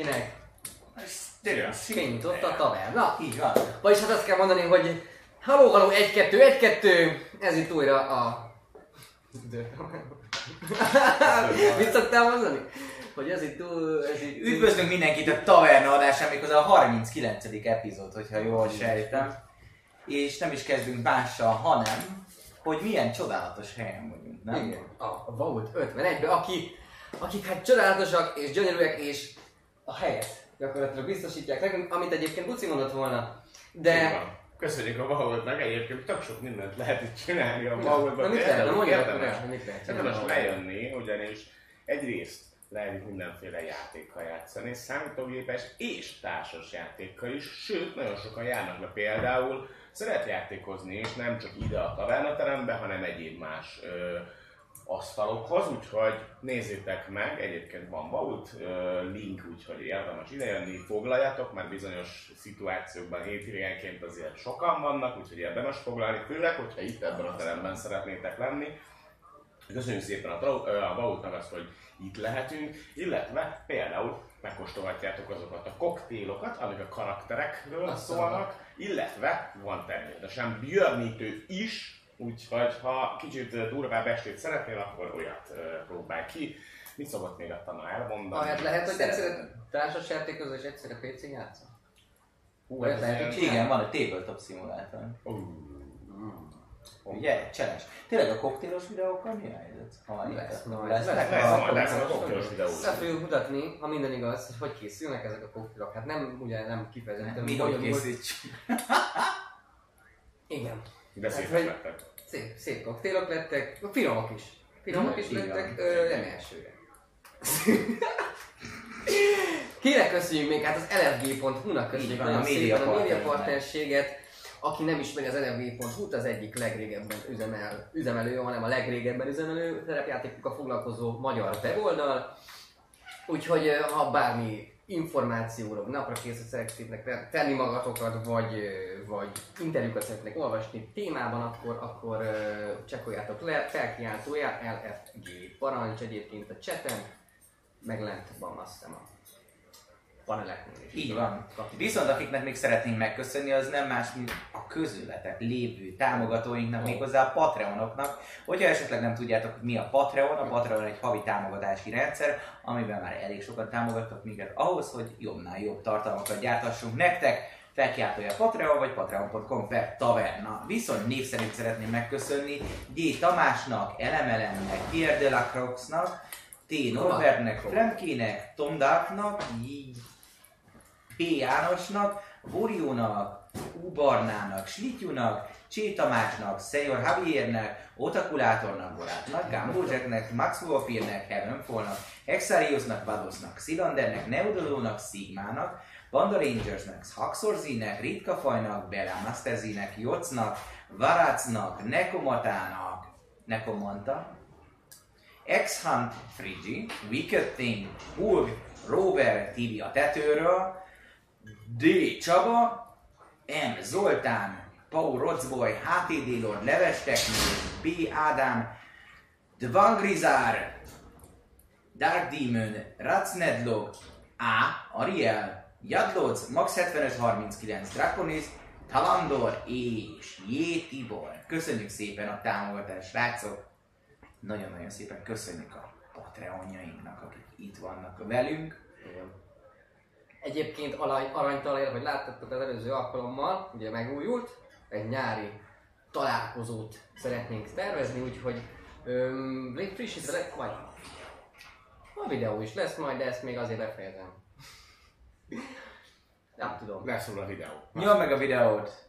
mindenkinek! Gyere, Kinyitott a taverna. Így van. Vagyis hát azt kell mondani, hogy Halló, halló, 1 2 1 2 Ez itt újra a... Mit szoktál mondani? Hogy ez itt, ez itt... Üdvözlünk mindenkit a Taverna adásán, méghozzá a 39. epizód, hogyha jól sejtem. És nem is kezdünk mással, hanem, hogy milyen csodálatos helyen vagyunk, nem? Igen, a Vault 51-ben, aki, akik hát csodálatosak és gyönyörűek és a helyet gyakorlatilag biztosítják nekünk, amit egyébként Buci mondott volna. De. Köszönjük a Vaholdnak, egyébként tök sok mindent lehet itt csinálni a mondjatok érdemes, érdemes csinálni. lejönni, ugyanis egyrészt lehet mindenféle játékkal játszani, számítógépes és társas játékkal is, sőt, nagyon sokan járnak le például, szeret játékozni, és nem csak ide a tavernaterembe, hanem egyéb más ö, asztalokhoz, úgyhogy nézzétek meg, egyébként van Vault ö, link, úgyhogy érdemes idejönni, foglaljatok, mert bizonyos szituációkban hétvégenként azért sokan vannak, úgyhogy érdemes foglalni, főleg, hogyha itt ebben a teremben szeretnétek lenni. Köszönjük szépen a, a Vaultnak azt, hogy itt lehetünk, illetve például megkóstolhatjátok azokat a koktélokat, amik a karakterekről szólnak, illetve van természetesen björnítő is, úgyhogy ha kicsit ö, durvább estét szeretnél, akkor olyat ö, próbálj ki. Mit szokott még a tanár elmondani? Ah, hát lehet, hogy Szeretem. egyszerre társas játékozó és egyszerre PC játszol? Hú, Olyat ez lehet, hogy Igen, van egy tabletop szimulátor. Ú, Ugye? Cseles. Tényleg a koktélos videókkal mi a helyzet? Ha már Lesz. Lesznek? Lesz a majd, lesz a koktélos videó. Össze fogjuk mutatni, ha minden igaz, hogy hogy készülnek ezek a koktélok. Hát nem, ugye nem kifejezetten Mi hogy készítsük? Igen. De Hát, szép lettek. Szép, szép koktélok lettek, finomok is. Finomok is lettek, ö, nem elsőre. Kinek köszönjük még? Hát az lfg.hu-nak köszönjük nagyon a média szépen a média partnerséget. Aki nem ismeri az lfg.hu-t, az egyik legrégebben üzemel, üzemelő, hanem a legrégebben üzemelő terepjátékokkal foglalkozó magyar weboldal. Úgyhogy ha bármi információról, napra készre szeretnétek tenni magatokat, vagy, vagy interjúkat szeretnék olvasni témában, akkor, akkor csekkoljátok le, felkiáltóját, LFG parancs egyébként a chaten, meg lent van azt hiszem paneleknél. Így van. Viszont akiknek még szeretnénk megköszönni, az nem más, mint a közületek lévő támogatóinknak, méghozzá a Patreonoknak. Hogyha esetleg nem tudjátok, mi a Patreon, a Patreon egy havi támogatási rendszer, amiben már elég sokan támogattak minket ahhoz, hogy jobbnál jobb tartalmakat gyártassunk nektek. Felkiáltója Patreon vagy patreon.com per taverna. Viszont név szerint szeretném megköszönni G. Tamásnak, Elemelemnek, Pierre de la Croixnak, T. Norbertnek, Fremkének, Tom Darknak. P. Jánosnak, Voriónak, U. Barnának, Slityunak, Csé Tamásnak, Szenyor Javiernek, Otakulátornak, Borátnak, Gambo Jacknek, Max Wolfirnek, Heavenfallnak, Exariusnak, Vadosnak, Silandernek, Neudolónak, Sigmának, Banda Rangersnek, Haxorzinek, Ritka Fajnak, Bela Masterzinek, Jocnak, Varácnak, Nekomatának, Nekomanta, X-Hunt Frigi, Wicked Thing, Hulk, Robert TV a tetőről, D. Csaba, M. Zoltán, Paul Rocboy, HTD Lord Levesteknő, B. Ádám, Dvangrizár, Dark Demon, Racnedlog, A. Ariel, Jadloc, Max 7539, Draconis, Talandor és J. Tibor. Köszönjük szépen a támogatást, srácok! Nagyon-nagyon szépen köszönjük a Patreonjainknak, akik itt vannak velünk. Egyébként alany, aranytalér, hogy láttatok az előző alkalommal, ugye megújult, egy nyári találkozót szeretnénk tervezni, úgyhogy öm, lesz majd. A videó is lesz majd, de ezt még azért befejezem. Nem tudom. Lesz róla videó. Nyom meg a videót!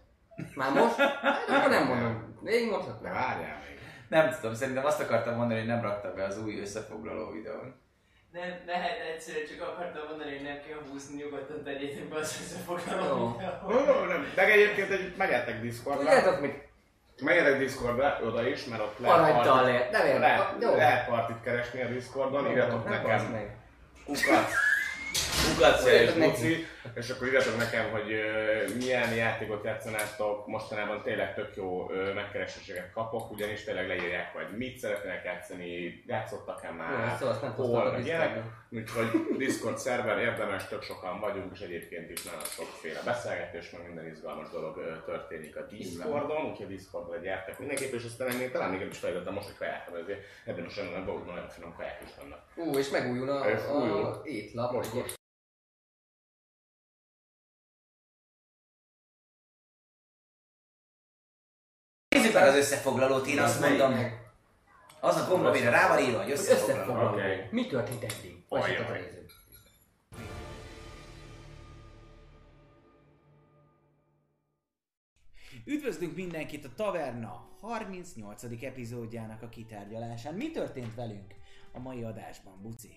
Már most? Hát, Akkor nem mondom. Még De mondhatnám. várjál még. Nem tudom, szerintem azt akartam mondani, hogy nem rakta be az új összefoglaló videón. Nem, lehet egyszerűen csak akartam mondani, hogy nem kell húzni, nyugodtan tegyétek be az Jó. összefoglaló Ó, nem. De egyébként egy, megálltak Discordra. Tudjátok mit? Megálltak Discordra, oda is, mert ott lehet Aranytalér. Nem értem. lehet, Jó. lehet partit keresni a Discordon, írjatok Nem nekem. Kukat Írjatok és neki. És akkor írjatok nekem, hogy milyen játékot játszanátok, mostanában tényleg tök jó megkereséseket kapok, ugyanis tényleg leírják, hogy mit szeretnének játszani, játszottak-e már, ezt azt nem hol, a ilyenek. Úgyhogy Discord szerver érdemes, tök sokan vagyunk, és egyébként is nagyon sokféle beszélgetés, meg minden izgalmas dolog történik a Discordon, úgyhogy Discordra gyertek mindenképp, és aztán ennél talán még nem is fejlődtem most, hogy kajátom, ezért érdemes olyan dolgok, nagyon finom kaják is vannak. Ú, és megújul a, újul. a étlap. Most, hogy- most. Meg az összefoglalót, én azt mondom. Az a gomb, amire rá van írva, hogy összefoglaló. összefoglaló. Oké. Mi történt eddig? Ajaj. Vagy a nézők. Üdvözlünk mindenkit a Taverna 38. epizódjának a kitárgyalásán. Mi történt velünk a mai adásban, Buci?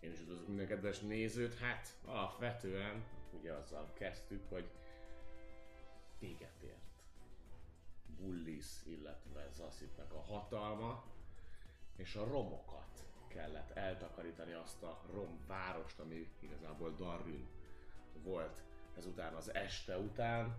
Én is üdvözlök minden kedves nézőt, hát alapvetően ugye azzal kezdtük, hogy véget ért Bullis, illetve Zaszitnek a hatalma, és a romokat kellett eltakarítani azt a rom várost, ami igazából Darwin volt ezután az este után,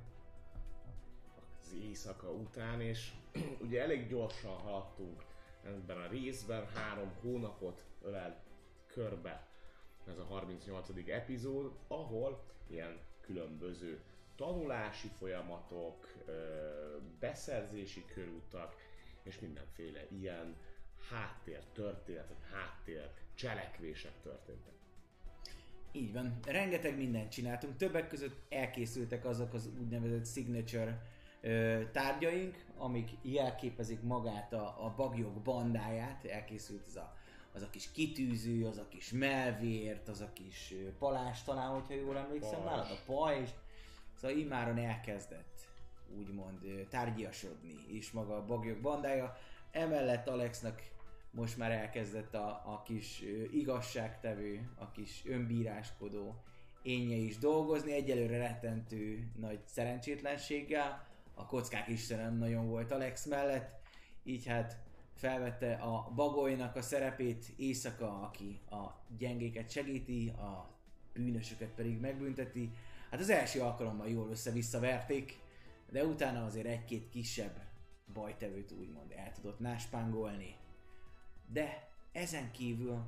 az éjszaka után, és ugye elég gyorsan haladtunk ebben a részben, három hónapot ölel körbe ez a 38. epizód, ahol ilyen különböző tanulási folyamatok, beszerzési körutak, és mindenféle ilyen háttér történetek, háttér cselekvések történtek. Így van, rengeteg mindent csináltunk, többek között elkészültek azok az úgynevezett signature ö, tárgyaink, amik jelképezik magát a, a bagyok bandáját, elkészült az a, az a kis kitűző, az a kis melvért, az a kis palás talán, hogyha jól emlékszem, nálad a pajzs, szóval imáron elkezdett úgymond tárgyasodni is maga a bagyok bandája, emellett Alexnak most már elkezdett a, a kis igazságtevő, a kis önbíráskodó énje is dolgozni, egyelőre rettentő nagy szerencsétlenséggel. A kockák istene nem nagyon volt Alex mellett, így hát felvette a bagolynak a szerepét éjszaka, aki a gyengéket segíti, a bűnösöket pedig megbünteti. Hát az első alkalommal jól össze-vissza verték, de utána azért egy-két kisebb bajtevőt úgymond el tudott náspángolni. De ezen kívül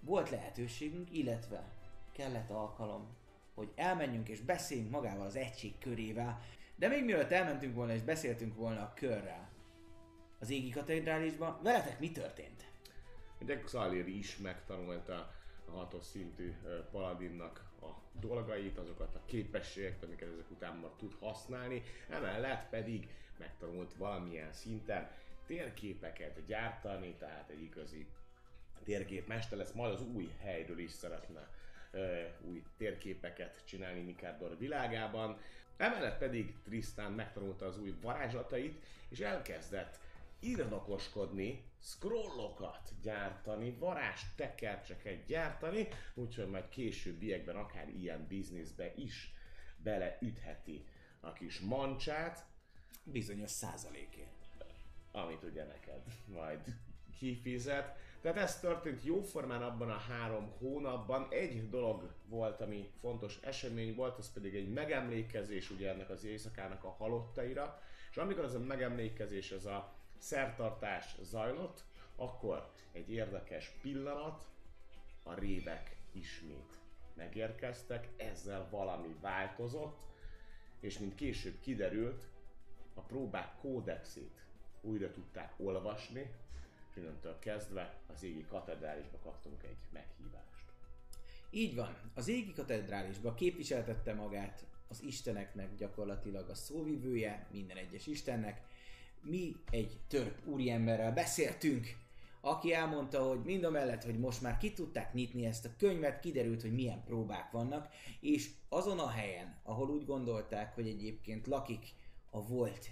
volt lehetőségünk, illetve kellett alkalom, hogy elmenjünk és beszéljünk magával az egység körével. De még mielőtt elmentünk volna és beszéltünk volna a körrel, az égi katedrálisban, veletek mi történt? Ugye Xalir is megtanulta a hatos szintű ö, paladinnak dolgait, azokat a képességeket, amiket ezek után már tud használni, emellett pedig megtanult valamilyen szinten térképeket gyártani, tehát egy igazi térképmester lesz, majd az új helyről is szeretne új térképeket csinálni Mikádor világában. Emellett pedig Tristan megtanulta az új varázslatait, és elkezdett írnokoskodni, scrollokat gyártani, varázs tekercseket gyártani, úgyhogy majd későbbiekben akár ilyen bizniszbe is beleütheti a kis mancsát, Bizonyos százalékért. amit ugye neked majd kifizet. Tehát ez történt jóformán abban a három hónapban. Egy dolog volt, ami fontos esemény volt, az pedig egy megemlékezés ugye ennek az éjszakának a halottaira. És amikor az a megemlékezés, ez a szertartás zajlott, akkor egy érdekes pillanat, a révek ismét megérkeztek, ezzel valami változott, és mint később kiderült, a próbák kódexét újra tudták olvasni, és innentől kezdve az égi katedrálisba kaptunk egy meghívást. Így van, az égi katedrálisba képviseltette magát az isteneknek gyakorlatilag a szóvivője, minden egyes istennek. Mi egy törp úriemberrel beszéltünk, aki elmondta, hogy mind a mellett, hogy most már ki tudták nyitni ezt a könyvet, kiderült, hogy milyen próbák vannak, és azon a helyen, ahol úgy gondolták, hogy egyébként lakik a volt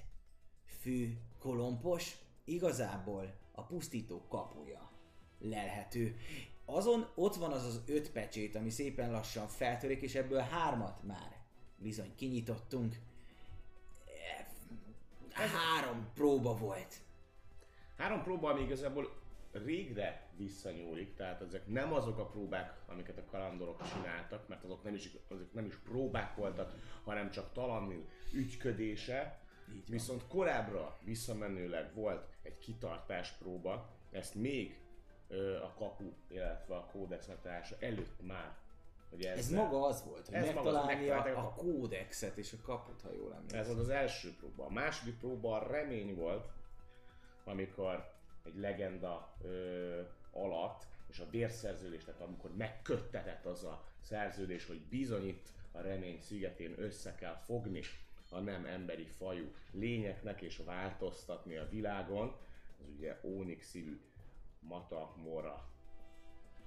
fő kolompos, igazából a pusztító kapuja lelhető. Azon ott van az az öt pecsét, ami szépen lassan feltörik, és ebből hármat már bizony kinyitottunk. Három próba volt. Három próba, ami igazából régre visszanyúlik, tehát ezek nem azok a próbák, amiket a kalandorok csináltak, mert azok nem is, azok nem is próbák voltak, hanem csak talanul ügyködése. Viszont korábbra visszamenőleg volt egy kitartás próba, ezt még ö, a kapu, illetve a kódex előtt már. Hogy Ez ezzel- maga az volt, hogy Ez megtalálni a, a kódexet és a kaput, ha jól emlékszem. Ez volt az első próba. A második próba a remény volt, amikor egy legenda ö, alatt, és a vérszerződés, tehát amikor megköttetett az a szerződés, hogy bizony itt a remény szigetén össze kell fogni a nem emberi fajú lényeknek és változtatni a világon, az ugye Ónik szívű Mata Mora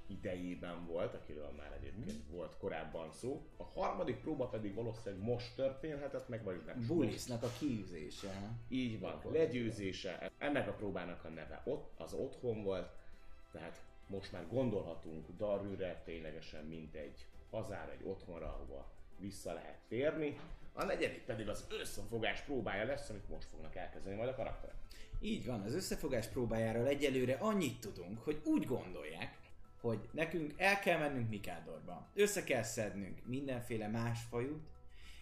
idejében volt, akiről már egyébként volt korábban szó. A harmadik próba pedig valószínűleg most történhetett meg, vagy nem. Bullisznak a kiűzése. így van, legyőzése. Ennek a próbának a neve ott, az otthon volt, tehát most már gondolhatunk Darűre ténylegesen mint egy hazára, egy otthonra, ahova vissza lehet térni. A negyedik pedig az összefogás próbája lesz, amit most fognak elkezdeni majd a karakterek. Így van, az összefogás próbájáról egyelőre annyit tudunk, hogy úgy gondolják, hogy nekünk el kell mennünk Mikádorba. Össze kell szednünk mindenféle más fajút,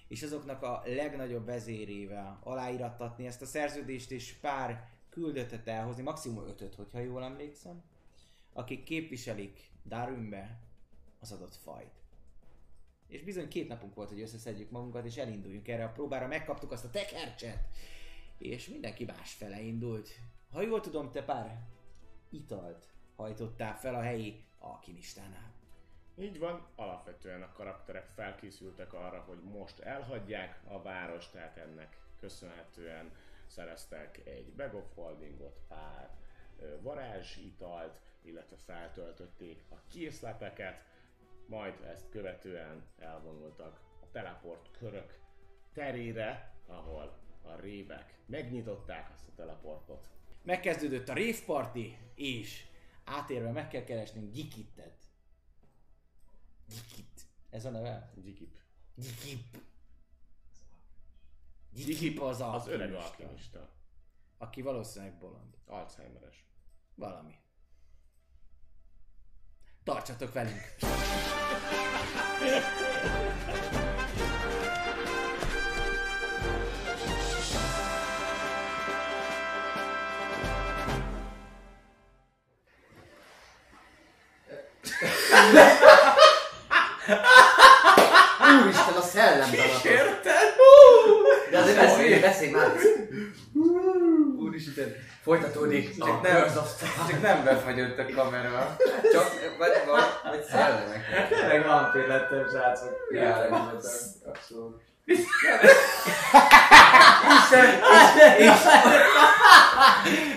és azoknak a legnagyobb vezérével aláírattatni ezt a szerződést, és pár küldöttet elhozni, maximum ötöt, hogyha jól emlékszem, akik képviselik Darünbe az adott fajt. És bizony két napunk volt, hogy összeszedjük magunkat, és elinduljunk erre a próbára, megkaptuk azt a tekercset, és mindenki más fele indult. Ha jól tudom, te pár italt hajtottál fel a helyi alkimistánál. Így van, alapvetően a karakterek felkészültek arra, hogy most elhagyják a várost, tehát ennek köszönhetően szereztek egy bag of holdingot, pár varázsitalt, illetve feltöltötték a készleteket, majd ezt követően elvonultak a teleport körök terére, ahol a révek megnyitották azt a teleportot. Megkezdődött a rave party, és átérve meg kell keresnünk Gikittet. Gikit. Ez a neve? Gyikip. Gikip. Gikip az Az öreg alkimista. aki valószínűleg bolond. Alzheimeres. Valami. Tartsatok velünk! azért beszélj, már! Úristen, folytatódik. Csak nem, csak nem befagyott a kamera. Csak, vagy, vagy, vagy szellemek. Tényleg vampír lettem, srácok. Ja. Abszolút.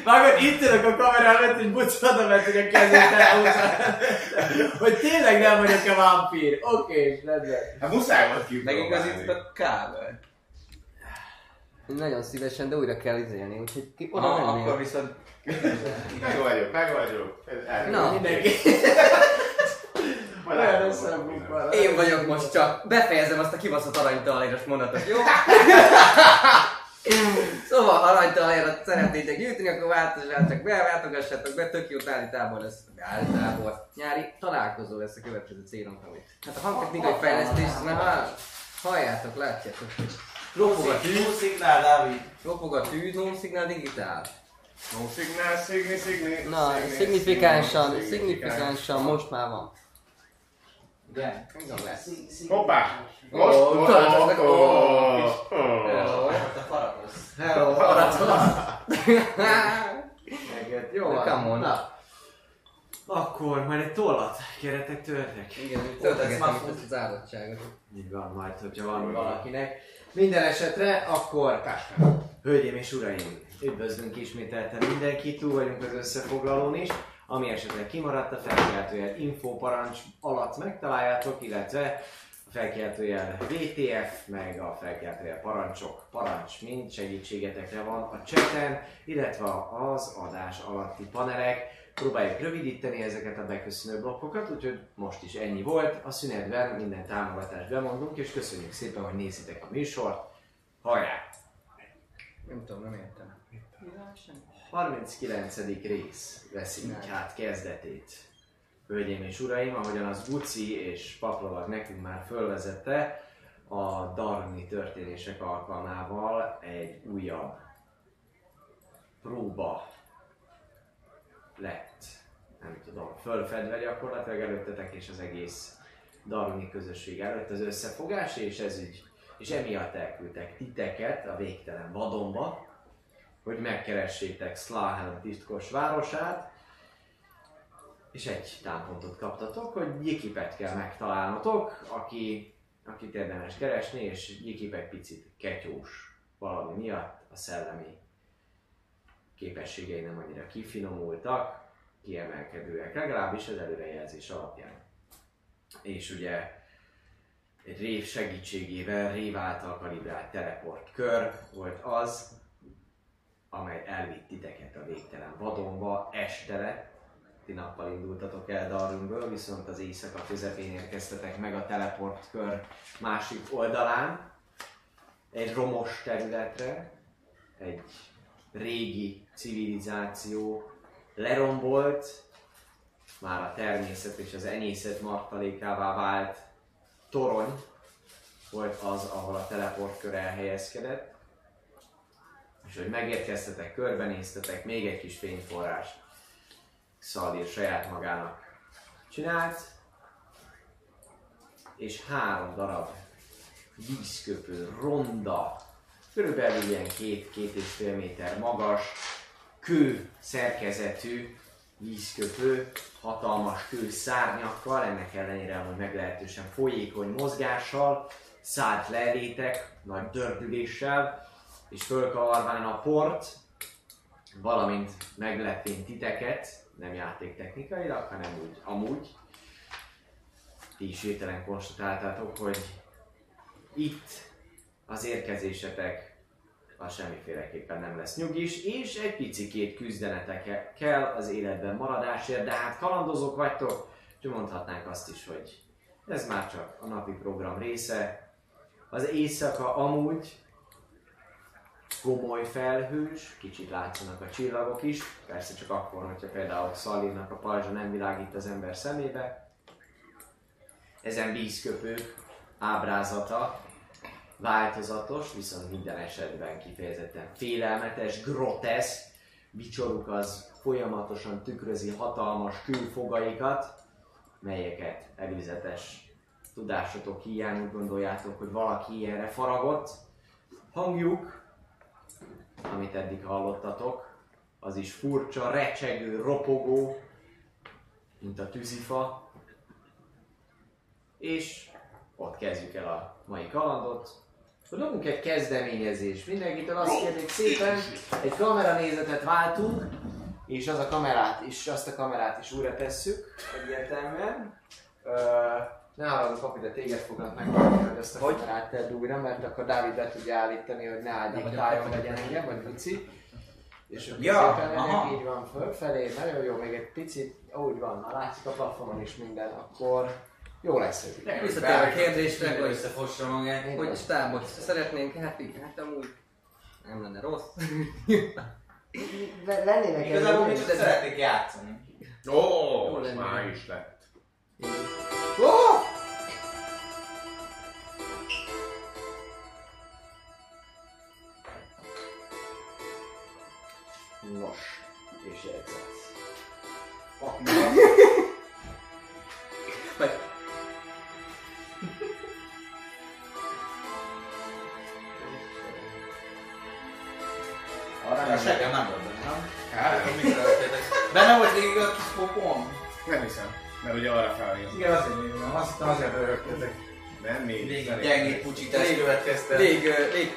Vágod, itt ülök a kamera előtt, és buci oda ment, hogy a kezét. Hogy tényleg nem vagyok a vámpír. Oké, rendben. Hát muszáj volt kipróbálni. Megigazítod a kábelt. Nagyon szívesen, de újra kell izélni, úgyhogy ki oda Ah, mennél. akkor viszont Meg vagyok, meg vagyok. Na. Mindenki. Én vagyok most csak. Befejezem azt a kibaszott aranytaléros mondatot, jó? szóval ha aranytalérat szeretnétek gyűjteni, akkor változását csak belátogassatok be, tök jó táli tábor lesz. Táli tábor. Nyári találkozó lesz a következő célunk, amit. Hát a hangtechnikai fejlesztés, na hát, halljátok, látjátok. hogy Ropog a tűz, szignál, Dávid. ropog a tűz, home signal digitál. No signál, szigni, szigni. Na, szigni, szignifikánsan, szigni, szignifikánsan most már van. De. Igen, lesz. Hoppá! Most, Ó, most. Hello. A farakosz. Hello, Jó Na, van. come on. Na. Akkor majd egy tollat kérhetek tőletek. Igen, itt ezt az áldogtságot. Így van, majd, hogyha van valakinek. Minden esetre, akkor Hölgyeim és uraim, üdvözlünk ismételten mindenkit, túl vagyunk az összefoglalón is. Ami esetleg kimaradt, a felkiáltójel info parancs alatt megtaláljátok, illetve a felkiáltójel VTF, meg a felkiáltójel parancsok, parancs mind segítségetekre van a chaten, illetve az adás alatti panelek. Próbáljuk rövidíteni ezeket a beköszönő blokkokat, úgyhogy most is ennyi volt. A szünetben minden támogatást bemondunk, és köszönjük szépen, hogy nézitek a műsort. Hajrá! Nem tudom, nem értem. 39. rész veszi így hát kezdetét. Hölgyeim és uraim, ahogyan az Guci és Paplovag nekünk már fölvezette, a Darni történések alkalmával egy újabb próba lett, nem tudom, fölfedve gyakorlatilag előttetek és az egész Darwini közösség előtt az összefogás, és ez így, és emiatt elküldtek titeket a végtelen vadonba, hogy megkeressétek Slahan titkos városát, és egy támpontot kaptatok, hogy Jikipet kell megtalálnotok, aki, akit érdemes keresni, és Jikip egy picit ketyós valami miatt a szellemi képességei nem annyira kifinomultak, kiemelkedőek, legalábbis az előrejelzés alapján. És ugye egy rév segítségével, rév által kalibrált teleport kör volt az, amely elvitt titeket a végtelen vadonba, este lett, ti nappal indultatok el Darwinből, viszont az éjszaka közepén érkeztetek meg a teleport kör másik oldalán, egy romos területre, egy régi civilizáció lerombolt, már a természet és az enyészet martalékává vált torony volt az, ahol a teleportkör elhelyezkedett. És hogy megérkeztetek, körbenéztetek, még egy kis fényforrás Szaldír saját magának csinált, és három darab vízköpő, ronda, körülbelül ilyen két-két és fél méter magas, kő szerkezetű vízköpő, hatalmas kő szárnyakkal, ennek ellenére hogy meglehetősen folyékony mozgással, szállt le elétek, nagy dördüléssel, és fölkavarván a port, valamint meglepén titeket, nem játéktechnikailag, hanem úgy amúgy, ti is hirtelen konstatáltátok, hogy itt az érkezésetek az semmiféleképpen nem lesz nyugis, és egy picikét küzdenetek kell az életben maradásért, de hát kalandozók vagytok, úgyhogy mondhatnánk azt is, hogy ez már csak a napi program része. Az éjszaka amúgy komoly felhős, kicsit látszanak a csillagok is, persze csak akkor, hogyha például Szalírnak a pajzsa nem világít az ember szemébe. Ezen vízköpők ábrázata változatos, viszont minden esetben kifejezetten félelmetes, grotesz, bicsoruk az folyamatosan tükrözi hatalmas külfogaikat, melyeket előzetes tudásotok hiány úgy gondoljátok, hogy valaki ilyenre faragott. Hangjuk, amit eddig hallottatok, az is furcsa, recsegő, ropogó, mint a tűzifa. És ott kezdjük el a mai kalandot. Tudunk egy kezdeményezés. Mindenkitől azt kérnék szépen, egy kameranézetet váltunk, és az a kamerát is, azt a kamerát is újra tesszük egyértelműen. Ö, ne haragudj, papi, de téged fognak megmondani, hogy ezt a hogy? kamerát tedd újra, mert akkor Dávid be tudja állítani, hogy ne állítájon legyen engem, vagy Luci. És Ja, szépen aha. így van fölfelé, nagyon jó, még egy picit, úgy van, ha látszik a plafonon is minden, akkor jó lesz ez. Visszatér a kérdésre, hogy, Összefossa magát. Én hogy stábot szeretnénk, hát így, hát amúgy nem lenne rossz. Le- Lennének Igazából csak szeretnék játszani. Ó, lenne. már is lett. Oh! Nos, és jegyzetsz. Vagy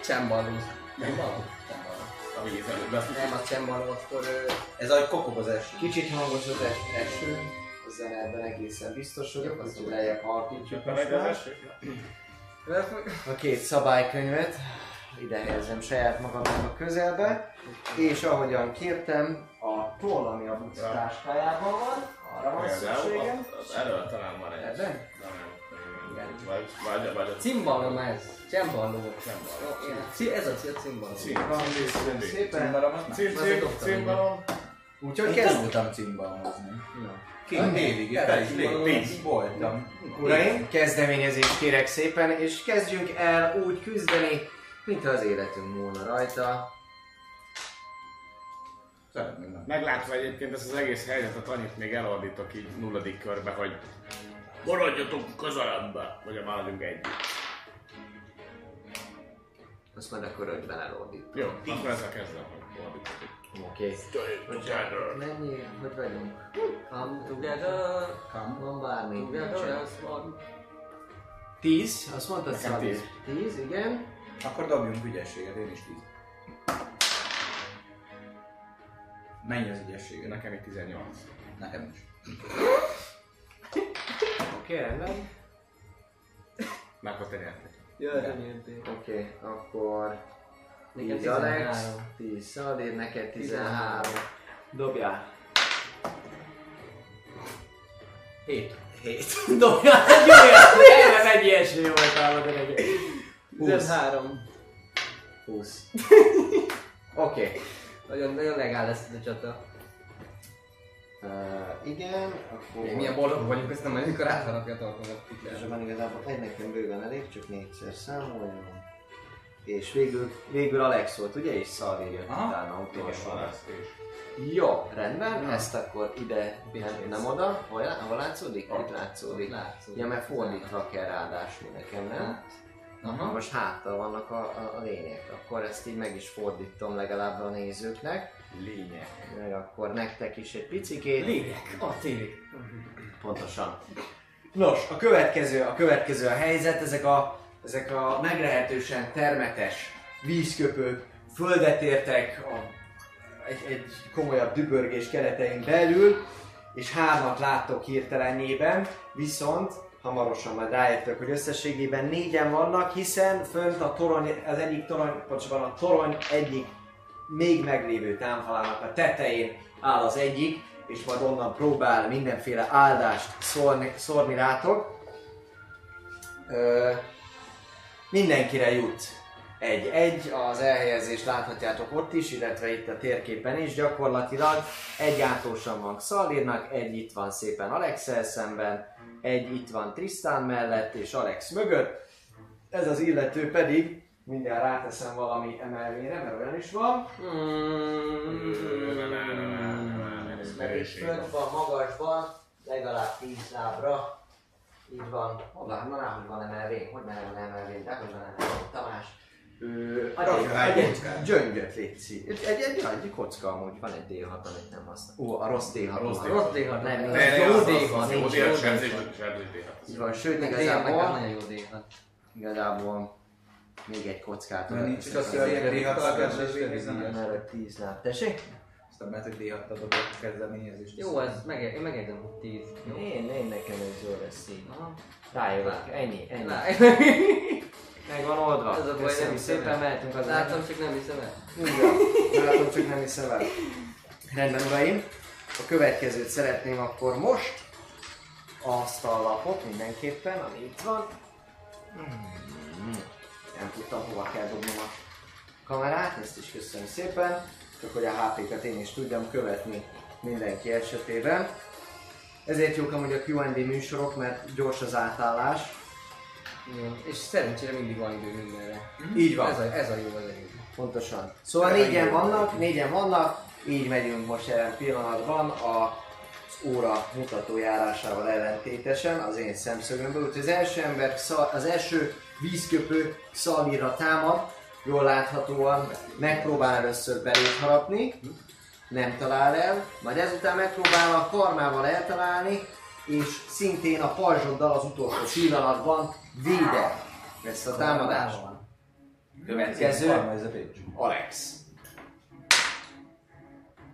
ö, lég csembaló. Csembaló? Csembaló. A víz azt Nem, az csembaló, akkor... Ez ahogy kokog az eső. Kicsit hangos az es- eső, a zene ebben egészen biztos vagyok, azt hogy lejjebb halkítjuk most már. A két szabálykönyvet ide helyezem saját magamnak a közelbe, és ahogyan kértem, a toll, ami a buci táskájában van, arra van szükségem. Erről talán van egy. Ebben? Nem. Vagy, vagy, vagy a Cimbalom ez. Igen, ci- Ez a ci- cimbalom. Cimbalom. Szépen. Cimbalom. Úgyhogy Én kezd... tanultam cimbalomozni. Két évig, lépés voltam. Uraim, kezdeményezést kérek szépen, és kezdjünk el úgy küzdeni, mintha az életünk múlna rajta. Meglátva egyébként ezt az egész helyzetet, annyit még elordítok így nulladik körbe, hogy maradjatok közelembe, vagy maradjunk együtt. Azt majd akkor ötben elordít. Jó, akkor ezzel kezdem, hogy ordítok. Oké. Okay. Mennyi? Hogy vagyunk? Come together, Come. Van bármi. together as one. Tíz? Azt mondtad Szabi? tíz. Tíz, igen. Akkor dobjunk ügyességet, én is tíz. Mennyi az ügyességet? Nekem itt 18. Nekem is. Oké, rendben. Már akkor te nyertek. Jaj, renyérték. Oké, akkor... Nekem 10 Alex, 13. 10 Szadér, neked 13. Dobjál. 7. 7. Dobjál egy olyat! Erre egy ilyesmi voltál, de. 20. 13. 20. Oké. Nagyon, nagyon legál lesz ez a csata. Uh, igen, akkor... Még milyen boldog vagyunk, ezt nem amikor átharapja a tartalmat. És van igazából egy nekem bőven elég, csak négyszer számoljam. És végül, végül Alex volt, ugye? És Szalvi jött utána utolsó. Jó, rendben, Na. ezt akkor ide, nem, nem oda, hol, hol látszódik? Itt látszódik. Látszódik. Ja, mert fordítva kell ráadásul nekem, nem? Aha. Most háttal vannak a, a, a lények, akkor ezt így meg is fordítom legalább a nézőknek, Lényeg. meg akkor nektek is egy picikét. Lények. A tévé. Pontosan. Nos, a következő, a következő a helyzet, ezek a, ezek a meglehetősen termetes vízköpők földet értek a, egy, egy komolyabb dübörgés keretein belül, és hármat láttok hirtelenjében, viszont hamarosan majd rájöttök, hogy összességében négyen vannak, hiszen fönt a torony, az egyik torony, pontosabban a torony egyik még meglévő támfalának a tetején áll az egyik, és majd onnan próbál mindenféle áldást szórni, szórni rátok. Ö, mindenkire jut egy-egy, az elhelyezést láthatjátok ott is, illetve itt a térképen is gyakorlatilag. Egy átlósan van Xalirnak, egy itt van szépen Alexel szemben, egy itt van Tristan mellett és Alex mögött. Ez az illető pedig, mindjárt ráteszem valami emelvényre, mert olyan is van. Ez pedig fönt van, magasban, legalább 10 lábra. Így van. Hol van? Na, hogy van emelvény? Hogy nem van emelvény? De hogy van emelvény? Tamás. Egy, egy gyöngyöt, létszi. Egy, egy, egy, egy, kocka amúgy, van egy D6, amit nem használ. Ó, a rossz D6. A rossz van. D6. Rossz D6. Nem, nincs. Ne, ne, Jó az- az- D6. az- Jó nincs D6, jó sebzés, D6. sebzés D6. Így van, sőt, igazából, nagyon jó D6. igazából még egy kockát Mert nincs csak az, hogy ilyen D6 kalkás és szerzés, végigíjás. Mert egy 10 láb. Tessék? Aztán mert, hogy D6 adok a kezdeményezést. Jó, ez meg, én megérdem, hogy 10. Jó. Én, én nekem ez jó lesz így. Rájövök, ennyi, ennyi. Meg van oldva. Ez a baj, Köszönjük nem szépen, mehetünk az Látom, csak nem hiszem el. Látom, csak nem hiszem el. Rendben, uraim. A következőt szeretném akkor most. Azt a lapot mindenképpen, ami itt van. Hmm. Nem tudtam, hova kell dobnom a kamerát, ezt is köszönöm szépen. Csak hogy a HP-ket én is tudjam követni mindenki esetében. Ezért jók amúgy a Q&A műsorok, mert gyors az átállás. Igen. És szerencsére mindig van idő mindenre. Így van. Ez a, ez a jó az egész. Pontosan. Szóval négyen vannak, négyen vannak, így megyünk most jelen pillanatban a óra mutató járásával ellentétesen az én szemszögömből. Úgyhogy az első ember, az első vízköpő Xalira támad, jól láthatóan megpróbál először belét harapni, nem talál el, majd ezután megpróbál a karmával eltalálni, és szintén a pajzsoddal az utolsó pillanatban véde ezt a támadást. Következő. Ez a bitch. Alex.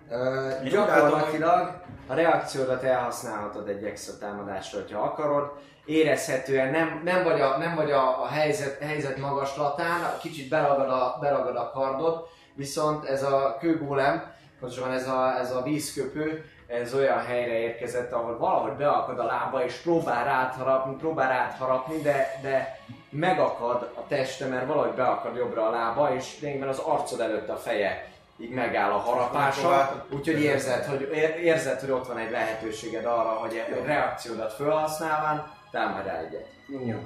Ö, gyakorlatilag a reakciódat elhasználhatod egy extra támadásra, ha akarod. Érezhetően nem, nem vagy, a, nem vagy a, a helyzet, helyzet magaslatán, kicsit beragad a, beragad a kardod, viszont ez a kőgólem, pontosabban ez a, ez a vízköpő, ez olyan helyre érkezett, ahol valahogy beakad a lába, és próbál átharapni, próbál átharapni, de, de megakad a teste, mert valahogy beakad jobbra a lába, és lényegben az arcod előtt a feje így megáll a harapása, úgyhogy érzed, hogy, ér- érzed, hogy ott van egy lehetőséged arra, hogy egy reakciódat felhasználván támadj rá egyet. Jó.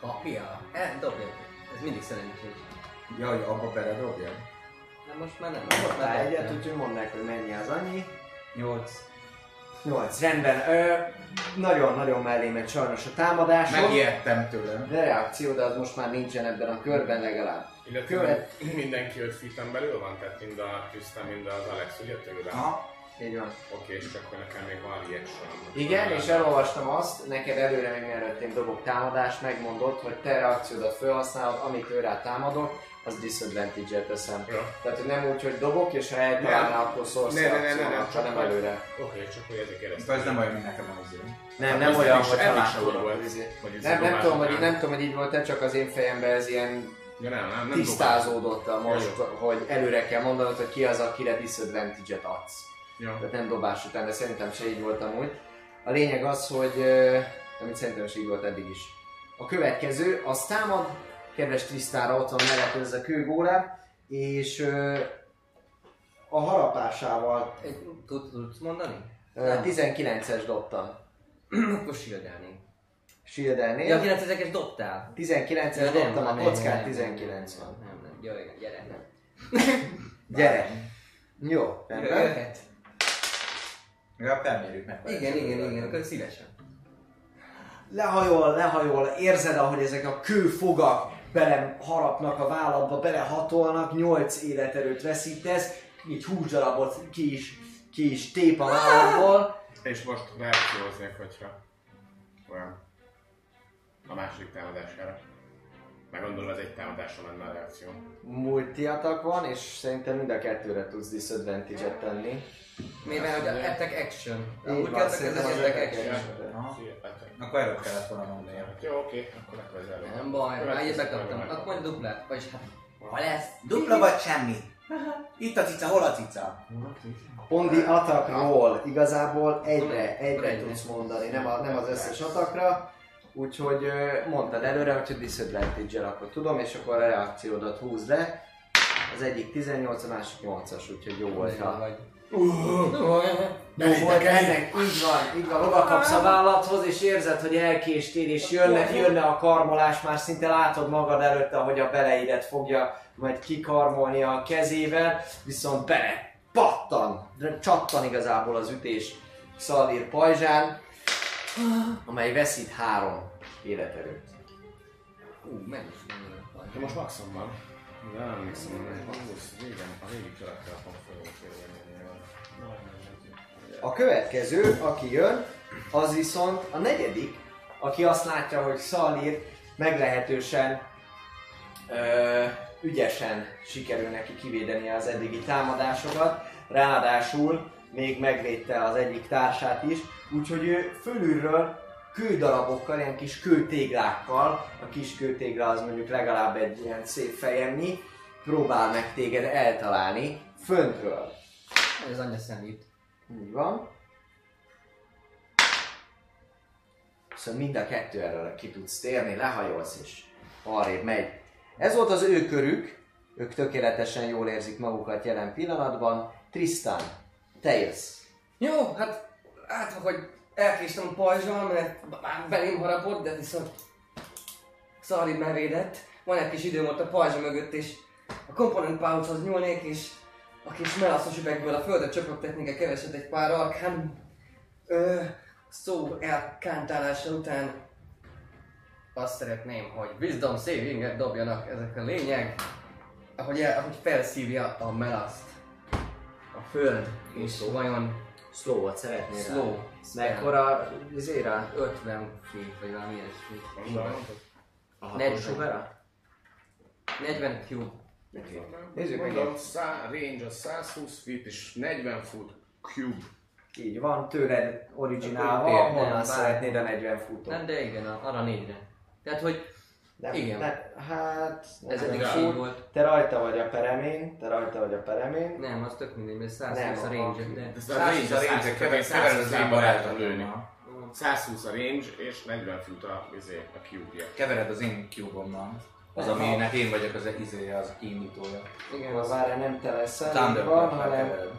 Apja, e, dobja. Ez mindig szerencsés. Jaj, abba beledobja? De most már nem. Most már egyet, úgyhogy mondd meg, hogy mennyi az annyi. 8. 8, rendben. Nagyon-nagyon mellé megy sajnos a támadásod. Megijedtem tőlem. De reakció, de az most már nincsen ebben a körben legalább. Illetve Követ. mindenki 5 feet belül van, tehát mind a Tristan, mind az Alex, ugye tőle? Aha. Így van. Oké, és akkor nekem még van reaction. Igen, és elolvastam azt, neked előre még mielőtt én dobok támadást, megmondod, hogy te reakciódat felhasználod, amit ő rá támadok, az disadvantage-et teszem. Jó. Tehát, hogy nem úgy, hogy dobok, és ha eltalálnál, akkor szólsz Ne, ne, ne, ne, ne, csak hogy- előre. Oké, csak hogy ezért Akkor kérdeztem. ez nem olyan, mint nekem az izé. Nem, nem olyan, hogy hogy izé- Nem, nem nem tudom, hogy így volt csak az én fejemben ez ilyen Ja, nem, nem, nem tisztázódott a most, Jó, hogy előre kell mondanod, hogy ki az, akire disadvantage-et adsz. Jó. Tehát nem dobás után, de szerintem se így volt amúgy. A lényeg az, hogy, amit szerintem is így volt eddig is. A következő, az támad, kedves Trisztára ott van mellett ez a kőgólem, és ö, a harapásával Tudsz mondani? ö, Nem. 19-es dobtam. Akkor sildelnénk. Shieldelnél. Ja, 9 dobtál. 19-es Ja, nem, dobtam, a kockán nem, 19 nem, van. Nem, nem, gyere, gyere, nem. Gyere! Jó, rendben. Jöhet. Legalább felmérjük meg. Igen, igen, igen, akkor szívesen. lehajol, lehajol, érzed, ahogy ezek a kőfogak bele harapnak a válladba, belehatolnak, 8 életerőt veszítesz, így húsdarabot ki is, ki is tép a válladból. És most reakcióznék, hogyha olyan a második támadására. Meg gondolom, ez egy támadásra menne a reakció. Multiatak van, és szerintem mind a kettőre tudsz disadvantage-et tenni. Mivel hogy a attack action. Úgy kezdtek ez az attack action. Akkor előbb kellett volna mondani. Jó, oké, akkor legközelebb. Nem baj, már egyet bekaptam. körben Akkor majd duplát. Vagyis hát, ha lesz. Dupla vagy semmi? Itt a cica, hol a cica? On the attack roll, igazából egyre, egyre Egyre. tudsz mondani, nem, a, nem az összes atakra. Úgyhogy mondtad előre, hogy disadvantage-el akkor tudom, és akkor a reakciódat húzd le. Az egyik 18, a másik 8-as, úgyhogy jó volt. Ha. Jó volt ennek, így van, így van, oda kapsz a vállathoz, és érzed, hogy elkéstél, és jönne, jönne a karmolás, már szinte látod magad előtt, ahogy a beleidet fogja majd kikarmolni a kezével, viszont bele pattan, csattan igazából az ütés Szalír pajzsán, amely veszít három életerőt. Ú, meg is van. De most maximum van. De nem emlékszem, hogy húsz, régen, a régi karakterapon fogok A következő, aki jön, az viszont a negyedik, aki azt látja, hogy Szalír meglehetősen ö, ügyesen sikerül neki kivédeni az eddigi támadásokat, ráadásul még megvédte az egyik társát is, úgyhogy ő fölülről kődarabokkal, ilyen kis kőtéglákkal, a kis kőtégla az mondjuk legalább egy ilyen szép fejemnyi, próbál meg téged eltalálni föntről. Ez anyja szemét. Úgy van. Szóval mind a kettő erről ki tudsz térni, lehajolsz és arrébb megy. Ez volt az ő körük, ők tökéletesen jól érzik magukat jelen pillanatban. Tristan, te jössz. Jó, hát látva, hogy elkéstem a pajzsal, mert már belém harapott, de viszont Szalid megvédett. Van egy kis időm ott a pajzsa mögött, és a component pouchhoz nyúlnék, és a kis melaszos üvegből a földet csöpögtetnék egy keveset egy pár arkán ö, szó elkántálása után azt szeretném, hogy wisdom saving dobjanak ezek a lényeg, ahogy, el, ahogy felszívja a melaszt a föld, és vajon Slow-ot szeretnél rá? slow, Mekkora izére? 50 feet, vagy valami ilyesmi. A Negyven. hatos sugara? 40 cube. Nézzük meg. Szá, range az 120 feet és 40 foot cube. Így van, tőled originálva, honnan szeretnéd a 40 futót? Nem, de igen, a- arra négyre. Tehát, hogy Nem, Igen. Nem, hát... Ez eddig így volt. Te rajta vagy a peremén, te rajta vagy a peremén. Nem, az tök mindegy, mert 120 Nem, a range de... Ez a range, a range, kever, kever az én barátom lőni. 120 a range, és 40 fut a, izé, a cube-ja. Kevered az én cube-ommal. Az, aminek én vagyok az izéje, az kiindítója. Igen, az várjál, nem te leszel, van, hanem kevered.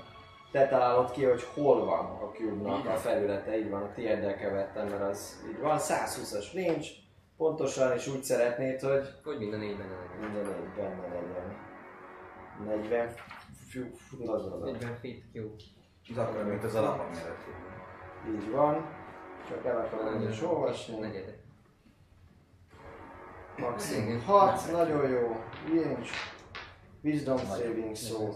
te találod ki, hogy hol van a cube-nak a felülete, így van, a tiéddel kevertem, mert az így van, 120-as range, pontosan, és úgy szeretnéd, hogy hogy minden négyben legyen. minden egy benne legyen. 40 fű, fú, az az. 40 feet, jó. Az akkor, mint az alapom méretű. Így van, csak el akarom is olvasni. Negyedek. Maximum Igen. 6, nagyon jó, range, wisdom saving szó.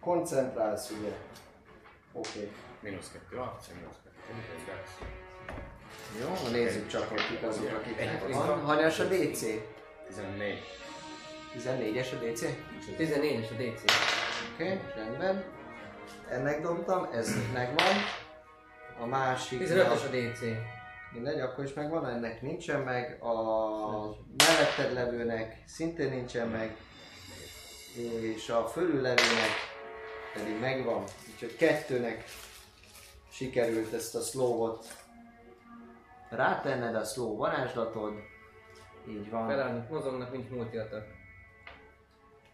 Koncentrálsz ugye. Oké. Mínusz 2 arc, mínusz 2 dex. Jó, nézzük csak, hogy kik azok, akiknek van. Hanyas a DC? 14. 14-es a DC? 14-es a DC. Oké, rendben. Ennek dobtam, ez megvan. A másik... 15-ös a DC. Mindegy, akkor is megvan, ennek nincsen meg. A melletted levőnek szintén nincsen meg. És a fölüllevőnek pedig megvan. Úgyhogy kettőnek sikerült ezt a slowot rátenned a slow varázslatod. Így van. Felállnak, mozognak, mint multiatak.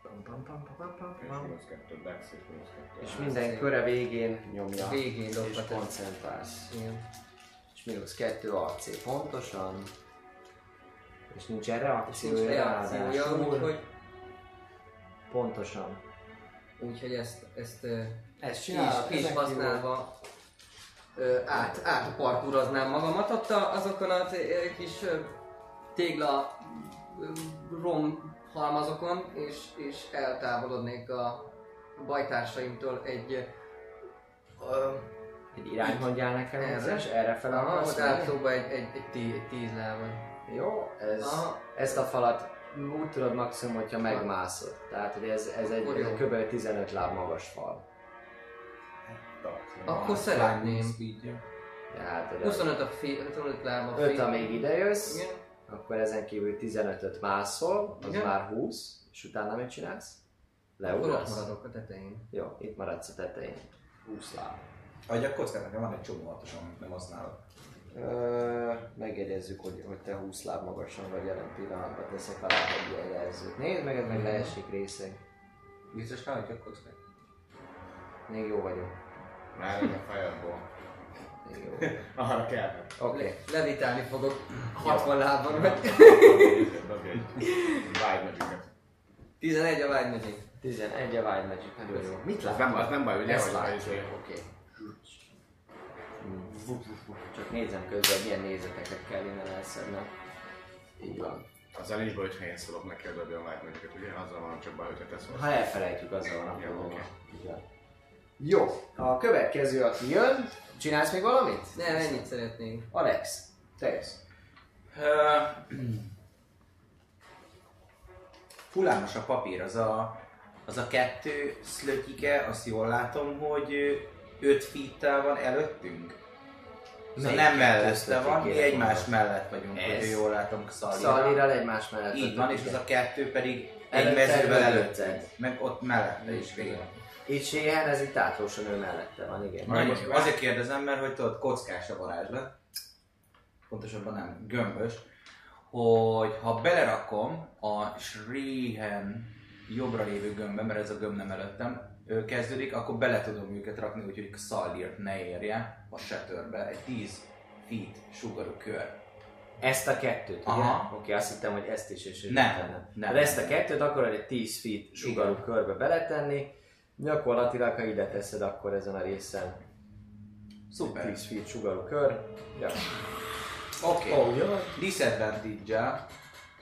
Pam, pam, pam, pam, pam, És pam. mínusz 2 dex, és mínusz 2 És minden köre végén nyomja. Végén és koncentrálsz. Igen. És mínusz 2 AC pontosan. És nincs reakciója, reakciója, ráadásul. úgyhogy, Pontosan. úgyhogy ezt, ezt Ezt ki is, csinálod, ki is használva át, átparkúroznám magamat ott azokon a kis tégla rom halmazokon, és, és eltávolodnék a bajtársaimtól egy ö, Egy irány mondjál nekem, Erre? és erre fel Aha, ott egy, egy, egy, tí, egy tíz lábon. Jó, ez, Aha. ezt a falat úgy tudod maximum, hogyha megmászod. Tehát, hogy ez, ez egy, ez egy kb. 15 láb magas fal. Akkor szeretném. Ja, hát, hogy 25 a fi, 25 láb a 5 fi- amíg idejössz, Igen. akkor ezen kívül 15-öt mászol, az Igen. már 20, és utána mit csinálsz? Akkor ott Leugrasz? maradok a tetején. Jó, itt maradsz a tetején. 20 láb. Vagy a kockát nekem van egy csomó hatosom, amit nem használok. Ö, megjegyezzük, hogy, hogy te 20 láb magasan vagy jelen pillanatban, teszek alá egy ilyen jelzőt. Nézd meg, ez meg leesik részeg. Biztos nem, hogy a kockát. Még jó vagyok. Nálam a fireball. Jó. Arra kell. Oké. Le, levitálni fogok 60 lábban, vagy Dobj egy Wild Magic-et. 11 a vágy megyék. 11 a Wild Magic, nagyon jó. Mit Az lát? nem, az nem baj, ugye? Ezt izé- Oké. Csak nézem közben, hogy milyen nézeteket kell innen elszednem. Így van. Azzal nincs baj, hogyha én szólok neki a dobja a Wild Magic-et, ugye? Azzal van csak baj, hogyha te szólsz. Ha elfelejtjük, azzal van a probléma. oké. Jó, a következő, aki jön, csinálsz még valamit? Nem, ennyit szeretnénk. Alex, te jössz. Hullámos a papír, az a, az a kettő szlötyike, azt jól látom, hogy 5 feet van előttünk. Szóval nem mellette van, mi egymás mellett vagyunk, Ez. hogy jól látom. Szalliral egymás mellett. Így van, és az a kettő pedig egy mezővel előtted? Meg ott mellette is végig. Itt Séhen, ez itt átlósan ő mellette van, igen. Nagyon jó. Azért kérdezem, mert hogy tudod, kockás a varázslat, pontosabban nem, gömbös, hogy ha belerakom a Shrihen jobbra lévő gömbbe, mert ez a gömb nem előttem, ő kezdődik, akkor bele tudom őket rakni, úgyhogy Xaldirt ne érje a Shatterbe egy 10 feet sugarú kör. Ezt a kettőt, ugye? Aha. Oké, azt hittem, hogy ezt is és Nem, utána. nem. De ezt a kettőt akarod egy 10 feet sugarú Igen. körbe beletenni, gyakorlatilag, ha ide teszed, akkor ezen a részen Szuper. 10 feet sugarú kör. Ja. Oké. Okay. Oh, jó. disadvantage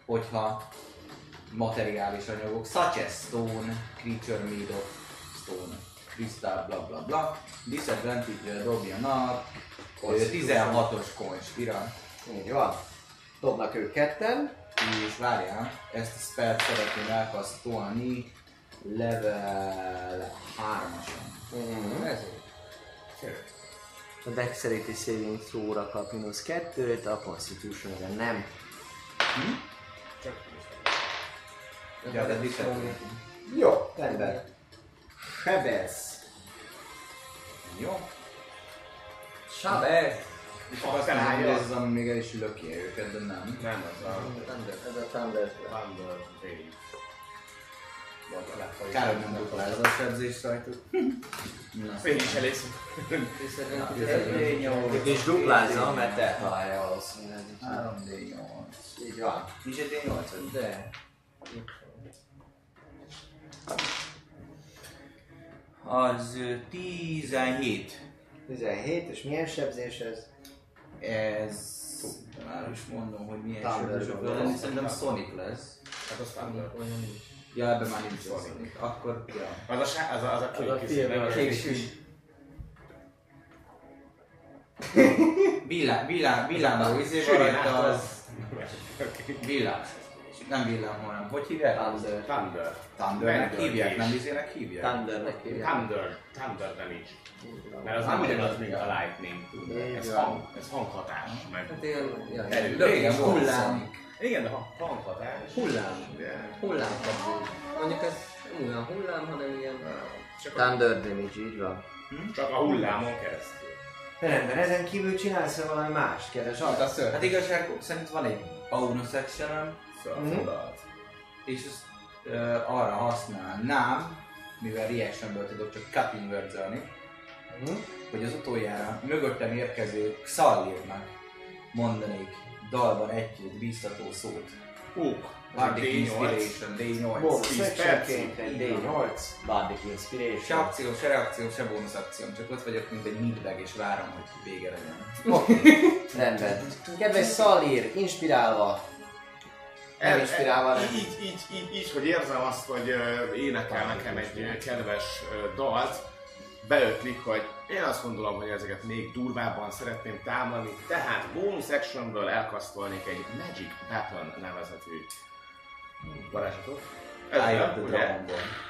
hogyha materiális anyagok, such as stone, creature made of stone, crystal, bla bla bla, disadvantage dobjanak ö, 16-os konspira, Így van. Dobnak ők ketten. és várjál, ezt a spellt szeretném elkasztolni level 3-ason. Mm-hmm. Ezért. A Dexterity Saving Throw-ra kap mínusz kettőt, a constitution nem. Ja, de. Jó, rendben. Sebez. Jó. Sabez! És akkor azt mondom, hogy ez az, ami még el is löki őket, de nem. Nem, az a Ez a Thunder. Thunder Wave. Kár, hogy nem ez a sebzés rajtuk. Én is Itt is duplázza, mert eltalálja valószínűleg. 3D8. Így van. Nincs egy D8 De. Az ö, 17. 17, és milyen sebzés ez? Ez... Már is mondom, hogy milyen lenni, szerintem Sonic lesz. Hát az Thunder. Olyan nincs. Ja, ebben már nincs Sonic. Akkor, ja. Az a, sá- az a, az a Az a kék nem a az kék kék süt. Villám, villám, villámló izé van rajta, az villám. Nem villám, hanem hogy hívják? Thunder. Thunder. Thundernek Thunder hívják, is. nem izének hívják? Thundernek hívják. Thunder. Thunder damage. Mert az nem ugyanaz, mint a lightning. Ez, hang, ez hanghatás. Meg. Hát Erő. Régen volt. Sonic. Igen, de ha- hanghatás. Hullám. De Hullám kapjuk. Mondjuk ez nem olyan hullám, hanem ilyen... csak a, Thunder damage, így van. csak a hullámon keresztül. Rendben, ezen kívül csinálsz -e valami más, kedves Hát a ször. Hát igazság szerint van egy bonus action Szóval Mhm. és ezt ö, arra használnám, mivel reactionből tudok csak cutting words Mhm. hogy az utoljára mögöttem érkező Xallirnak mondanék dalban egy-két biztató szót. Húk. Bardic D8. Inspiration, D8. Bonus 10 actionként percig. egy D8, Bardic Se Inspiration. akció, se reakció, se bónusz akció, csak ott vagyok, mint egy midbag, és várom, hogy vége legyen. Rendben. Kedves Szalír, inspirálva. El- inspirálva, el-. Így, így, így, így, hogy érzem azt, hogy énekel nekem egy kedves dalt, beötlik, hogy én azt gondolom, hogy ezeket még durvábban szeretném támadni, tehát bonus actionből elkasztolnék egy Magic Weapon nevezetű varázslatot. Ezzel, the ugye,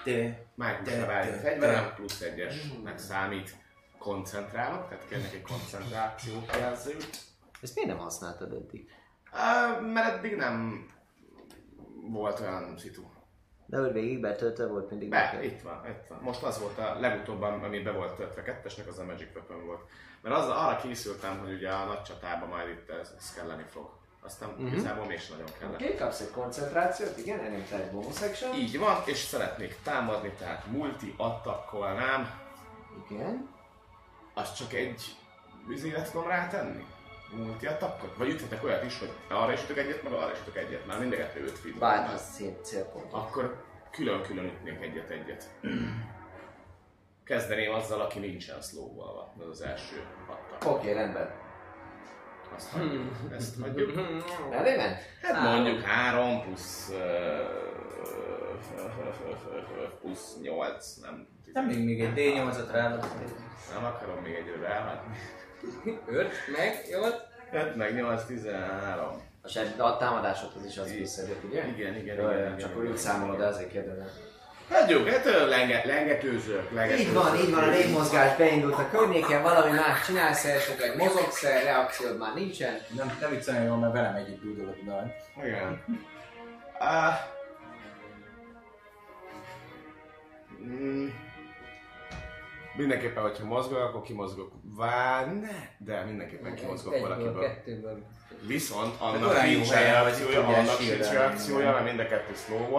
te- válik a fegyverem, plusz egyesnek számít koncentrálok, tehát kérnek egy koncentráció jelzőt. Ezt miért nem használtad eddig? Á, mert eddig nem volt olyan szitu. De hogy végig betöltve volt mindig Be, neked? itt van, itt van. Most az volt a legutóbb, ami be volt töltve kettesnek, az a Magic Weapon volt. Mert az, arra készültem, hogy ugye a nagy csatában majd itt ez, ez kelleni fog. Aztán uh-huh. igazából mégsem nagyon kellett. Oké, okay, kapsz egy koncentrációt, igen, elnyomtál egy bonus action. Így van, és szeretnék támadni, tehát multi attackolnám. Igen. Az csak egy vizélet tudom rátenni? Multi attackot? Vagy üthetek olyat is, hogy arra is ütök egyet, meg arra is ütök egyet, már mind a kettő 5 feet. Bár van. az szép célpont. Akkor külön-külön ütnék egyet-egyet. Kezdeném azzal, aki nincsen slow ez az első attack. Oké, okay, rendben. Azt hagyjuk. Ezt hagyjuk. Elé ment? Hát mondjuk 3 plusz... plusz 8, nem nem még, még egy D8-at ráadok. Nem akarom még egyre ráhatni. 5, meg, 8. 5 meg 8, 13. A, seb- a támadásodhoz is az visszajött, ugye? Igen, igen, Jó, igen. jó, igen, csak úgy számolod, igen. azért kérdezem. Hát ö, lenge, lengetőzők, lengetőzők. Így van, így van, a légmozgás beindult a környéken, valami más csinálsz, esetleg mozogsz reakciód már nincsen. Nem, nem viccelni jól, mert velem együtt a dal. Igen. Uh, mm, mindenképpen, hogyha mozgok, akkor kimozgok. Vár, ne, de mindenképpen kimozgok valakiből. Viszont annak nincs reakciója, annak sincs reakciója, mert mind a kettő slow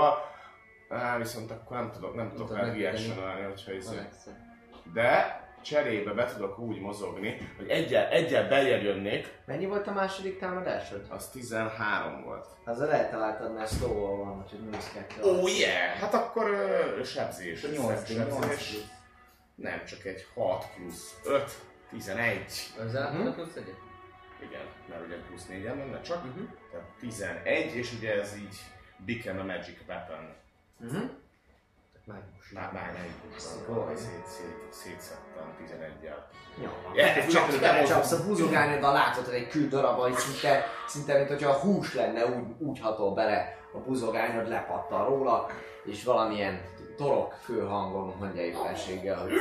Á, viszont akkor nem tudok, nem tudok megvédeni. reaction hogyha izé. De cserébe be tudok úgy mozogni, hogy egyel, egyel beljebb jönnék, Mennyi volt a második támadásod? az 13 volt. Azzal eltaláltad, mert slow van, úgyhogy mínusz kettő. Oh yeah! Hát akkor ö, sebzés. A nyolc, Sebzés. Nem, csak egy 6 plusz 5, 11. Az átlag plusz egyet? Igen, mert ugye plusz 4 menne csak. Mhm. Tehát 11, és ugye ez így become a magic weapon. Uh-huh. Már egy Szigorú. szét, szét, szétszedtem 11-jel. Jó. Yeah, Csak belecsapsz a buzogányoddal, látod, hogy egy kül darab, hogy szinte, szinte mint hogyha hús lenne, úgy, úgy hatol bele a buzogányod, lepattan róla, és valamilyen torok főhangon mondja éppenséggel, hogy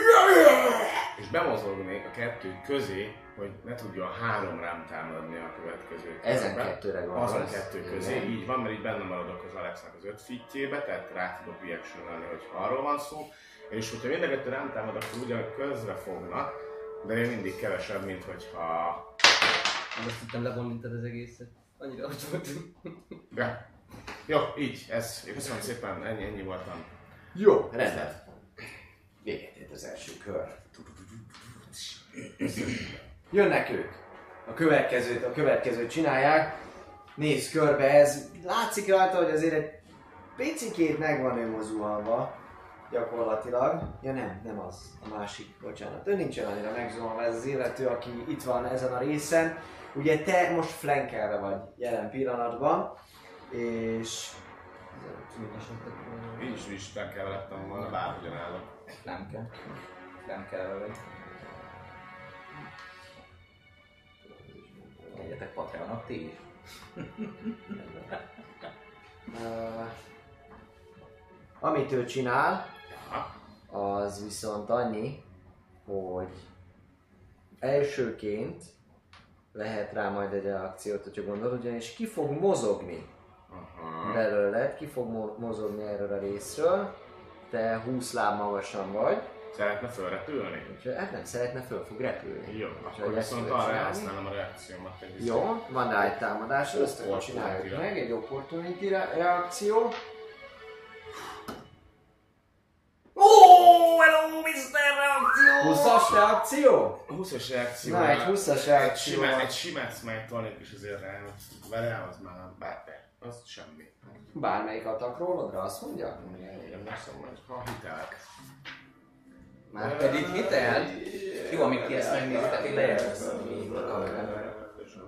És bemozognék a kettő közé hogy ne tudjon három rám támadni a következő Ezen körben. kettőre Azon gondolsz? kettő közé, Igen. így van, mert így benne maradok az Alexnak az öt fitjébe, tehát rá tudok reactionálni, hogy arról van szó. És hogyha mind a kettő rám támad, akkor ugyan közre fognak, de még mindig kevesebb, mint hogyha... Most hittem lebonintad az egészet. Annyira ott voltunk. De. Jó, így, ez. Köszönöm szépen, ennyi, ennyi voltam. Jó, rendben. Véget ért az első kör. Jönnek ők. A következőt, a következőt csinálják. Nézz körbe, ez látszik rajta, hogy azért egy picikét meg van ő mozuhalva. Gyakorlatilag. Ja nem, nem az. A másik, bocsánat. Ő nincsen annyira megzuhanva ez az illető, aki itt van ezen a részen. Ugye te most flankelve vagy jelen pillanatban. És... Én is Isten kell lettem volna, bárhogyan állok. Nem kell. Nem kell vele. Legyetek Patreonok ti is. Uh, amit ő csinál, az viszont annyi, hogy elsőként lehet rá majd egy reakciót, hogyha gondolod, ugyanis ki fog mozogni Aha. belőled, ki fog mo- mozogni erről a részről, te 20 láb magasan vagy, Szeretne fölrepülni? hát nem szeretne, föl fog repülni. Jó, Úgyhogy akkor viszont arra elhasználom a reakciómat. Egy Jó, van rá egy támadás, ezt akkor csináljuk meg, egy opportunity re- reakció. Oh, hello, Mr. Reakció! 20-as reakció? 20-as reakció. Na, egy 20-as Egy reakció. simát, egy simát smite tolnék is azért rá, hogy vele az már bár de, az semmi. Bármelyik atak rólodra, azt mondja? Igen, nem szóval, hogy ha hitelek. Már pedig hitel? Jó, amíg ti ezt megnézitek, én lejelzem.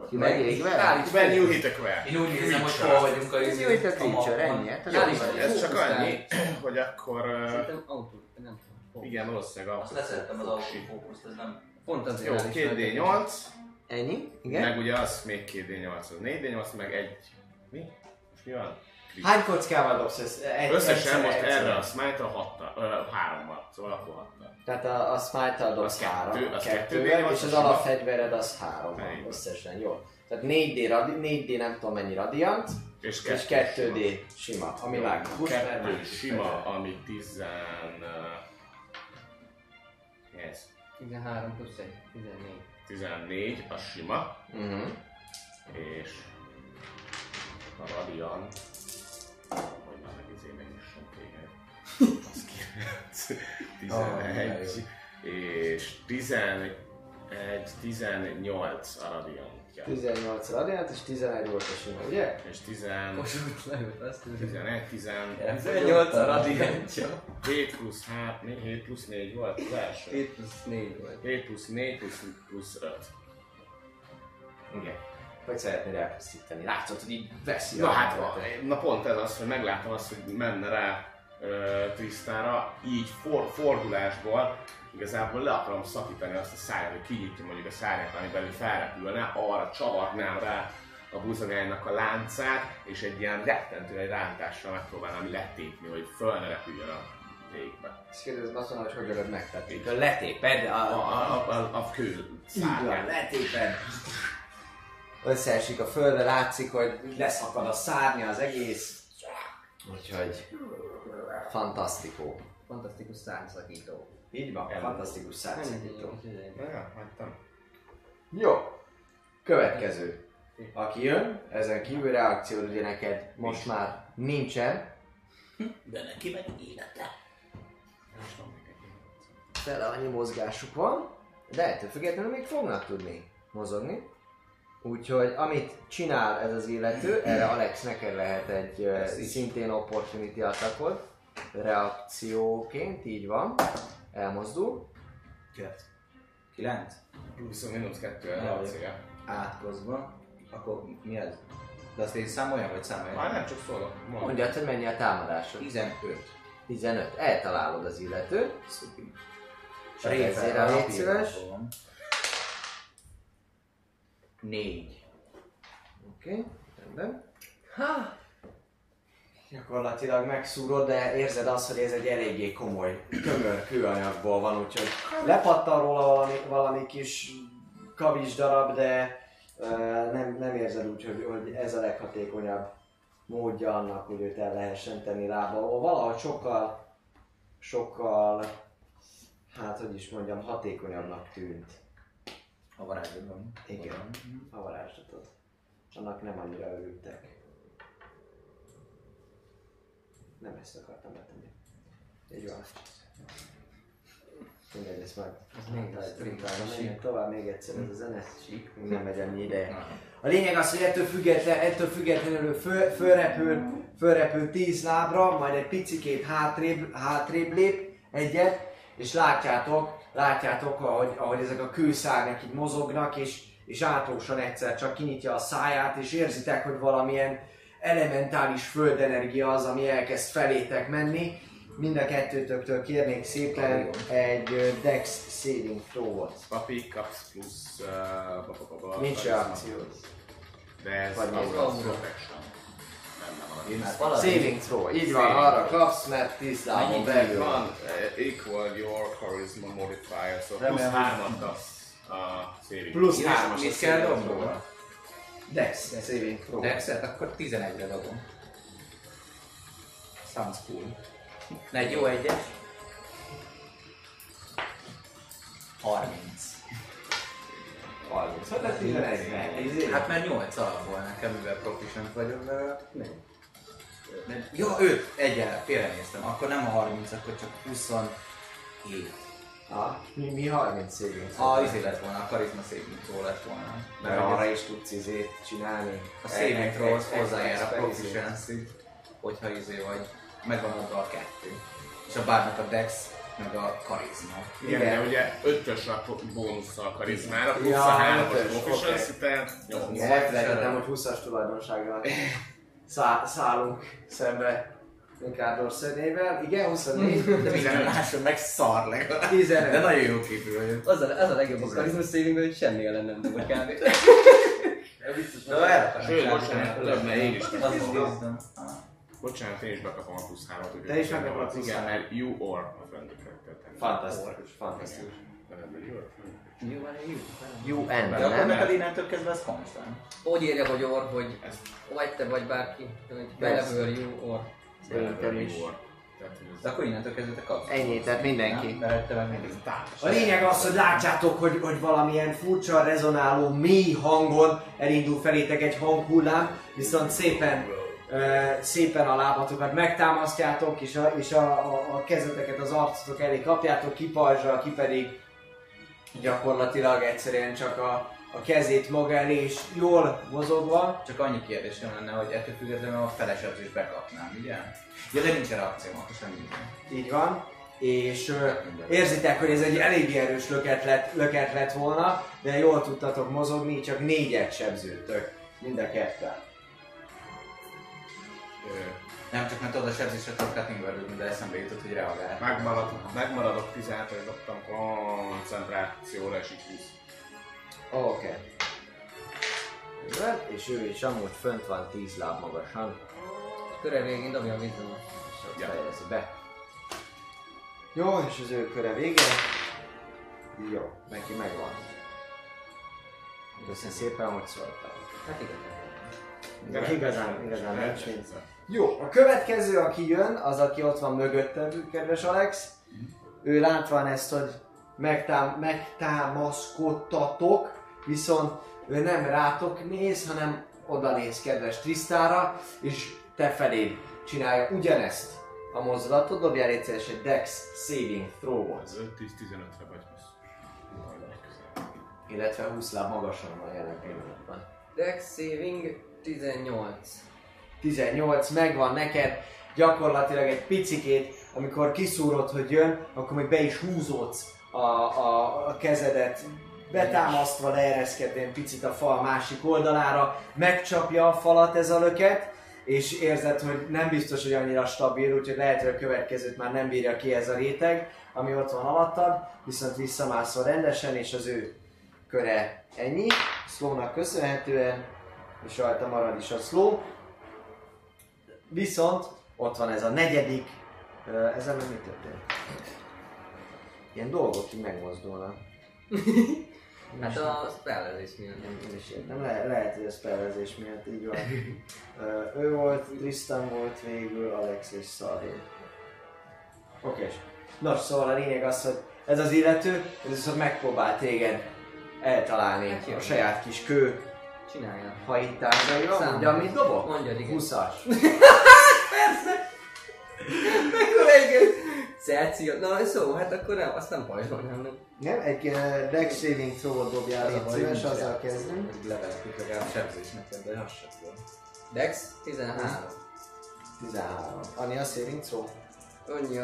Ki megégve? When you hit. Én úgy nézem, hogy hol vagyunk a itt a creature, ennyi. Hát az. Ez csak annyi, hogy akkor... Szerintem autó, nem tudom. Igen, valószínűleg Azt leszerettem az autofókuszt, ez nem... Pont azért Jó, elismertem. 2D8, Ennyi? Igen? meg ugye az még 2D8, az 4D8, meg egy... Mi? Mi van? Hány kockával dobsz ezt? Egy, Összesen egyszer, most egyszer. erre a smite-a 6 hárommal, szóval akkor 6 Tehát a, a smite-tal dobsz Az kettő, három, az kettővel, kettő, és az alapfegyvered az három van. összesen, jó. Tehát 4D, radi, 4D nem tudom mennyi radiant, és és 2D sima, ami Kettő mágikus sima, fegyver. ami 10... Yes. 13 plusz 1, 14. 14 a sima, Mhm. és a radiant, hogy már meg izé megnyisson téged. Az kilenc, 11, és 11, 18 a radiantja. 18 radiant, és 11 volt a sima, ugye? És 10, Most úgy leült, azt tudod. 11, 17 18 a radiantja. plusz 3, 7 plusz 4 volt az első. 7 plusz 4 volt. 7 plusz 4 plusz, plusz 5. Igen. Hogy szeretnéd elpusztítani? Látszott, hogy így veszi Na a hát, lendületet. na pont ez az, hogy meglátom azt, hogy menne rá ö, Trisztára, így for, fordulásból igazából le akarom szakítani azt a száját, hogy kinyitja mondjuk a szárnyát, ami belül felrepülne, arra csavarnám rá a buzogánynak a láncát, és egy ilyen rettentő egy rántással megpróbálnám letépni, hogy föl ne repüljön a légbe. Ezt kérdezem azt mondom, hogy hogy ölöd meg, tehát Mikor letéped A, a... a, a, a kő Így van, szárnyát. letéped. Összeesik a földre, látszik, hogy leszakad a szárnya az egész. Úgyhogy fantasztikó. Fantasztikus szárnyszakító. Így van, fantasztikus szárnyszakító. Ja, hagytam. Jó. Következő. Aki jön, ezen kívül reakció ugye neked most már nincsen. De neki meg élete. Fele annyi mozgásuk van, de ettől függetlenül még fognak tudni mozogni. Úgyhogy amit csinál ez az illető, erre Alex neked lehet egy uh, szintén opportunity attackod, reakcióként, így van, elmozdul, 9. Plusz mínusz 2 a cél. Átkozva. Akkor mi ez? De azt én számoljam, vagy számoljam? Már nem csak szólok. Mondj. mondjad, hogy mennyi a támadásod. 15. 15, eltalálod az illetőt. Segítsd rá, légy szíves. Négy. Oké, okay, rendben. Gyakorlatilag megszúrod, de érzed azt, hogy ez egy eléggé komoly, tömör kőanyagból van, úgyhogy lepattan róla valami, valami kis kavics darab, de ö, nem, nem érzed úgy, hogy, hogy ez a leghatékonyabb módja annak, hogy őt el lehessen tenni lábbal. Valahogy sokkal, sokkal, hát hogy is mondjam, hatékonyabbnak tűnt. A varázslatban. Igen, a varázslatot. Annak nem annyira örültek. Nem ezt akartam betenni. Így van. Mindegy, ezt menjünk sík. tovább még egyszer, ez a zene sík, nem megy annyi ideje. A lényeg az, hogy ettől, független, ettől függetlenül ő föl, fölrepül, fölrepül tíz lábra, majd egy picikét hátrébb, hátrébb lép egyet, és látjátok, látjátok, ahogy, ahogy ezek a kőszárnyak így mozognak, és, és átlósan egyszer csak kinyitja a száját, és érzitek, hogy valamilyen elementális földenergia az, ami elkezd felétek menni. Mind a kettőtöktől kérnék szépen egy Dex saving throw-ot. Papi, kapsz plusz... Uh, Nincs reakció. De ez Vagy az. Protection. Benne van. Már valami... Saving throw, így van, Saving arra kapsz, mert 10 lábon belül van? Uh, equal your charisma modifier, so plusz Remélem, hogy- hármat kapsz a saving. Plusz Mit- hármas a Mit kell throw-ra. Dex saving throw. Dexet, akkor 11-re dobom. Sounds cool. Na egy jó egyes. 30. 30. Hát ez 11 ne. Hát mert 8 alapból nekem, mivel proficient vagyok vele. Nem. Jó, 5, egyel, félrenéztem. Akkor nem a 30, akkor csak 27. Ah, mi, mi 30 saving throw? A izé lett volna, a karizma saving throw lett volna. Mert arra is tudsz izét csinálni. A Egy- egy- hozzájár a proficiency, hogyha izé vagy, megvan adva a kettő. És a bárnak a dex, meg a karizma. Igen, Igen. de ugye ötös a bónusszal a karizmára, plusz Ja, a hármas ötös, a proficiency, tehát nyolc. Igen, elfelejtettem, hogy 20-as tulajdonsággal szá- szállunk szembe Ricardo szedével. Igen, 24. De minden máson meg szar legalább. 15. De nagyon jó képű vagyok. Az a, az a legjobb a charisma saving hogy semmi ellen nem dobod kb. De el Sőt, bocsánat, több, mert én is. Bocsánat, én is bekapom a plusz hármat. úgyhogy Te is megkapod a plusz Igen, hármat. mert you or a character. tenni. Fantasztikus, fantasztikus. Jó van, jó. Jó, De ember, akkor nem? neked innentől kezdve ez konstant. Úgy írja, hogy or, hogy vagy te vagy bárki, hogy wherever you or. Is. You or. De akkor innentől kezdve te kapsz. Ennyi, tehát mindenki. A lényeg az, hogy látjátok, hogy, hogy valamilyen furcsa, rezonáló, mély hangon elindul felétek egy hanghullám, viszont szépen, szépen a lábatokat megtámasztjátok, és a, és a, a, a kezeteket az arcotok elé kapjátok, ki pajzsal, ki pedig gyakorlatilag egyszerűen csak a, a kezét maga elé, és jól mozogva. Csak annyi kérdésem lenne, hogy ettől függetlenül a felesebb is bekapnám, ugye? Ja, de nincs reakció, akkor semmi. Így van. És ö, érzitek, hogy ez egy elég erős löket lett, löket lett volna, de jól tudtatok mozogni, csak négyet sebződtök. Mind a ketten. Nem csak mert oda sebzésre tudok cutting belül, de eszembe jutott, hogy reagál. Megmaradok, megmaradok 16 hogy dobtam koncentrációra, és így 20. Oké. Okay. És ő is amúgy fönt van 10 láb magasan, Köre végén dobja a wisdom és ott Ja. fejezi be. Jó, és az ő köre vége. Jó, neki megvan. Köszönöm szépen, hogy szóltál. Hát igen. De igazán, igazán nincs. Jó, a következő, aki jön, az, aki ott van mögöttem, kedves Alex. Ő látván ezt, hogy megtám, megtámaszkodtatok, viszont ő nem rátok néz, hanem oda néz kedves Trisztára, és te feléd csinálja ugyanezt a mozdulatot. Dobjál egy egy Dex Saving Throw-ot, Az 5-10-15-re vagy biztos. Illetve 20 láb magasan van jelen pillanatban. Dex saving 18. 18 megvan neked, gyakorlatilag egy picikét, amikor kiszúrod, hogy jön, akkor még be is húzódsz a, a, a kezedet, betámasztva leereszkedvén picit a fal másik oldalára, megcsapja a falat ez a löket, és érzed, hogy nem biztos, hogy annyira stabil, úgyhogy lehet, hogy a következőt már nem bírja ki ez a réteg, ami ott van alattad, viszont visszamászol rendesen, és az ő köre ennyi, Slownak köszönhetően, és rajta marad is a slow. Viszont ott van ez a negyedik, ezen meg mi történt? Ilyen dolgok így megmozdulnak. Hát a spellezés miatt. Nem, én is értem. Le, lehet, hogy a spellezés miatt így van. Ő volt, Tristan volt végül, Alex és Szarvin. Oké. Nos, szóval a lényeg az, hogy ez az illető, ez viszont megpróbál téged eltalálni Hát a saját kis kő Csinálja. hajításaival. Számolj. Mondja, mit dobok? Mondjad, igen. 20-as. Mekkora egy Celsius. Na, szó, hát akkor nem, azt nem pajzsol, nem, nem. Nem, egy uh, deck saving throw-ot dobjál, a légy baj, szíves, azzal kezdünk. Hogy levettük legalább sebzés neked, de az sem tudom. Dex 13. 13. Annyi a saving throw? Annyi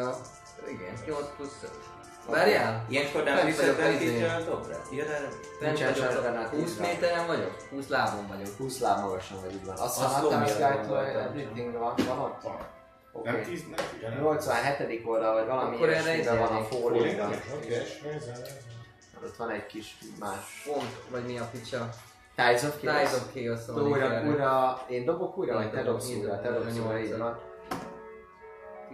igen, 8 plusz 5. Várjál! Ilyenkor nem vagyok a dobra? Ja, de Nincsen vagyok, sarkanát 20 tízre. méteren vagyok? 20 lábon vagyok. 20 láb magasan vagy így van. Azt Azt mondtam, Lomi Sky alól to voltam. everything van, van ott? Oké. Nem 10, nem 11. 87. oldal, vagy valami Akkor erre ilyesmiben van a fóliában. Oké. Ott van egy kis más. Pont, vagy mi a picsa? Tides of Tides Chaos. of Chaos Szóval Újra, újra, én dobok újra, vagy te dobsz újra? Te dobsz újra, így nyolcat. van.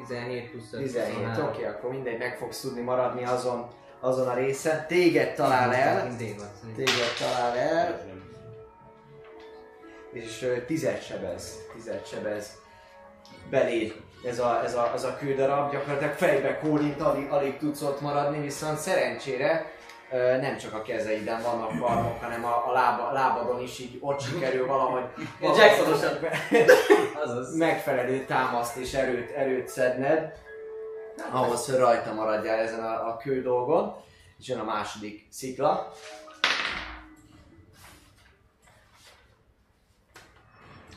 17 plusz 5. 17, oké, akkor mindegy, meg fogsz tudni maradni azon, azon a részen. Téged talál el, Mindig van. szerintem. téged talál el, és tizet sebez, tizet sebez beléd ez a, ez a, ez a kődarab, gyakorlatilag fejbe kólint, alig, alig tudsz ott maradni, viszont szerencsére nem csak a kezeiden vannak karmok, hanem a, a lába, lábadon is így ott sikerül valahogy Jacksonosan. Megfelelő támaszt és erőt, erőt szedned, ahhoz, hogy rajta maradjál ezen a, a kő dolgon, és jön a második szikla.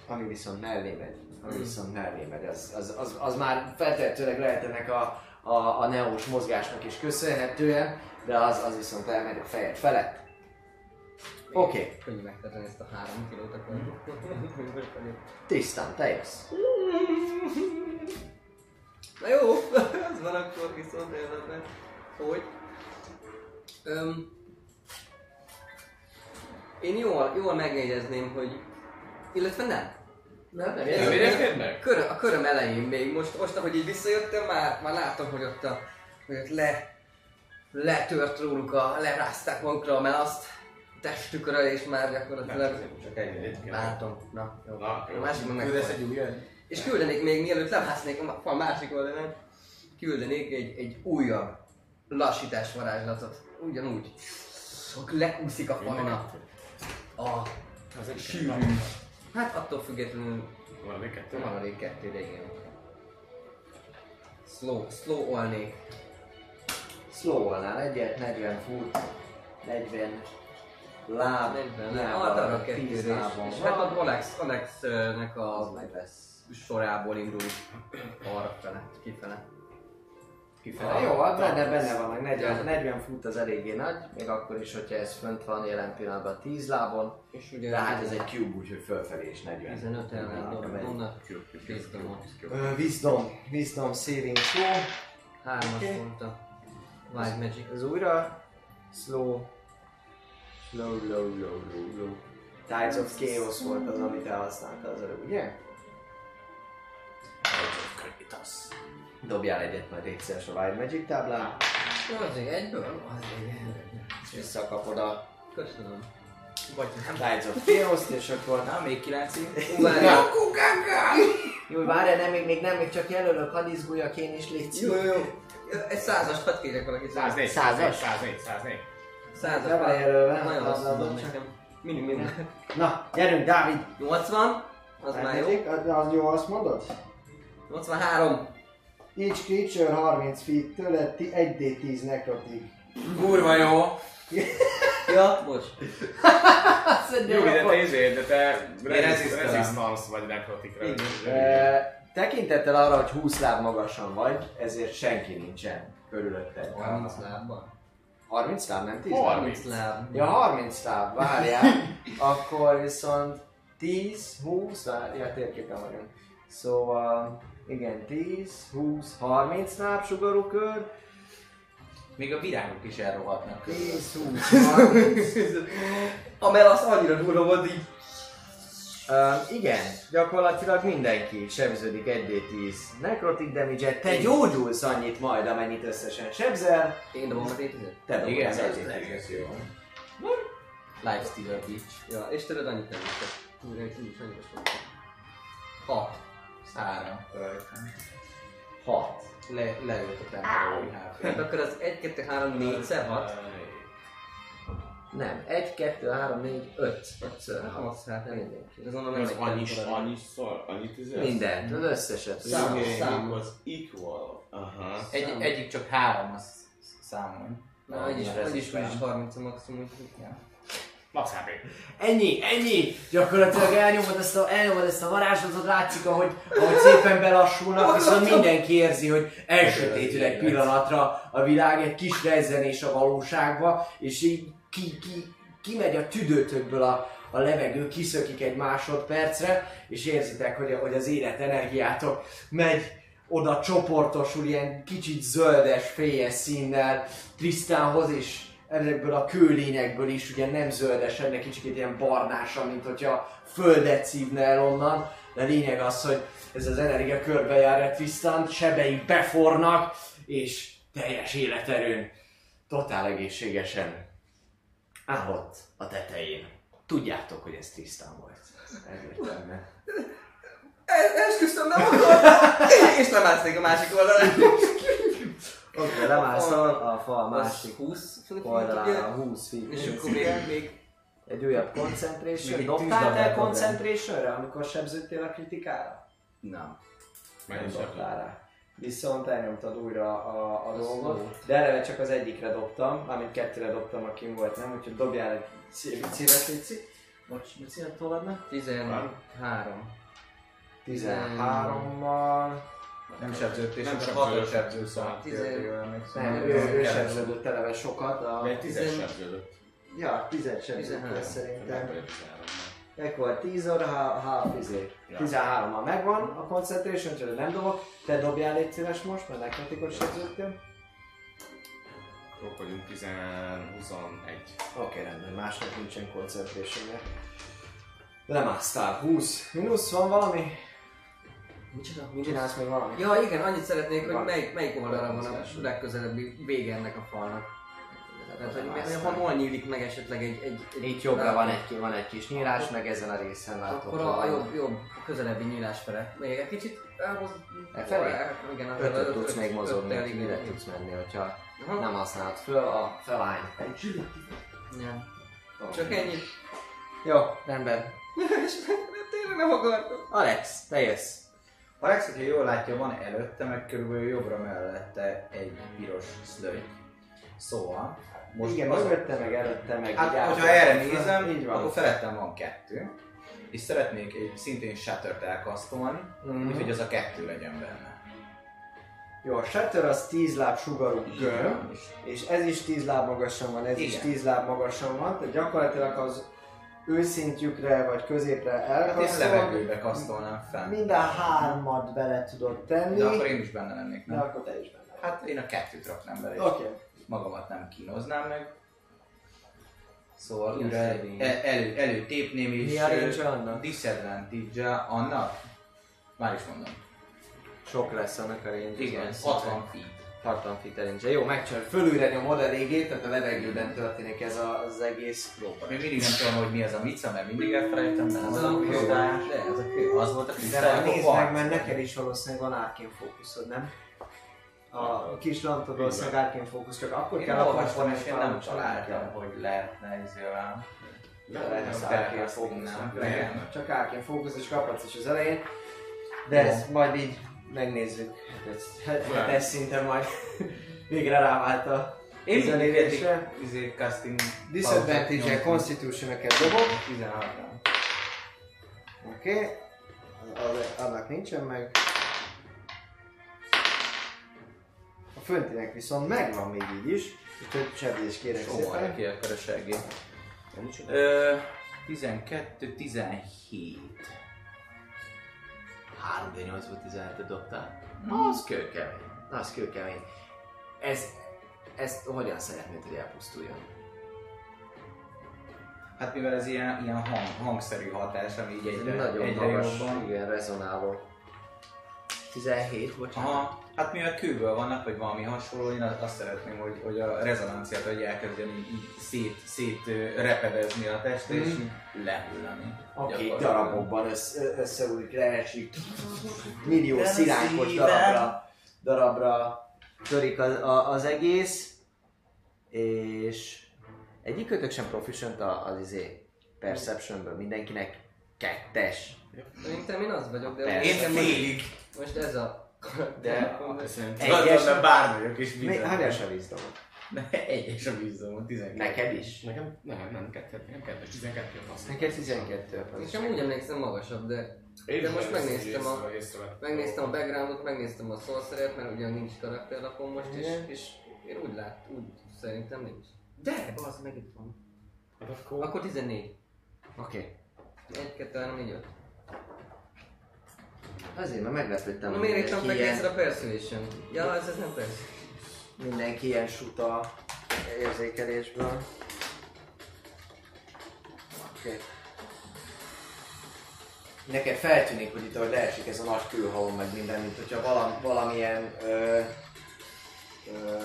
Ami viszont mellé megy, ami viszont mellé megy, az, az, az, az már feltehetőleg lehet ennek a, a, a neós mozgásnak is köszönhetően, de az, az viszont elmegy a fejed felett. Oké, okay. Könnyű megtenni ezt a három kilót akkor. tisztán, te jössz. Na jó, az van akkor viszont érdemben. Hogy? Öm, én jól, jól megjegyezném, hogy... Illetve nem. Nem, nem, Nem érekednek? Kör, a köröm elején még, most, most ahogy így visszajöttem, már, már látom, hogy ott, a, hogy ott le, letört róluk a, lerázták magukra a melaszt a testükre, és már gyakorlatilag Csak egy. látom. Na, jó. Na, A jó. másik meg Küldesz egy újat? És küldenék még, mielőtt lemásznék a a másik oldalán, küldenék egy, egy újabb lassítás varázslatot. Ugyanúgy. Lekúszik a falna. A Az egy sűrű. Hát attól függetlenül Van még kettő? van alig kettő, de igen. Slow, slow olnék. Slow-olnál egyet, 40 fut, 40 láb, 40, hiába hát arra 10 kettőre lábon És hát az Alex, Alexnek az a meg lesz. sorából indul arra fele, kifele. Kifele. Jó, hát benne, benne van, meg 40, 40 fut az eléggé nagy, még akkor is, hogyha ez fönt van jelen pillanatban 10 lábon, És ugye de hát ez egy cube, úgyhogy fölfelé is 40. 15 ellen lábra megy. dobnak. Wisdomot. Ö, Wisdom, Wisdom saving throw, Hármas Oké. mondta. Wild Magic. ez újra, slow, slow, low, low, low, low. Tides of Chaos volt az, amit elhasználtál az előbb, ugye? Dobjál egyet majd egyszer a Wild Magic táblán, Azért egyből? Azért. és visszakapod a Köszönöm. Vagy nem. Tides of Chaos-t, és akkor... Na, még kilencig. Ú, várjál. Jó, várjál, nem, még, még nem, még csak jelölök, hadd izguljak én is, légy Jó, jó. Egy százast hadd kérjek valaki. 104, Százas? 104, 104. Százas. Le van jelölve, Nagyon van csak. nekem. Minimum. Na, gyerünk, Dávid! 80. Az már jó. Az, jó, azt mondod? 83. Each creature 30 feet tőle, 1d10 necrotic. Kurva jó. Ja, bocs. Jó, de te izé, de te resistance vagy nekrotikra. Tekintettel arra, hogy 20 láb magasan vagy, ezért senki nincsen körülötted. 30 lábban. 30 láb, nem 10 láb? 30 láb. Ja, 30 láb, várjál. Akkor viszont 10, 20, várj, ja, térképen vagyunk. Szóval, igen, 10, 20, 30 láb sugarú kör, Még a virágok is elrohadnak. 10, 20, 30. A melasz annyira durva volt így. Uh, igen, gyakorlatilag mindenki sebződik 1d10 necrotic damage te gyógyulsz annyit majd, amennyit összesen sebzel, Én dobom a D10-et. te dobod Igen, az ez 1d10 egész jó. Lifesteal Beach. Ja, és tudod annyit nem is. Újra egy nincs annyira sok. Hat. Három. Rajtam. Hat. Le, leült a temporary Hát akkor az 1, 2, 3, 4 szer 6. Nem, 1, 2, 3, 4, 5. 5 6, hát nem. Mindenki. Ez onnan nem Az megy annyi, annyi szor, annyit izé? Mindent, az összeset. Számos. was equal. Aha. Egy, egyik csak három, az számolj. Na, így is, így is, is 30 a maximum. Ja. Max HP. Ennyi, ennyi! Gyakorlatilag elnyomod ezt a, elnyomod ezt a varázslatot, látszik, ahogy, ahogy szépen belassulnak, viszont mindenki érzi, hogy elsötétül egy pillanatra a világ, egy kis rezzenés a valóságba, és így ki, ki, kimegy a tüdőtökből a, a levegő, kiszökik egy másodpercre, és érzitek, hogy, hogy az élet energiátok megy oda csoportosul ilyen kicsit zöldes, félyes színnel Trisztánhoz, és ezekből a kőlényekből is ugye nem zöldes, ennek kicsit ilyen barnása, mint hogyha földet szívne el onnan, de lényeg az, hogy ez az energia körbejár Trisztán, sebei befornak, és teljes életerőn, totál egészségesen állott a tetején. Tudjátok, hogy ez Trisztán volt. Egyértelműen. Esküszöm, nem akar! És lemászik a másik oldalán. Oké, lemászol a fal másik 20 oldalára 20 És feet. akkor még, még Egy újabb concentration. Dobtál dobom. concentrationre, amikor sebződtél a kritikára? Nem. Nem Mennyi dobtál rá. Viszont elnyomtad újra a, a dolgot, de eleve csak az egyikre dobtam, mármint kettőre dobtam, akin volt, nem? Úgyhogy dobjál egy szívet, Lici. Bocs, mit szívet toladnak? 13. 13-mal... Nem sebződtés, Nem nem csak sebződött. hatot sebző szóval. Nem, ő, ő sebződött eleve sokat. A... Tízes Tizen- sebződött. Ja, 10 sebződött 13. szerintem. Ekkor 10 óra, ha, ha izé. Ja. 13-mal megvan a concentration, úgyhogy nem dobok. Te dobjál légy szíves most, mert sebződtél. Akkor vagyunk 10, 21. Oké, rendben, másnak nincsen concentration Lemásztál, 20. Minusz van valami? Micsoda? Csinálsz még valamit? Ja igen, annyit szeretnék, Van. hogy melyik, melyik oldalra van a legközelebbi vége ennek a falnak. Tehát, hogy Lemásztál. ha hol nyílik meg esetleg egy... egy, egy Itt jobbra van egy, van egy kis nyílás, meg ezen a részen látható. Akkor a, a jobb, jobb, a közelebbi nyílás fele. Még egy kicsit elhoz... E felé? Igen, az Ötöt öt- tudsz öt- még mozogni, ide tudsz menni, hogyha Aha. nem használod föl a felány. Ja. Csak ennyi. Jó, rendben. Tényleg nem akartam. Alex, te jössz. Alex, hogyha jól látja, van előtte, meg körülbelül jobbra mellette egy piros szlögy. Szóval, most Igen, az mögötte, meg előtte, meg Hát, át- hogyha erre nézem, így van. akkor felettem van kettő. És szeretnék egy szintén Shattert elkasztolni, Mhm. úgyhogy az a kettő legyen benne. Jó, a Shatter az 10 láb sugarú gömb. És ez is 10 láb magasan van, ez is Igen. 10 láb magasan van, tehát gyakorlatilag az őszintjükre vagy középre hát én elkasztol, levegőbe kasztolnám fel. minden hármat bele tudod tenni, De akkor én is benne lennék, de nem? akkor te is benne. Hát én a kettőt raknám bele, Oké. Magamat nem kínoznám meg. Szóval a újra el, elő, előtépném és Mi a range annak? disadvantage annak? Már is mondom. Sok lesz annak a range. Igen, az 60 feet. 60 feet range. Jó, megcsinálod. Fölülre nyomod elégét, tehát a levegőben történik ez a, az egész Még mindig nem tudom, hogy mi az a mica, mert mindig elfelejtem, de Az az a a kő. kristályos. De, az a kő. Az volt a De már akkor nézd meg, mert neked is valószínűleg van árkén fókuszod, nem? A kis valószínűleg árkén fókusz, csak akkor Én kell a olvastam, és én nem találtam, hogy lehetne izével. Csak árkén fókusz és kaphatsz is az elején. De ezt majd így megnézzük. Hát ez- Hát ez szinte majd végre rávált a Én zenélésre. izé casting... Disadvantage-el Constitution-eket dobok. 16 Oké. Okay. Annak nincsen meg. Föntinek viszont megvan még így is. Úgyhogy sebzés kérek Sóval szépen. ki akar a. Ö, 12, 17. 3 d 8 volt 17 dobtál. Az kőkemény. Az kőkemény. Ez, ezt hogyan szeretnéd, hogy elpusztuljon? Hát mivel ez ilyen, ilyen hang, hangszerű hatás, ami így egyre, Nagyon egyre magas, jobban. igen, rezonáló. 17, bocsánat. Aha, hát mivel kőből vannak, vagy valami hasonló, én azt szeretném, hogy, hogy a rezonanciát, hogy elkezdjen így, így szét, szét repedezni a test, és így lehullani. Oké, Gyakorlatilag. darabokban össze, összeúlik, leesik, millió szívem. darabra, darabra törik az, a, az egész, és egyikőtök sem proficient a- az izé Perceptionből, mindenkinek kettes. Szerintem én az vagyok, de Persze. Én félig. Most ez a... De Szerintem. Egyes- vagyok, és mi, minden. hányas a vízdom? Egyes a vízom, 12. Neked is? Nekem nem, nem kettő, nem kettő, 12 azt. Neked 12 És amúgy emlékszem magasabb, de Én De is most megnéztem a- megnéztem a backgroundot, megnéztem a sorceret, mert ugyan nincs karakterlapom most, és, és én úgy lát, úgy szerintem nincs. De, az meg itt van. Hát akkor... Akkor 14. Oké. 1, 2, 3, 4, 5. Azért, mert meglepődtem. Na hogy miért itt meg ilyen- észre a Persuasion? Ja, ez, ez nem Persuasion. Mindenki ilyen suta érzékelésből. Oké. Neked feltűnik, hogy itt ahogy leesik ez a nagy kőhalom meg minden, mint hogyha valam, valamilyen ö, ö,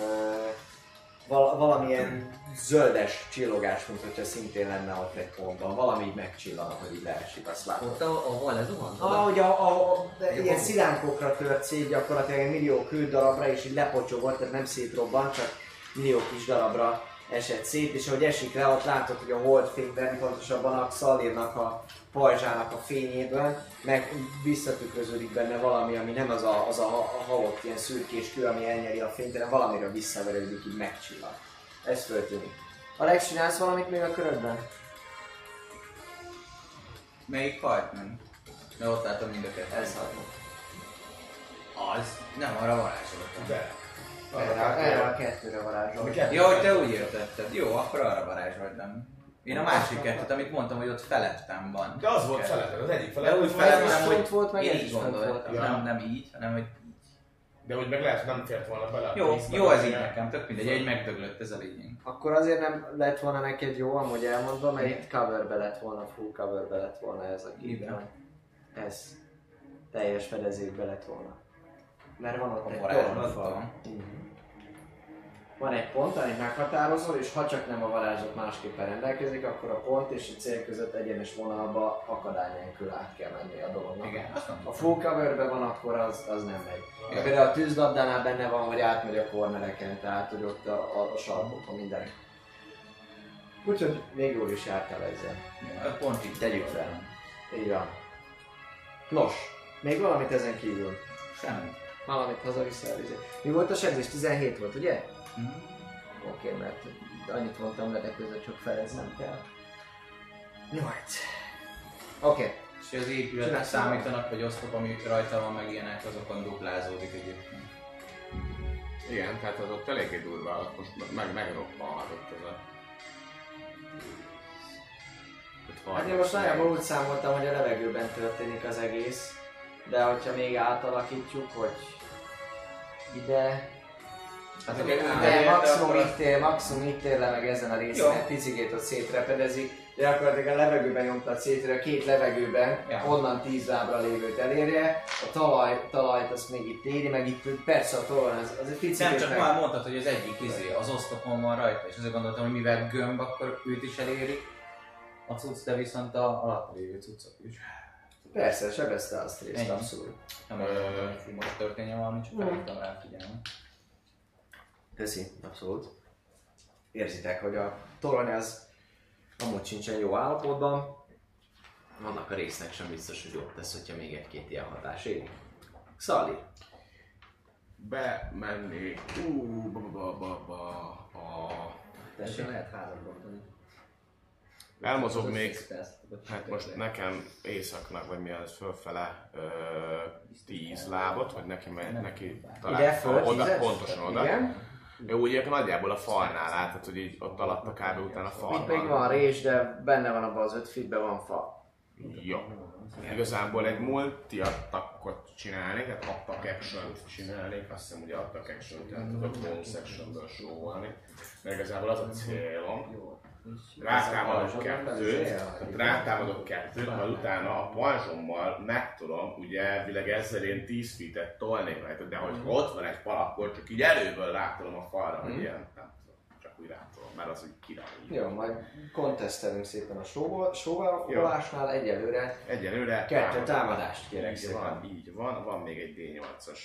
val, valamilyen zöldes csillogás, mint hogyha szintén lenne ott egy pontban. Valami így megcsillan, hogy így leesik, azt látod. Ott, ahol, lezuhant? Ah, hogy a, a, a ilyen szilánkokra tört szét gyakorlatilag egy millió kődarabra, és így lepocsogott, tehát nem szétrobbant, csak millió kis darabra esett szét, és ahogy esik le, ott látod, hogy a holdfényben, pontosabban a Szalírnak a pajzsának a fényében, meg visszatükröződik benne valami, ami nem az a, az a, a halott ilyen szürkés kő, ami elnyeri a fényt, hanem valamire visszaverődik, így megcsillan. Ez föltűnik. Alex, csinálsz valamit még a körödben? Melyik hajt nem? Mert ott látom mind a kettőt. Ez hallom. Az, nem arra varázsoltam. De. Erre, erre a kettőre varázsol. Ja, hogy te úgy értetted. Jó, akkor arra varázsoltam. Én a másik kettőt, amit mondtam, hogy ott felettem van. De az volt feletted, az egyik De feletted. úgy volt, is felettem, hogy volt, meg én ez így is font gondoltam. volt. Nem, nem így, hanem hogy De úgy meg lehet, hogy nem fért volna bele. jó, jó ez így nekem, tök mindegy, egy megdöglött ez a lényeg. Akkor azért nem lett volna neked jó, amúgy elmondva, mert itt coverbe lett volna, full coverbe lett volna ez a kép. Ez teljes fedezékbe lett volna. Mert van ott A egy varázslatban. tornafal. Mhm. Van egy pont, amit meghatározol, és ha csak nem a varázslat másképpen rendelkezik, akkor a pont és a cél között egyenes vonalba akadály nélkül át kell menni a dolognak. Igen. Ha full coverben van, akkor az, az nem megy. Igen. Például a tűzlabdánál benne van, hogy átmegy a cornereken, tehát hogy ott a, a, a sarkokon minden. Úgyhogy még jól is jártál ezzel. Ja, Pont így Tegyük fel. Így van. Nos, még valamit ezen kívül. Semmi. Valamit haza-vissza elvizé. Mi volt a sebzés? 17 volt, ugye? Mhm. Oké, okay, mert annyit mondtam le, de közben csak feleznem kell. 8. Oké. Okay. És az épületek számítanak, vagy oszlop, ami rajta van, meg ilyenek, azokon duplázódik egyébként. Igen, tehát az ott eléggé durva, ott most meg, megroppanhatott ez a... Hát én most nagyjából úgy számoltam, hogy a levegőben történik az egész, de hogyha még átalakítjuk, hogy ide, Hát ugye ide maximum akkor itt ér, maximum itt ér le meg ezen a részen, Jó. egy picikét ott szétrepedezik, de gyakorlatilag a levegőben nyomtad szét, a két levegőben, Ja. onnan 10 lábra lévőt elérje, a talaj, talajt azt még itt éri, meg itt persze a talaj az, az egy picit Nem, csak már mondtad, hogy az egyik izé, az osztopon van rajta, és azért gondoltam, hogy mivel gömb, akkor őt is eléri a cucc, de viszont a alatt lévő cuccok is. Persze, sebezte azt részt, Ennyi. abszolút. Nem hogy most történjen valami, csak felhívtam rá figyelni. Köszi, abszolút. Érzitek, hogy a torony az amúgy sincsen jó állapotban. Annak a résznek sem biztos, hogy jobb tesz, hogyha még egy-két ilyen hatás éri. Szali. Bemenni. Ú, ba, ba, ba, ba, a... Tessék, lehet házat bontani. Elmozog Az még, összes perc, vagy hát most nekem északnak, vagy mi az, fölfele ö, tíz lábot, hogy neki, neki talán Ide föl, oda, pontosan oda. Igen. Ő úgy értem nagyjából a falnál látod, hogy így ott alatt a kb. után a fal Itt még van rés, de benne van abban az öt fitben van fa. Jó. Igazából egy multi attakot csinálnék, tehát attack action csinálnék, azt hiszem ugye attack action, tehát tudok bonus actionből sorolni. Mert igazából az a célom, Jó. Rátámadok kettőt, tehát rátámadok kettőt, majd utána a pajzsommal meg tudom, ugye elvileg ezzel én 10 feet-et tolnék rajta, de hogy ott van egy fal, akkor csak így előből rátolom a falra, hogy ilyen, nem tudom, csak úgy rátolom, mert az úgy király. Jó, majd kontesztelünk szépen a sóval- sóvalásnál egyelőre. Egyelőre Kettő támadást kérek így szépen. van, így van, van még egy D8-as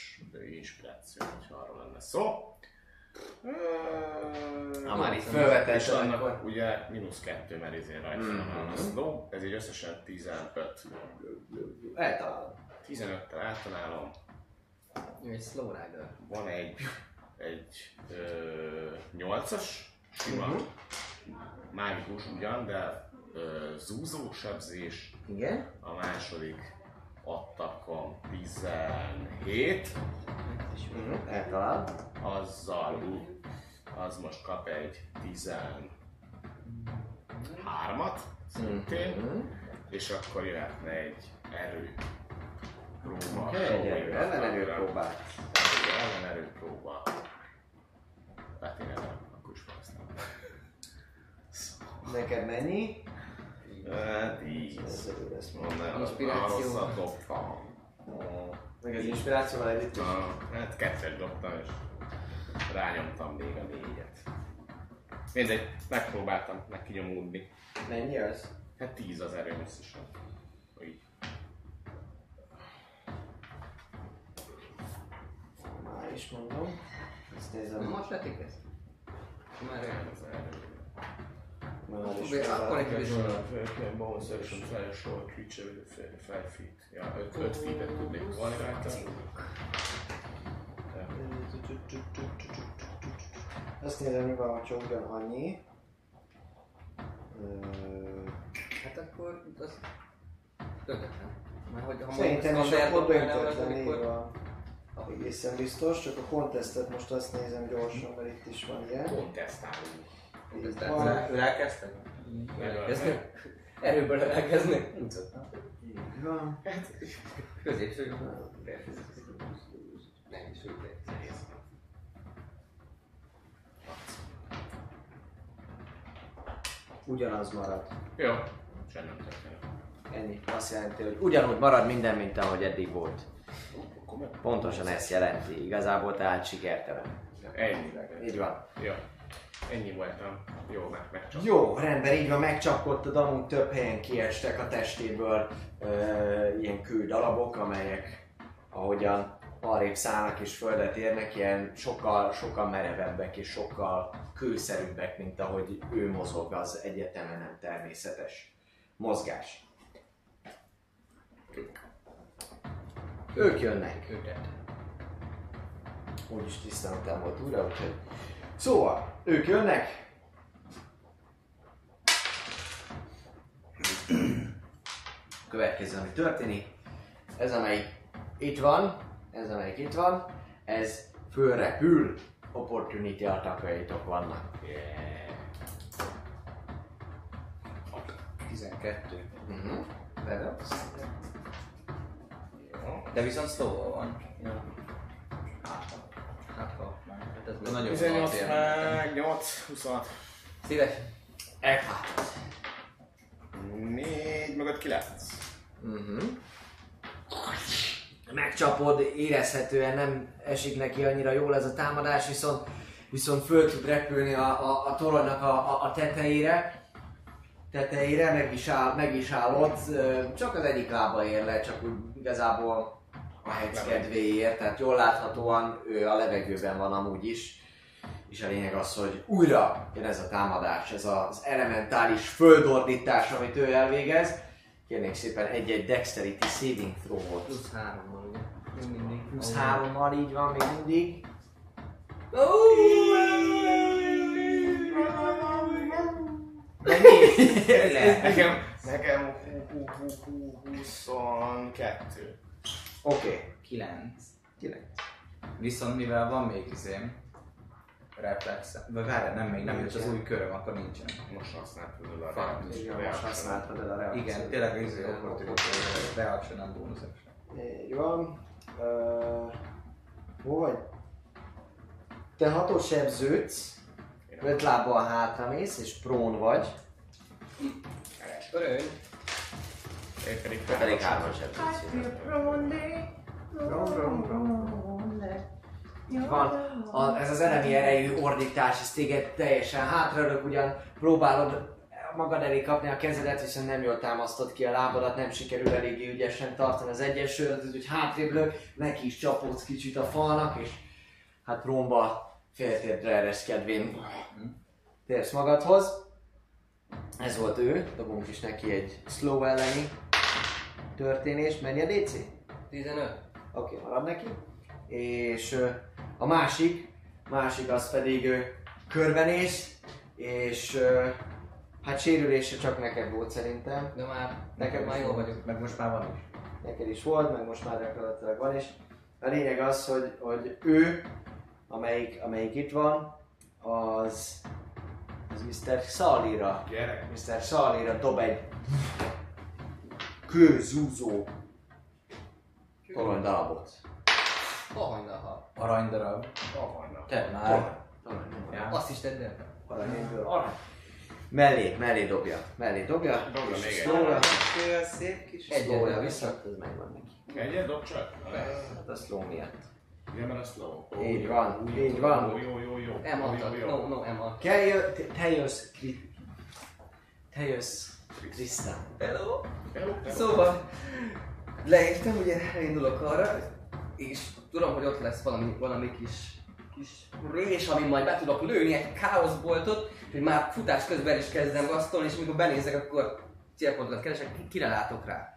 inspiráció, hogyha arról lenne szó. Ha már itt És felvetetted, annak ugye mínusz kettő, mert izén rajta van Mhm. a slow, ez így összesen 15. Eltalálom. 15-tel általálom, Ő egy slow rider. van egy, egy ö, 8-as, sima, Mhm. mágikus ugyan, de ö, zúzó sebzés, Igen. a második attakom 17, Mhm. Eltalálom. Azzal ú, az most kap egy 13-at, szintén, Mhm. és akkor jöhetne egy erő próba. Oké, egy erő, ellenerő próbál. Ellenerő próba. Hát én nem, akkor is használom. Neked mennyi? Hát így. Inspiráció. Meg az inspirációval együtt is. Hát kettőt dobtam, és rányomtam még a négyet. Mindegy, megpróbáltam meg kinyomódni. Mennyi az? Hát 10 az erőm összesen. Így. Már is mondom. Ezt nézem. Nem atletik ez? Már olyan. Az erő. Már is Akkor- egy mondom. bizony. bonus action threshold creature with 5 feet. Ja, 5 feet-et tudnék volni rajta. Azt nézem, mi van, hogyha ugyanannyi. Hát akkor az döntetlen. Mert hogy ha Szerintem is akkor döntetlen, így van. Egészen biztos, csak a contestet most azt nézem gyorsan, mert itt is van ilyen. Kontesztálunk. Rá- rákezdtek? Elkezdni? Erőből elkezdni? Így van. Középső. Nem is úgy Ugyanaz marad. Jó. Semmi nem történik. Ennyi. Azt jelenti, hogy ugyanúgy marad minden, mint ahogy eddig volt. Pontosan ezt jelenti. Igazából tehát sikertelen. Ennyi. Így van. Jó. Ennyi voltam. Jó, meg, megcsaptam. Jó, rendben, így van, megcsapkodtad, amúgy több helyen kiestek a testéből ö, ilyen kődarabok, amelyek ahogyan arrébb szállnak és földet érnek, ilyen sokkal, sokkal merevebbek és sokkal kőszerűbbek, mint ahogy ő mozog, az egyetemen nem természetes mozgás. Ők jönnek. Őket. Úgyis tisztán volt újra, úgyhogy... Szóval, ők jönnek. Következő, ami történik, ez amelyik itt van, ez amelyik itt van, ez fölrepül, opportunity attackjaitok vannak. Yeah. 12. Mhm. Bedobsz? Jó. De viszont slow van. Hát ha. Hát ez nagyon 18 szar meg 8, 26. Szíves. Eckhart. 4 meg 5, 9. Mhm. Megcsapod, érezhetően nem esik neki annyira jól ez a támadás, viszont, viszont föl tud repülni a, a, a toronynak a, a, a tetejére. Tetejére, meg is, áll, meg is áll ott, ö, csak az egyik lába ér le, csak úgy igazából a hec kedvéért, tehát jól láthatóan ő a levegőben van amúgy is. És a lényeg az, hogy újra jön ez a támadás, ez az elementális földordítás, amit ő elvégez. Kérnék szépen egy-egy Dexterity Saving Throw-ot. Plusz ugye? Még mindig. Plusz hárommal így van még mindig. Nekem, nekem hú, hú, hú, hú, 22. Oké. 9. Kilenc. Viszont mivel van még izém, reflex, vagy várj, nem még nem jött az új köröm, akkor nincsen. Most használtad a Fuck. reakciót. Igen, most használtad el a reakciót. Igen, tényleg az izé opportunity reaction, nem bonus action. Így van. Uh, hol vagy? Te hatos sebződsz, öt lábbal hátra mész, és prón vagy. Öröny. Én pedig Te pedig hárman Van, a, ez az elemi erejű ordítás, ez téged teljesen hátralök, ugyan próbálod magad elé kapni a kezedet, viszont nem jól támasztod ki a lábadat, nem sikerül eléggé ügyesen tartani az egyensúlyt, hogy hátrébb lök, neki is csapódsz kicsit a falnak, és hát prómba féltérdre ereszkedvén térsz magadhoz. Ez volt ő, dobunk is neki egy slow elleni történés. Mennyi a DC? 15. Oké, okay, marad neki. És a másik, másik az pedig körbenéz, és hát sérülése csak neked volt szerintem. De már, nekem már jól vagyok. Meg most már van is. Neked is volt, meg most már gyakorlatilag van is. A lényeg az, hogy, hogy ő, amelyik, amelyik itt van, az, az Mr. Salira Gyerek. Mr. Salira dob egy kőzúzó toronydarabot. Ahajnaha. Aranydarab. Avarnak. Te már. Ja. Azt is tedd el. Aranyből. Arany. Mellé, mellé dobja. Mellé dobja. Dobja még egy. Slowja. Ő a szép kis... Egyet vissza. Ez megvan neki. Egyet dob csak? Hát a slow miatt. Igen, mert a slow. Így jó, van, jó, így van. Jó, jó, jó, jó. Jó, No, no, adtak. Te jö- te- jössz, te jössz, Krisztán. Hello. Hello. Szóval leértem, ugye elindulok arra, és tudom, hogy ott lesz valami, valami kis, kis rés, ami majd be tudok lőni egy káoszboltot, hogy már futás közben is kezdem gasztolni, és amikor benézek, akkor célpontokat keresek, kire látok rá.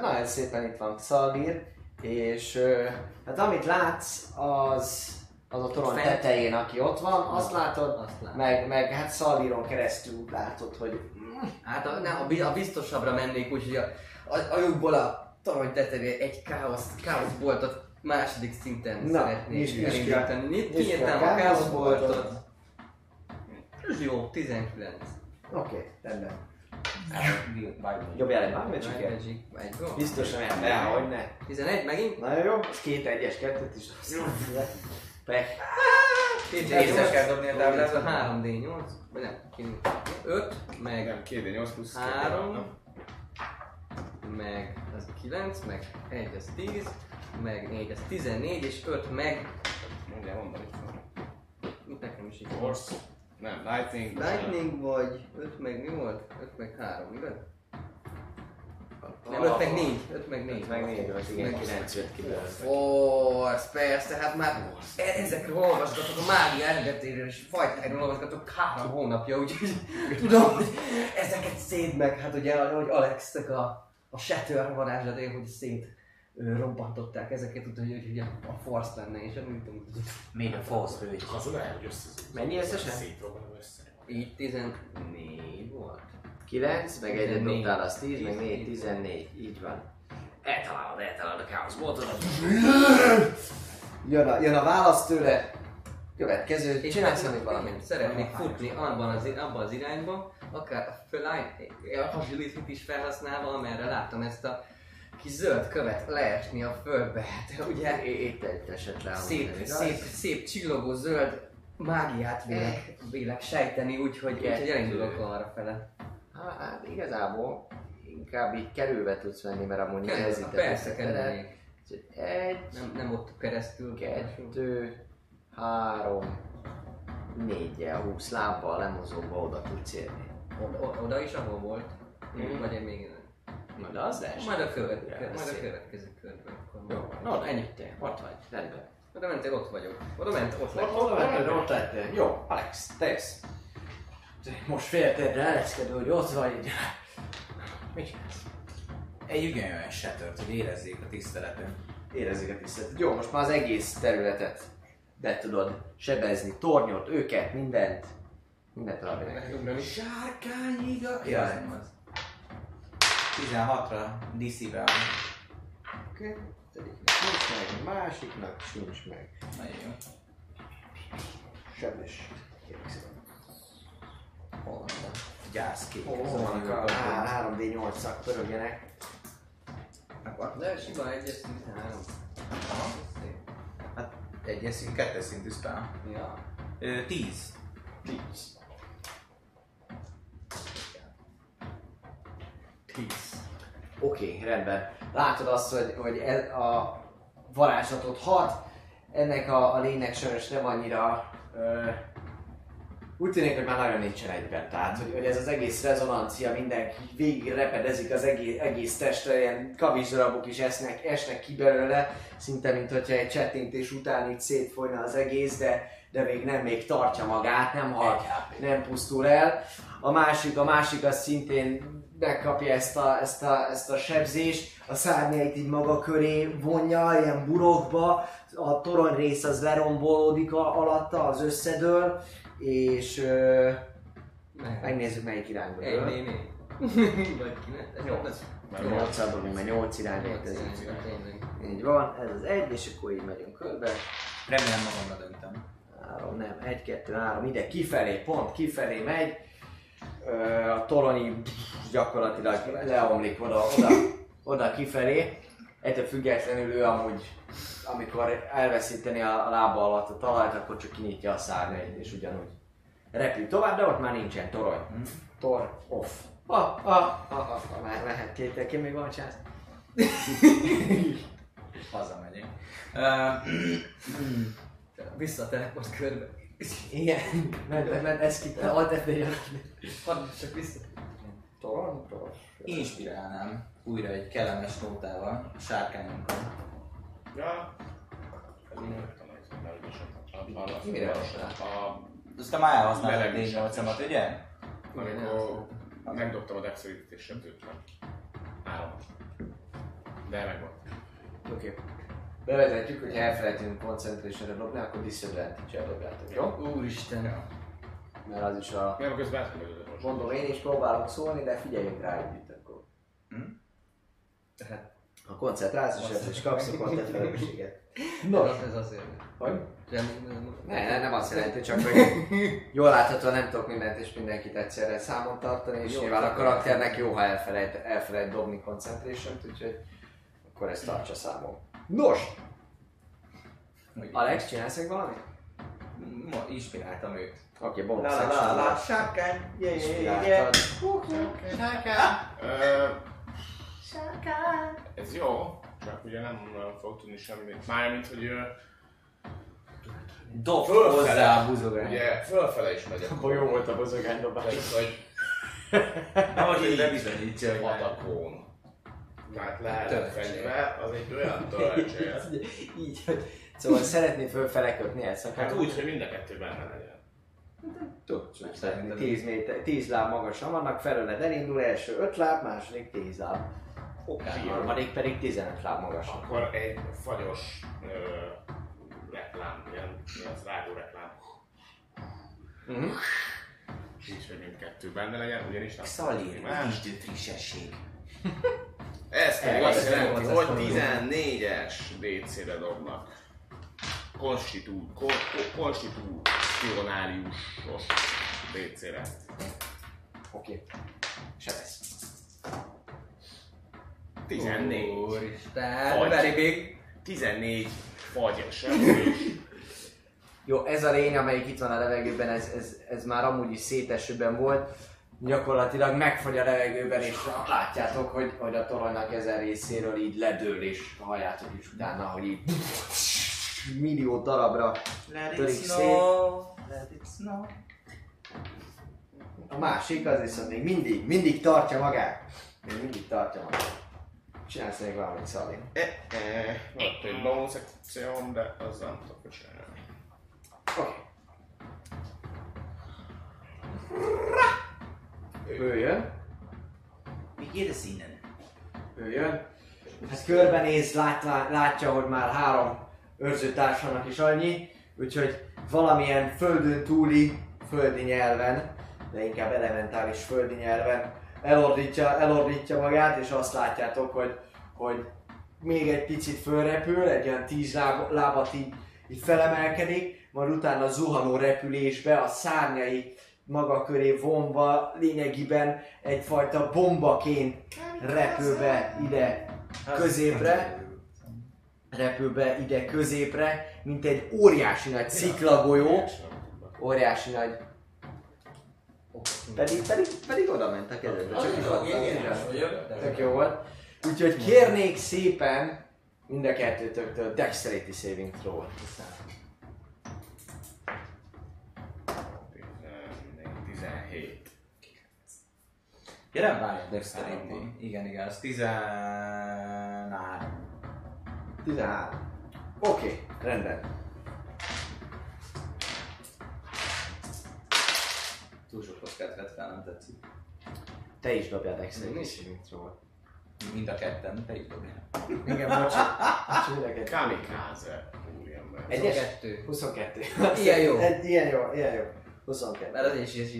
Nagyon szépen itt van Xalbir, és hát amit látsz, az, az a torony Fent. tetején, aki ott van, azt látod, Azt látom. meg, meg hát Szalbíron keresztül látod, hogy Hát a, ne, a, bi- a biztosabbra mennék, úgyhogy a, a, a lyukból a torony tetején egy káosz, káoszboltot második szinten Na, szeretnék a- elindítani. Kinyitnám a káoszboltot. Ez jó, 19. oké, okay, rendben. Dobjál egy bármit Magic, csak egy gól. Biztosan el, ne, hogy ne. 11 megint? Nagyon jó, ez két egyes, kettőt is. Pek. Két Észre kell dobni a Ez táblázat. a 3D8, vagy nem, 5, meg Nem, 2 8 plusz 3, meg az 9, meg 1 az 10, meg 4 az 14, és 5 meg, Mondjál, mondom itt van. mit nekem is így. Force. Nem, lightning. Lightning vagy 5 meg mi volt? 5 meg 3, igaz? Nem, 5 meg 4, 5 meg 4. Meg négy volt, igen, Meg- 9 jött ki. Force, persze, hát már e- ezekről olvasgatok a mágia eredetéről és fajtáról olvasgatok három hónapja, úgyhogy tudom, hogy ezeket szét meg, hát ugye, ahogy Alexnek a, a Shatter varázslaté, hogy szét robbantották ezeket, úgyhogy hogy ugye a Force lenne, és nem tudom, hogy Még a false hölgy. Az olyan, hogy összezúzom. Mennyi összesen? Szétrobbanom össze. így 14 volt. 9, meg egyet 14. dobtál, az 10, meg 4, 10, 14. Így van. Eltalálod, eltalálod a káoszboltot. Jön a, jön a válasz tőle. Következő, És csinálsz valami valamit, szeretnék futni abban az, abban az irányba, akár a a agility is felhasználva, amerre láttam ezt a kis zöld követ leesni a földbe. Hát ugye Itt egy eset le. szép, szép, szép csillogó zöld mágiát vélek, vélek sejteni, úgyhogy, úgyhogy elindulok arra fele. Hát igazából inkább így kerülve tudsz menni, mert amúgy nehezített Persze kerülnék. Egy, Nem, nem ott keresztül. kettő, három, négyel, húsz lábbal lemozogva oda tudsz érni. Oda, oda, is, ahol volt. Mhm. Vagy én még Majd az lesz. Majd a, követ, Ja, majd a következő körben. Akkor Jó, no, ennyi te, ott vagy, rendben. Oda mentél, ott vagyok. Oda ment, ott Ott, vagyok. ott lettél, ott lettél. Jó, Alex, te jössz. Most féltérdre eleszkedő, hogy ott vagy. Mit csinálsz? Egy igen olyan shattert, hogy érezzék a tiszteletem. Érezzük a tiszteletet. Jó, most már az egész területet be tudod sebezni, tornyot, őket, mindent. Mindent! Jaj. Ja, nem az. 16-ra DC-vel. Oké, egyiknek nincs meg, másiknak sincs meg. Nagyon jó. Sebes. Hol van gyászkék? A Há- 3D8-ak pörögjenek. De sima egyes szint három. Hát egyes szint, kettes szintű spell. Ja. Ö, 10. Tíz. Tíz. Oké, okay, rendben. Látod azt, hogy, hogy ez a varázslatot hat, ennek a, a lénynek sajnos nem annyira ö, úgy tűnik, hogy már nagyon nincsen egyben. Tehát, hogy, hogy ez az egész rezonancia, mindenki végig repedezik az egész, egész testre, ilyen kavicsdarabok is esnek, esnek ki belőle, szinte mint hogyha egy csettintés után itt szétfolyna az egész, de, de még nem, még tartja magát, nem hal, nem pusztul el. A másik, a másik az szintén megkapja ezt a, ezt a, ezt a sebzést, a szárnyait így maga köré vonja, ilyen burokba, a torony rész az lerombolódik a, alatta, az összedől, és ö, megnézzük melyik irányba Egy, dől. né, né. Vagy kilenc. Nyolc. Nyolc. Még, mert nyolc irányba. Így van, ez az egy, és akkor így megyünk körbe. Remélem magamra döntem. Három, nem, egy, kettő, három, ide kifelé, pont kifelé megy. A toronyi gyakorlatilag leomlik oda, oda, oda kifelé. Ettől függetlenül ő amúgy, amikor elveszíteni a, a lába alatt a talajt, akkor csak kinyitja a szárnyait, és ugyanúgy repül tovább, de ott már nincsen torony. Tor, off. Ah, ah, ah, ah, ah, már mehet kételki, még van csász. Hazamegyünk. Uh, Vissza a teleport körbe. Igen, ment, ment, ez ki, alt f Hadd csak vissza. Torony. inspirálnám újra egy kellemes nótával a sárkányunkat. Ja. A- a- a- Mire a- használ? a- Azt te már elhasználtad Meleg D8-amat, ugye? Amikor megdobtam a dexterity és sebzőt meg. Három. De megvan. Oké. Okay. Bevezetjük, hogy elfelejtünk concentration dobni, akkor disadvantage-el dobjátok, jó? Úristen. Mert az is a... Nem, közben. Mondom, én is próbálok szólni, de figyeljünk rá együtt akkor. Tehát Ha koncentrálsz, és, és kapsz, akkor te felelősséget. Nos. Ez azért. Hogy? Nem, nem, Ne, ne, nem azt jelenti, csak hogy jól láthatóan nem tudok mindent és mindenkit egyszerre számon tartani, és Jó, nyilván a tehát- karakternek jó, ha elfelejt, elfelejt dobni concentration úgyhogy akkor ezt tartsa számon. Nos, Hogy- Alex, csinálsz még valamit? Ma inspiráltam őt. Oké, okay, bonus La la la sárkány, yeah, yeah, yeah, Inspiráltad. Ö, Ez jó, csak ugye nem nagyon fog tudni semmit. Mármint, hogy Dob hozzá a buzogány. ugye fölfele is megyek. Akkor jó volt a bozogány dobás. Hogy Na most így bebizonyítja, hogy. Tehát lehet fegyver, az egy olyan töltsér. Így, hogy szóval szeretné fölfele kötni ezt a Hát úgy, hogy mind a kettő benne legyen. Tudsz megszerni. 10, méter, 10 láb magasan vannak, felőled elindul, első 5 láb, második 10 láb. Oké. Harmadik pedig 15 láb magasan. Akkor egy fagyos ö, reklám, ilyen, ilyen az rágó reklám. Mhm. Így, hogy mindkettő benne legyen, ugyanis nem Szalír, nincs frissesség. Ez pedig azt jelenti, hogy ezt mondom. 14-es DC-re dobnak. Konstitú, ko, ko, konstitúcionáliusos DC-re. Oké. Sebesz. 14. Úristen. Very big. 14 fagy sebzés. Jó, ez a lény, amelyik itt van a levegőben, ez, ez, ez már amúgy is szétesőben volt. Gyakorlatilag megfagy a levegőben, és látjátok, hogy, hogy a toronynak ezen részéről így ledől, és halljátok is utána, hogy így millió darabra Let Törik it szét. snow, let it snow. A másik az viszont még mindig, mindig tartja magát. Még mindig tartja magát. Csinálsz még valamit, Szali. e, e, volt egy bonus akcióm, de azzal nem tudok mit csinálni. Oké. Ő jön, Még érez innen. ő jön. Hát körbenéz, lát, látja, hogy már három őrzőtársának is annyi, úgyhogy valamilyen földön túli földi nyelven, de inkább elementális földi nyelven elordítja, elordítja magát, és azt látjátok, hogy, hogy még egy picit fölrepül, egy olyan tíz láb, lábat így, így felemelkedik, majd utána zuhanó repülésbe a szárnyai maga köré vonva lényegében egyfajta bombaként repül be ide középre, repül be ide középre, mint egy óriási nagy sziklagolyó, óriási nagy Pedig, pedig, pedig oda ment a kezedbe, csak is ott. Tök jó volt. Úgyhogy kérnék szépen mind a kettőtöktől Dexterity Saving throw Ja nem, várj, Dexterity. Igen, igen, az 13. 13. Oké, okay, rendben. Túl sok kockát vett fel, nem tetszik. Te is dobjál Dexterity Saving throw Mind a ketten, te is dobjál. Igen, bocsánat. Kamikaze, úriember. Egyes? 22. 22. Ilyen jó. Egy, ilyen jó, ilyen jó. 22. Mert az is is.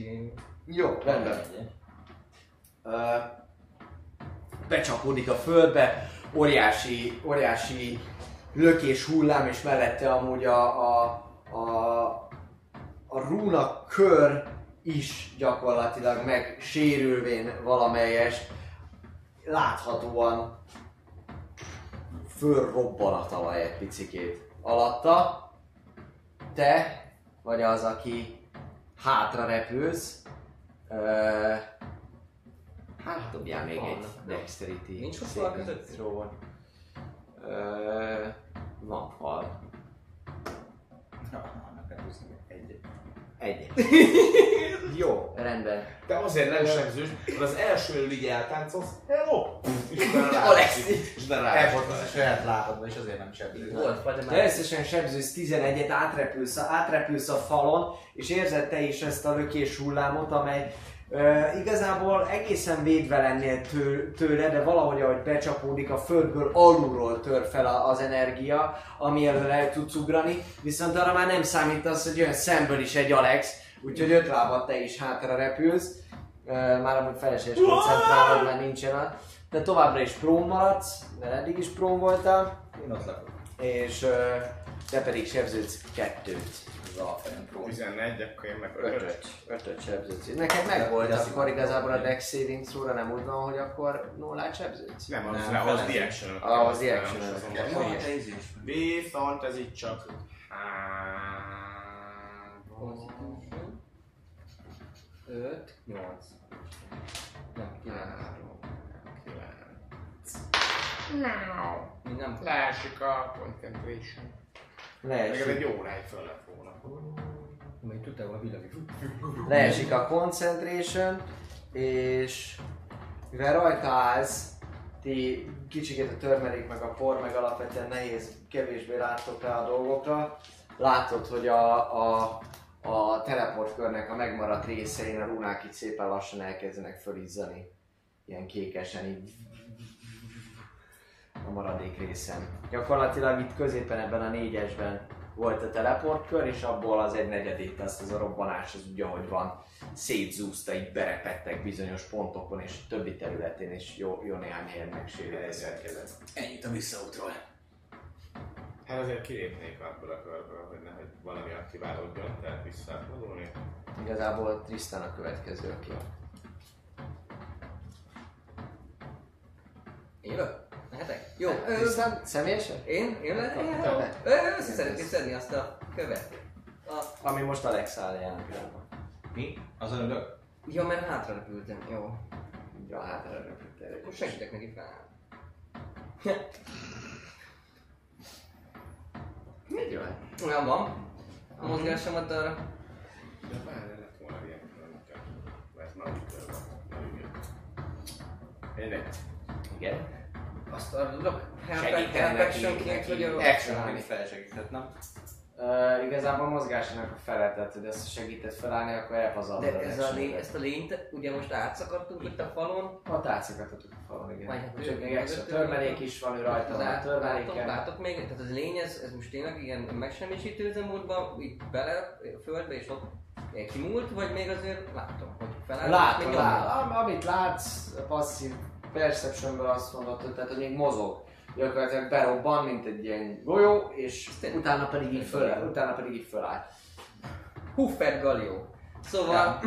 Jó, rendben. Ö, becsapódik a földbe, óriási, óriási lökés hullám, és mellette amúgy a, a, a, a rúna kör is gyakorlatilag megsérülvén valamelyest láthatóan fölrobban a talaj egy picikét alatta. Te vagy az, aki hátra repülsz, Hát dobjál még egy Vannak. dexterity. Nincs ott fal között? throw. Ö, Van fal. Na, húzni egyet. Egy. Jó, rendben. De azért nem sebzős, mert az első előtt így eltáncolsz, hello! És utána Alexi. És rá. az a saját lábadban, és azért nem sebző. Volt, vagy Te összesen sebzősz 11-et, átrepülsz, átrepülsz a falon, és érzed te is ezt a lökés hullámot, amely ö, igazából egészen védve lennél tő, tőle, de valahogy ahogy becsapódik a földből, alulról tör fel a, az energia, ami elől el tudsz ugrani, viszont arra már nem számítasz, hogy jön szemből is egy Alex, úgyhogy öt lábat te is hátra repülsz, ö, már amúgy felesleges koncentrálod, mert nincsen a... De továbbra is prón maradsz, mert eddig is prón voltál, Én ott lakok. és ö, te pedig sebződsz kettőt. Az alapvetően pró. 11, akkor én meg 5. Ötöt. Ötöt sebződsz. Neked meg volt, akkor igazából a Dex saving throw nem úgy van, hogy akkor nullát sebződsz? Nem, az, Nem, nem, az the action Ah, az the action. Viszont ez itt csak... 5, 8. Nem, 9. Mi nem Leesik a concentration. Legalább egy Leesik, óráig föl lett volna. Majd tudtál a világ. leesik a concentration, és mivel rajta állsz, ti kicsiket a törmelék meg a por, meg alapvetően nehéz, kevésbé láttok rá a dolgokra. Látod, hogy a, a, a teleportkörnek a megmaradt részein a rúnák itt szépen lassan elkezdenek fölizzani. Ilyen kékesen így a maradék részen. Gyakorlatilag itt középen ebben a négyesben volt a teleportkör, és abból az egy negyedét azt az a robbanás az úgy, ahogy van, szétzúzta, így berepettek bizonyos pontokon, és többi területén is jó, jó néhány helyen megsérülés érkezett. Ennyit a visszaútról. Hát azért kilépnék abból a körből, hogy nehogy valami aktiválódjon, tehát visszafordulni. Igazából Tristan a következő, aki Én jövök? Mehetek? Jó. Ö, Tristan, személyesen? én? Én lehetek? Ö, Össze szeretném szedni azt a követ. A... Ami most Alex áll jelen pillanatban. Mi? Azon ülök? Ja, mert hátra repültem. Jó. Így a hátra röpült Akkor segítek neki fel. Így van. Olyan van. A mozgásomat arra. De várj, lett volna ilyen különböző. Mert már úgy körbe. Mindegy. Igen. Azt? Segíteni Help actionként, hogy Action, a... amit felsegíthet, nem? Uh, igazából a mozgásának a fele, tehát hogy ezt segített felállni, akkor elpazarlod De ez a lé, ezt a lényt, ugye most átszakadtunk itt a falon. Ott átszakadtatok a falon, igen. Vagy hát ő- még extra törmelék is van, ő rajta Az át, látok, törmeléken. látok még, tehát az lény, ez, ez most tényleg igen megsemmisítő üzemmódban, így bele a földbe és ott ilyen kimúlt, vagy még azért látom, hogy feláll. Látod, még lát, nyomja? am- amit látsz, passzív perceptionből azt mondod, hogy, tehát, hogy még mozog. Gyakorlatilag berobban, mint egy ilyen golyó, és utána pedig így föl, utána pedig így föláll. Huffer Galió. Szóval,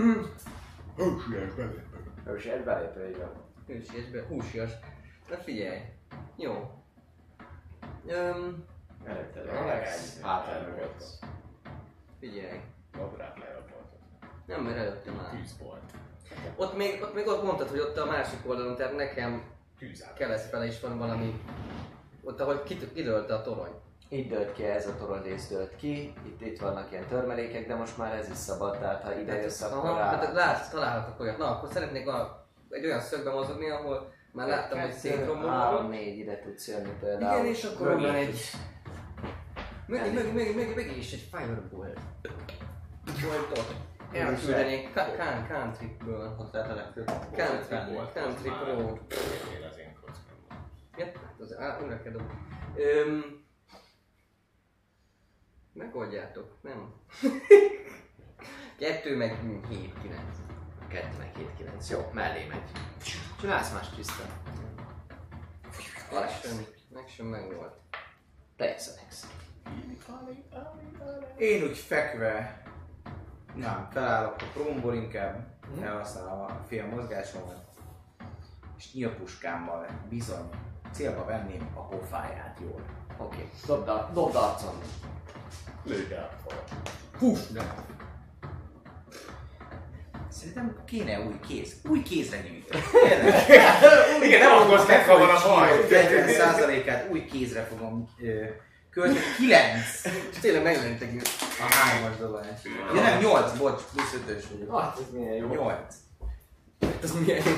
Hősies belépő. Ős egy belépő, így van. hősiesbe, húsias. Na figyelj, jó. Öm, Előtted Alex, hátra mögött. figyelj. Dobrát lerakoltad. Nem, mert előttem már. Tűz volt. Ott még, ott még ott mondtad, hogy ott a másik oldalon, tehát nekem Tűzállat. keresztfele is van valami... Ott, ahogy kidőlte a torony. Itt dőlt ki, ez a torony rész dőlt ki, itt, itt vannak ilyen törmelékek, de most már ez is szabad, tehát ha ide jössz, akkor Aha, hát látsz, találhatok olyat. Na, akkor szeretnék a, egy olyan szögbe mozogni, ahol már láttam, hogy szétrombolódott. Három-négy ide tudsz jönni például. Igen, és akkor onnan egy... Meg, meg, meg, meg, meg is egy fireball. Voltot. Elküldenék Kán, Country-ből. Ott lehet a legtöbb. Country, Country Pro. Én az én kockám. Ja, az á, dobni. Öm, megoldjátok, nem? Kettő meg 7, 9. 2 meg 7, 9. Jó, mellé megy. Csinálsz más Tristan. Action, action meg volt. Teljesen ex. Én úgy fekve, nem, felállok a prómból inkább, felhasználom a fél mozgásomat, és nyílpuskámmal bizony célba venném a pofáját jól. Oké, okay. dobd, a- dobd arcon. Lőd el. Push! De. Szerintem kéne új kéz, új kézre nyújtani. Igen, nem akkor meg, ha van a baj. 40%-át új kézre fogom ö, költeni. 9 És tényleg meglentek így. a hármas dobás. Ja nem, 8, bocs, plusz 5-ös vagyok. Hát ez milyen jó. 8. Ez milyen jó.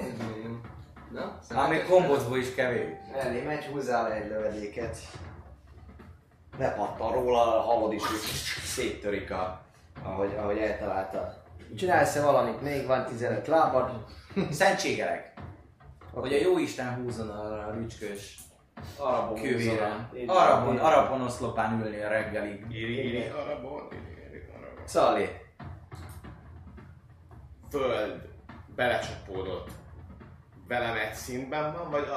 Ez milyen jó. Na, Ám még kombozból is kevés. Mellé megy, húzzál egy lövedéket. Lepattan róla, hallod is, széttörik a, ahogy, ahogy eltalálta. Csinálsz-e valamit? Még van 15 lábad. Szentségelek. Hogy a jó Isten húzzon arra a rücskös Arabon. Arabon, arabon oszlopán ülni a reggelig. Iri, iri, arabon, iri, iri, arabon. Szali. Föld belecsapódott. Velem egy szintben van, vagy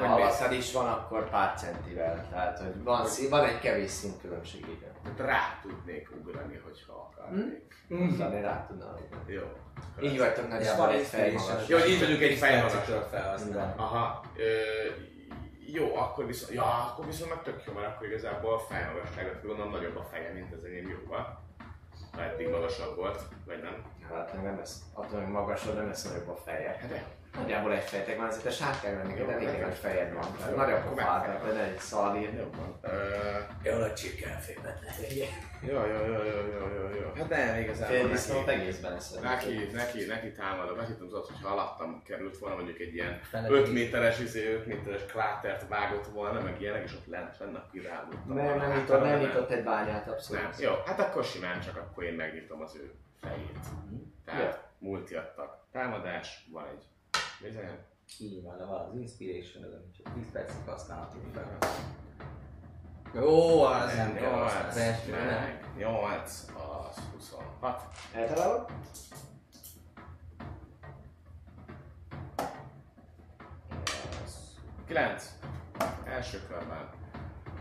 alattam? Ha alattad is van, akkor pár centivel. Tehát, hogy van, szín, van egy kevés színkülönbség, igen. Tehát rá tudnék ugrani, hogyha akarnék. Utána rá tudna ugrani. Jó. Így vagytok nagyjából egy fej magas. Jó, így vagyunk egy fej magas. felhasználni. Aha. Ö, jó, akkor viszont, ja, akkor viszont meg tök jó, mert akkor igazából a fejmagasságot gondolom nagyobb a feje, mint az enyém jóval. Ha eddig magasabb volt, vagy nem. Hát nem lesz, attól, hogy magasod, nem lesz nagyobb a feje. Hát de. Nagyjából egy fejtek van, azért a sárkágra még de elég nagy fejed van. Tehát Nagyobb a fád, megfejtem. vagy egy szalír. Jó van. Ö, Jó, a csirkelfémet Jó, jó, jó, jó, jó, jó. Hát nem, igazából Fél neki, disznót egészben eszed. neki, neki, neki támadok. Neki tudom, tudod, hogyha alattam került volna mondjuk egy ilyen Fele 5 két. méteres, izé, 5 méteres krátert vágott volna, meg ilyenek, és ott lent lenne, akkor rábultam. Nem, nem nyitott, nem nyitott egy bányát, abszolút. Nem. Jó, hát akkor simán csak akkor én megnyitom az ő fejét. Tehát multi adtak. Támadás, van egy bizony. Így van, az Inspiration, az csak 10 percig használható fel. Jó, az Nem kell 8, az első, nem. meg 8, az 26. Eltalálod? 9. Első körben.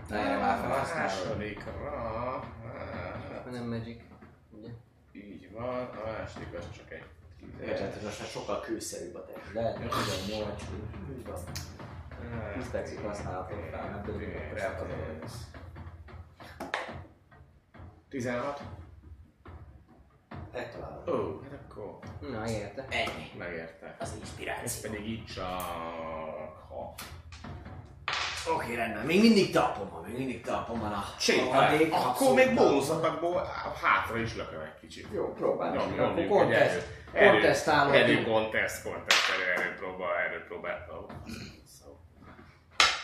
Na, erre már felhasználod. másodikra... Nem magic. Ugye? Így van, a második az csak egy Érted, hogy most már sokkal kőszerűbb a te. Lehet, hogy 18, Úgy van. 10 percig használható fel, nem tudom, akkor elkapom. 16. Eltalálod. Ó, hát akkor Na, érte. Ennyi. megérte. Az Ez inspiráció. pedig így csak ha. Oké, rendben. Még mindig talpon van, még mindig talpon van a rohadék, Akkor még talpon. bónuszatokból hátra is lököm egy kicsit. Jó, próbálj. Nyom, Akkor nyomjuk egy contest. erő- Contest támadj. Erő erő, próbál, erő próbáltam. Szó.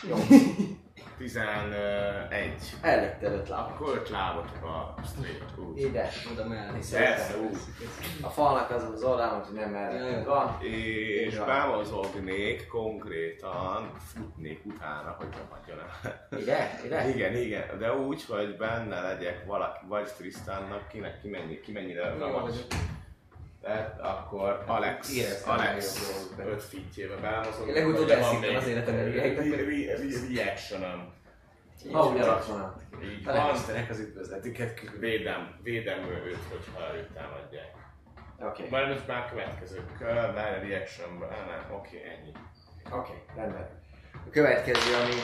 Jó. 11. Előtte öt láb. Akkor öt lábot a straight úgy. Ide. Oda mellé. Persze, úgy. A falnak az az oldalon, hogy nem jó. van. És bemozognék konkrétan, futnék utána, hogy nem hagyjon el. Ide? Ide? Igen, igen, de úgy, hogy benne legyek valaki, vagy Tristannak, kinek ki, mennyi, ki mennyire Jó ravacs. Tehát akkor Alex, Éreztem Alex a legjobb dolgokat. 5 fitjébe belemozog. Én legutóbb elszívtam az re- Reactionom. Ha úgy alakulnak. Így van. Istenek az üdvözletüket küldöm. Védem, védem őt, hogyha őt támadják. Oké. Majd most már következő kör, várj a reactionből, ah, nem, oké, ennyi. Oké, rendben. A következő, ami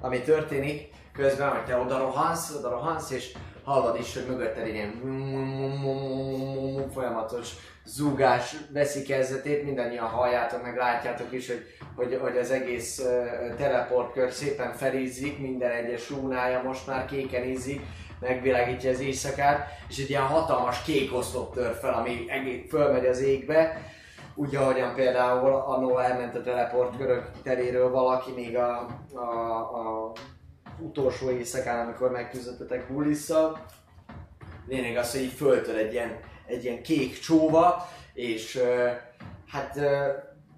ami történik, közben, hogy te oda rohansz, oda rohansz, és hallod is, hogy mögötted ilyen folyamatos zúgás veszi kezdetét, mindannyian halljátok, meg látjátok is, hogy, hogy, hogy az egész teleportkör szépen felizzik, minden egyes rúnája most már kéken izzik, megvilágítja az éjszakát, és egy ilyen hatalmas kék oszlop tör fel, ami egész fölmegy az égbe, úgy, ahogyan például annó elment a teleportkörök teréről valaki még a, a, a utolsó éjszakán, amikor megküzdöttetek Bullisszal. Lényeg az, hogy így föltör egy ilyen, egy ilyen kék csóva, és hát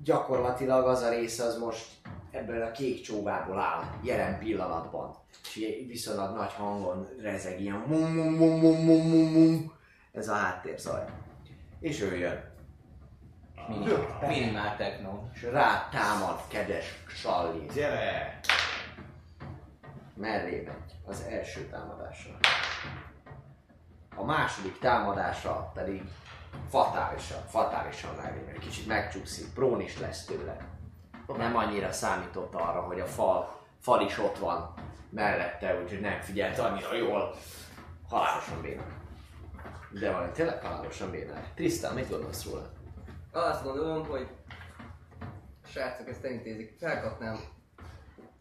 gyakorlatilag az a része az most ebből a kék csóvából áll jelen pillanatban. És viszonylag nagy hangon rezeg ilyen mum mum mum mum mum mum mum. Ez a háttérzaj. És ő jön. Minimál techno. És rá támad kedves Salli. Gyere! Mellé megy az első támadásra. A második támadásra pedig fatálisan, fatálisan mellé megy. Kicsit megcsúszik, prón is lesz tőle. Nem annyira számított arra, hogy a fal, fal is ott van mellette, úgyhogy nem figyelt annyira jól. Halálosan bénál. De van, tényleg halálosan bénál. Trisztán, mit gondolsz róla? Azt gondolom, hogy srácok ezt elintézik, felkapnám.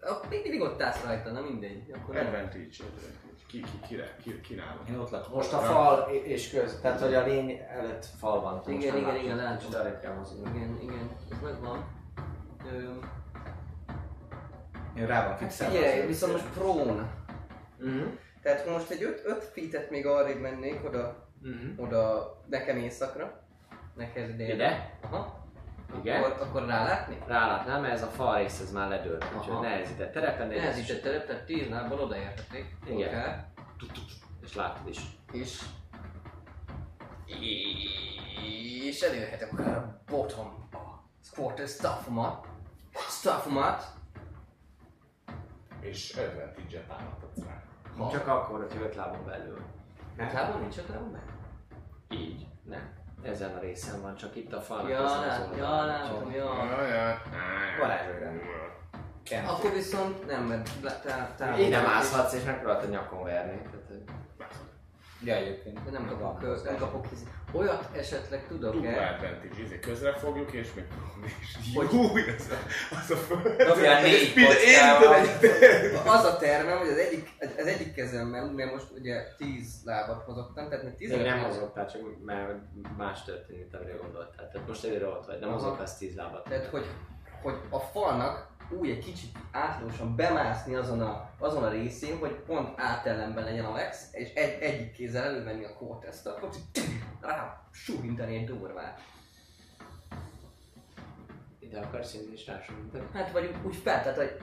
Ah, Még mindig ott állsz rajta, na mindegy. Akkor nem. Advantage, advantage. Ki, ki, kire, ki, ki nálunk? Én ott lakom. Most a fal és köz, tehát hogy a lény előtt fal van. most Igen, igen, látjuk. igen, látom. Igen, igen, ez megvan. Ö, Én rá van fixálva. Figyelj, viszont most prón. Mhm. Tehát most egy 5 feet még arrébb mennék oda, Mhm. oda nekem éjszakra. Neked ide. Ide? Aha. Igen. Akkor, akkor rálátni? Rálátnám, mert ez a fal rész ez már ledőlt, úgyhogy nehezített terepen, de Ez is egy terep, tehát 10 lábbal odaérhetik. Igen. Akár. és látod is. És... És elérhetek akár a bottom quarter stuffomat. Stuffomat. És advantage-et támadhatsz rá. Csak akkor, hogyha öt lábon belül. Lábon nincs öt lábon meg? Így. Nem. Ezen a részen van, csak itt a falnak Ja, ezen az lát, oldalon ja, nincs. látom, ja. Ajaj. Varázsolj rá. Kent. Akkor viszont nem, mert lá- tá- tá- Így nem mászhatsz és megpróbáltad nyakon verni. Ja, egyébként. De nem kapok, ö, nem kapok hisz. Olyat esetleg tudok-e, advantage, izé közre fogjuk, és még... És Hogy- Júj, az a, az a föld. Dobjál négy az a tervem, hogy az egyik, az egyik kezemmel, mert most ugye 10 lábat hozottam, tehát még 10 Még nem mozogtál, csak mert más történt, mint amire gondoltál. Tehát most egyre ott vagy, nem Aha. mozogtál tíz lábat. Tehát, hogy, hogy a falnak úgy egy kicsit átlagosan bemászni azon a, azon a részén, hogy pont átellenben legyen Alex, és egy, egyik kézzel elővenni a quartest akkor rá suhintani egy durvát. Ide akarsz jönni és rásomítani? Hát vagy úgy- fel, tehát hogy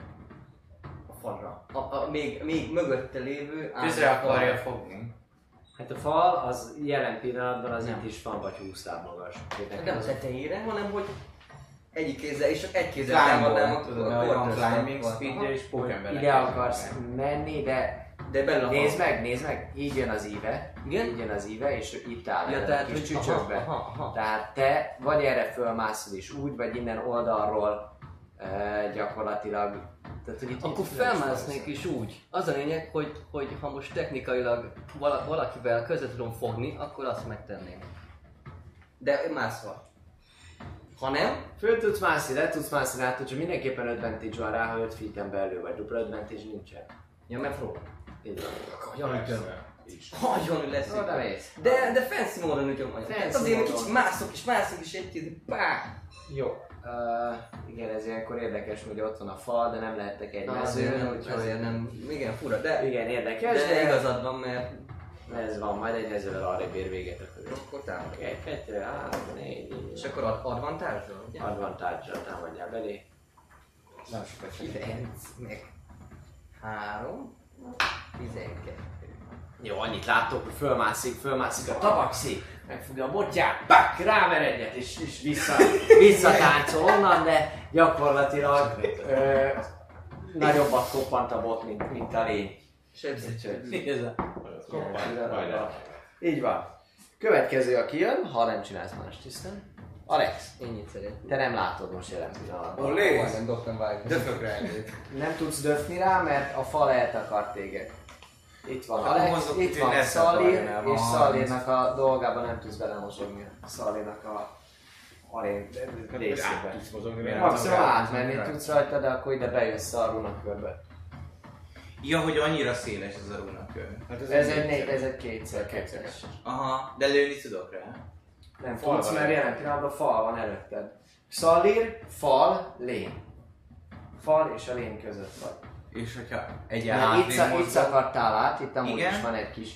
a falra. A, a, még, még mögötte lévő Közre akarja fogni. Hát a fal az jelen pillanatban az Nem. itt is van vagy 20 láb magas. Hát nem a tetejére, hanem hogy egyik kézzel, és csak egy kézzel támadnám Climbol, a tudod, van climbing speedje és pókember. Ide akarsz menni, de De belül a nézd meg, nézd meg, így jön az íve, Igen? így jön az íve, és itt áll Ja, tehát, a kis csücsökbe. aha, aha, aha. Tehát te vagy erre fölmászol is úgy, vagy innen oldalról e, gyakorlatilag. Tehát, hogy itt, Akkor itt felmásznék is úgy. Az a lényeg, hogy, hogy ha most technikailag vala, valakivel közre tudom fogni, akkor azt megtenném. De mászva. Ha nem, Föl tudsz mászni, le tudsz mászni, látod, csak mindenképpen advantage van rá, ha 5 feet belül vagy, dupla advantage nincsen. ja, mert próbál. Így van. Persze, is. Nagyon lesz. Oda mész. De, de fancy módon ütöm majd. Fancy Hát azért, hogy módon. kicsit mászok és mászok és egy kéz, pá! Jó. Uh, igen, ez ilyenkor érdekes, hogy ott van a fal, de nem lehettek egy Na, azért mezőn, úgyhogy... azért nem, igen, fura, de, Igen, érdekes, de de, igazad van, mert ez van, majd egy mezővel arrébb ér véget a körül. akkor támadok. Egy, kettő, három, négy, És akkor ad advantage-ról, ugye? advantage-ra támadjál belé. Nem sokat sem. 9, meg 3, 12. Jó, annyit láttok, hogy fölmászik, fölmászik a tabaxi, megfogja a botját, bak, ráver egyet, és, és vissza, visszatáncol onnan, de gyakorlatilag ö, nagyobbat koppant a bot, mint, mint a lény. Koppant, majd el. Így van. Következő, aki jön, ha nem csinálsz más tisztán, Alex, Ennyit szeretnék. te nem látod most jelen pillanatban. Olé! Majdnem dobtam vágni. Döfök rá egyet. Nem tudsz döfni rá, mert a fal eltakart téged. Itt van Hát, Alex, mondok, itt hogy van ne Szalír, szavarjál, van és 30. Szalírnak a dolgában nem tudsz belemozogni. Szalírnak a arén Át részébe. Maximum nem átmenni tudsz rajta, de akkor ide bejössz a runakörbe. Ja, hogy annyira széles ez a runakör. Hát Ez egy, négy- ez egy kétszer Kétszer kettes. Aha, de lőni tudok rá. Nem Fal tudsz, mert jelen pillanatban fal van előtted. Szalír, fal, lén. Fal és a lén között vagy. És hogyha egy hátrébb itt, szak, itt szakadtál át, itt amúgy Igen. is van egy kis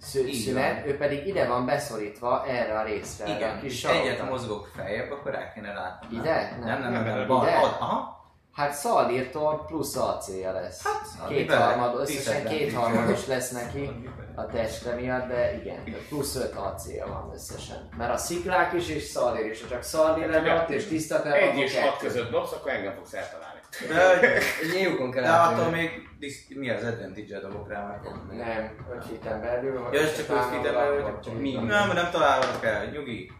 szü- szünet, ő pedig ide van beszorítva erre a részre. erre a Igen, kis és egyet mozgok feljebb, akkor rá kéne látni. Ide? Nem, nem, nem, Nem, nem, nem, bal, ide? ad, aha. Hát Szalírtól plusz AC-ja lesz. Hát, két bele, harmad, összesen tiszedben. két harmados lesz neki a testre miatt, de igen, plusz 5 AC-ja van összesen. Mert a sziklák is és Szalír is, ha csak Szalír lenne ott és tiszta te Egy és hat között dobsz, akkor engem fogsz eltalálni. De, Egy nyílukon kell de attól még mi az advantage dobok rá már? Nem, 5 hiten belül. Ja, ez csak 5 feet belül, csak mi? Nem, nem találok el, nyugi.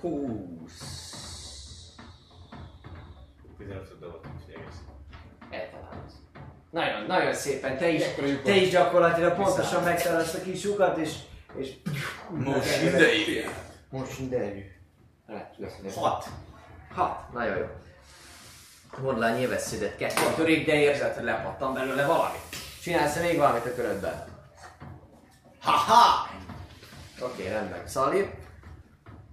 20. Nagyon, szépen, te is, te is gyakorlatilag pontosan megtalálsz a kis lyukat, és, és Most idejű. most idejű. Hat. 6. Hat. Nagyon jó. A nyilvesszédet, kettő a törék, de érzed, hogy lepattan belőle valami. Csinálsz még valamit a körödben? Haha! Oké, okay, rendben. Szalír?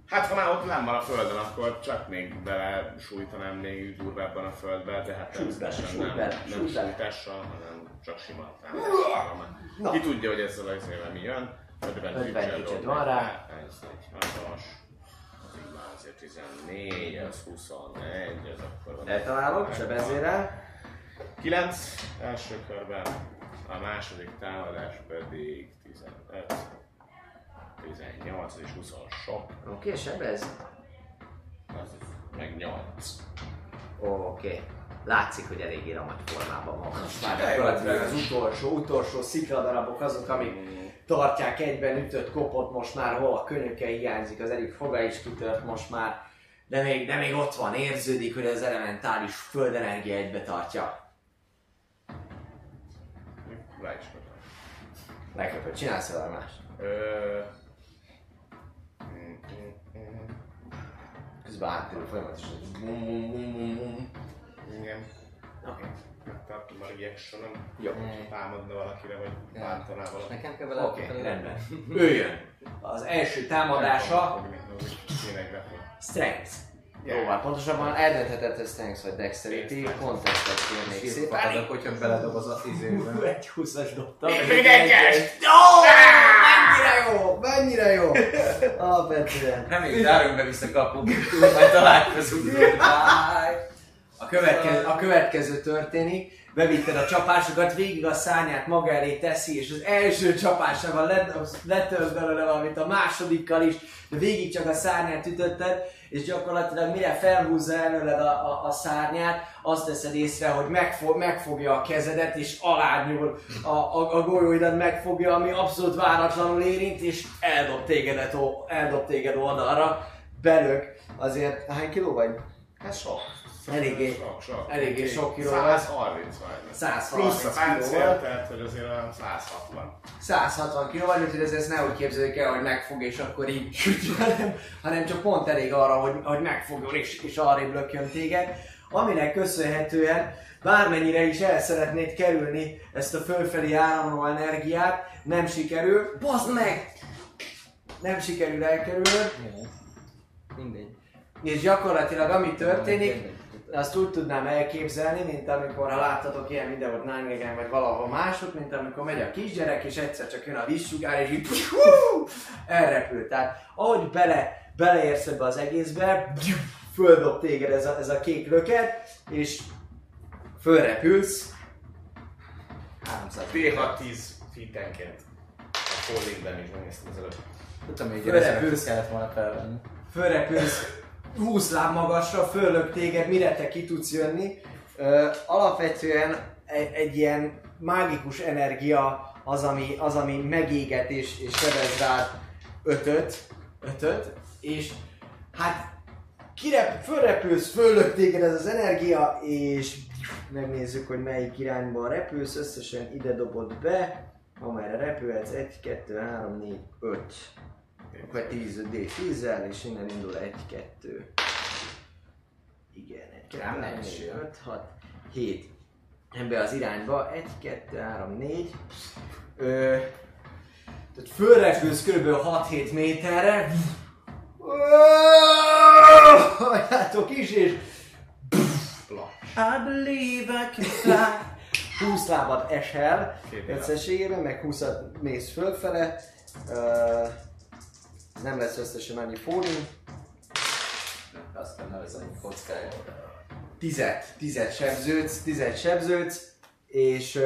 Hát ha már ott nem van a földön, akkor csak még bele sújtanám még durvábban a földbe, de hát természetesen nem, nem bele. sújtással, hanem csak sima támadással. Na. Ki tudja, hogy ezzel az éve mi jön. Advantage-ed van rá. Ez egy hatos, az így már azért 14, ez 21, ez akkor van. Eltalálod, sebezérrel. 9 első körben, a második támadás pedig 15, 18 és 20 sok, Oké, okay, sebez. az meg 8. Oké. Okay. Látszik, hogy eléggé ramat formában van. Most már gyakorlatilag az utolsó, utolsó szikladarabok azok, amik tartják egyben ütött kopot most már, hol a könyöke hiányzik, az egyik foga is kitört most már, de még, de még ott van, érződik, hogy az elementális földenergia egybe tartja. Le is. Leköpött, csinálsz vele más. Ö... Közben átterül folyamatosan. Bum, bum, bum, bum, bum. Igen. Oké. Megtartom a reaction Jó. támadna valakire, vagy bántaná valakit. Nekem kell vele Oké, átmenni. rendben. Ő jön. Az első befog. Strength. Yeah. Jóval pontosabban eldöntheted, hogy Strength vagy Dexterity, contestet kérnék szépen. Fakadok, hogyha beledob az a izébe. Egy 20-as dobtam. Még- még egyes! Ó, mennyire jó, mennyire jó. Alapvetően. Reméljük, zárjunk be vissza kapuk, majd találkozunk. Bye. A következő, a következő történik, bevitted a csapásokat, végig a szárnyát maga elé teszi, és az első csapásával let, letölt belőle valamit, a másodikkal is, de végig csak a szárnyát ütötted, és gyakorlatilag mire felhúzza előled a, a, a szárnyát, azt teszed észre, hogy megfog, megfogja a kezedet, és alárnyúl a, a, a golyóidat megfogja, ami abszolút váratlanul érint, és eldob tégedet, o- eldob téged oldalra, belök. Azért, hány kiló vagy? Hát sok. Eléggé- sok, sok. eléggé sok kiló vagy. 130 vagy. 130 Plusz a kiló páncél, tehát hogy azért a 160. 160 kg vagy, úgyhogy ez, ezt ne úgy képzeljük el, hogy megfog és akkor így, hanem, hanem csak pont elég arra, hogy, hogy megfogjon és, és arrébb lökjön téged. Aminek köszönhetően bármennyire is el szeretnéd kerülni ezt a fölfelé áramló energiát, nem sikerül. Bazd meg! Nem sikerül elkerülnöd, Mindegy. és gyakorlatilag ami történik, Mindegy. Azt úgy tudnám elképzelni, mint amikor ha láttatok ilyen videót Nine vagy valahol máshogy, mint amikor megy a kisgyerek, és egyszer csak jön a vízsugár, és így hú, elrepül. Tehát ahogy bele, beleérsz ebbe az egészbe, földob téged ez a, ez a kék löket, és fölrepülsz. 300 D6-10 feetenként. A fallingben is megnéztem az előtt. Tudtam, hogy Fölrepülsz. egy kellett volna felvenni. fölrepülsz 20 láb magasra, fölök téged, mire te ki tudsz jönni. Alapvetően egy, egy ilyen mágikus energia az, ami, az, ami megéget és, és sebez rád ötöt, ötöt, és Hát kirep, fölrepülsz, föllök téged ez az energia, és megnézzük, hogy melyik irányba repülsz, összesen ide dobod be, amerre repülhetsz, 1, 2, 3, 4, 5. Akkor 10 D10-zel, és innen indul 1, 2. Igen, 1, 2, Rám 3, ne 4, essél. 5, 6, 7. Ebbe az irányba, 1, 2, 3, 4. Ö, tehát fölrepülsz kb. 6-7 méterre. Halljátok is, és I believe I can fly. 20 lábat esel összességében, meg 20 mész fölfele. Ö, nem lesz összesen annyi fórum. Aztán nem ez annyi kockája. Tizet, tizet sebződsz, tizet sebződsz, és,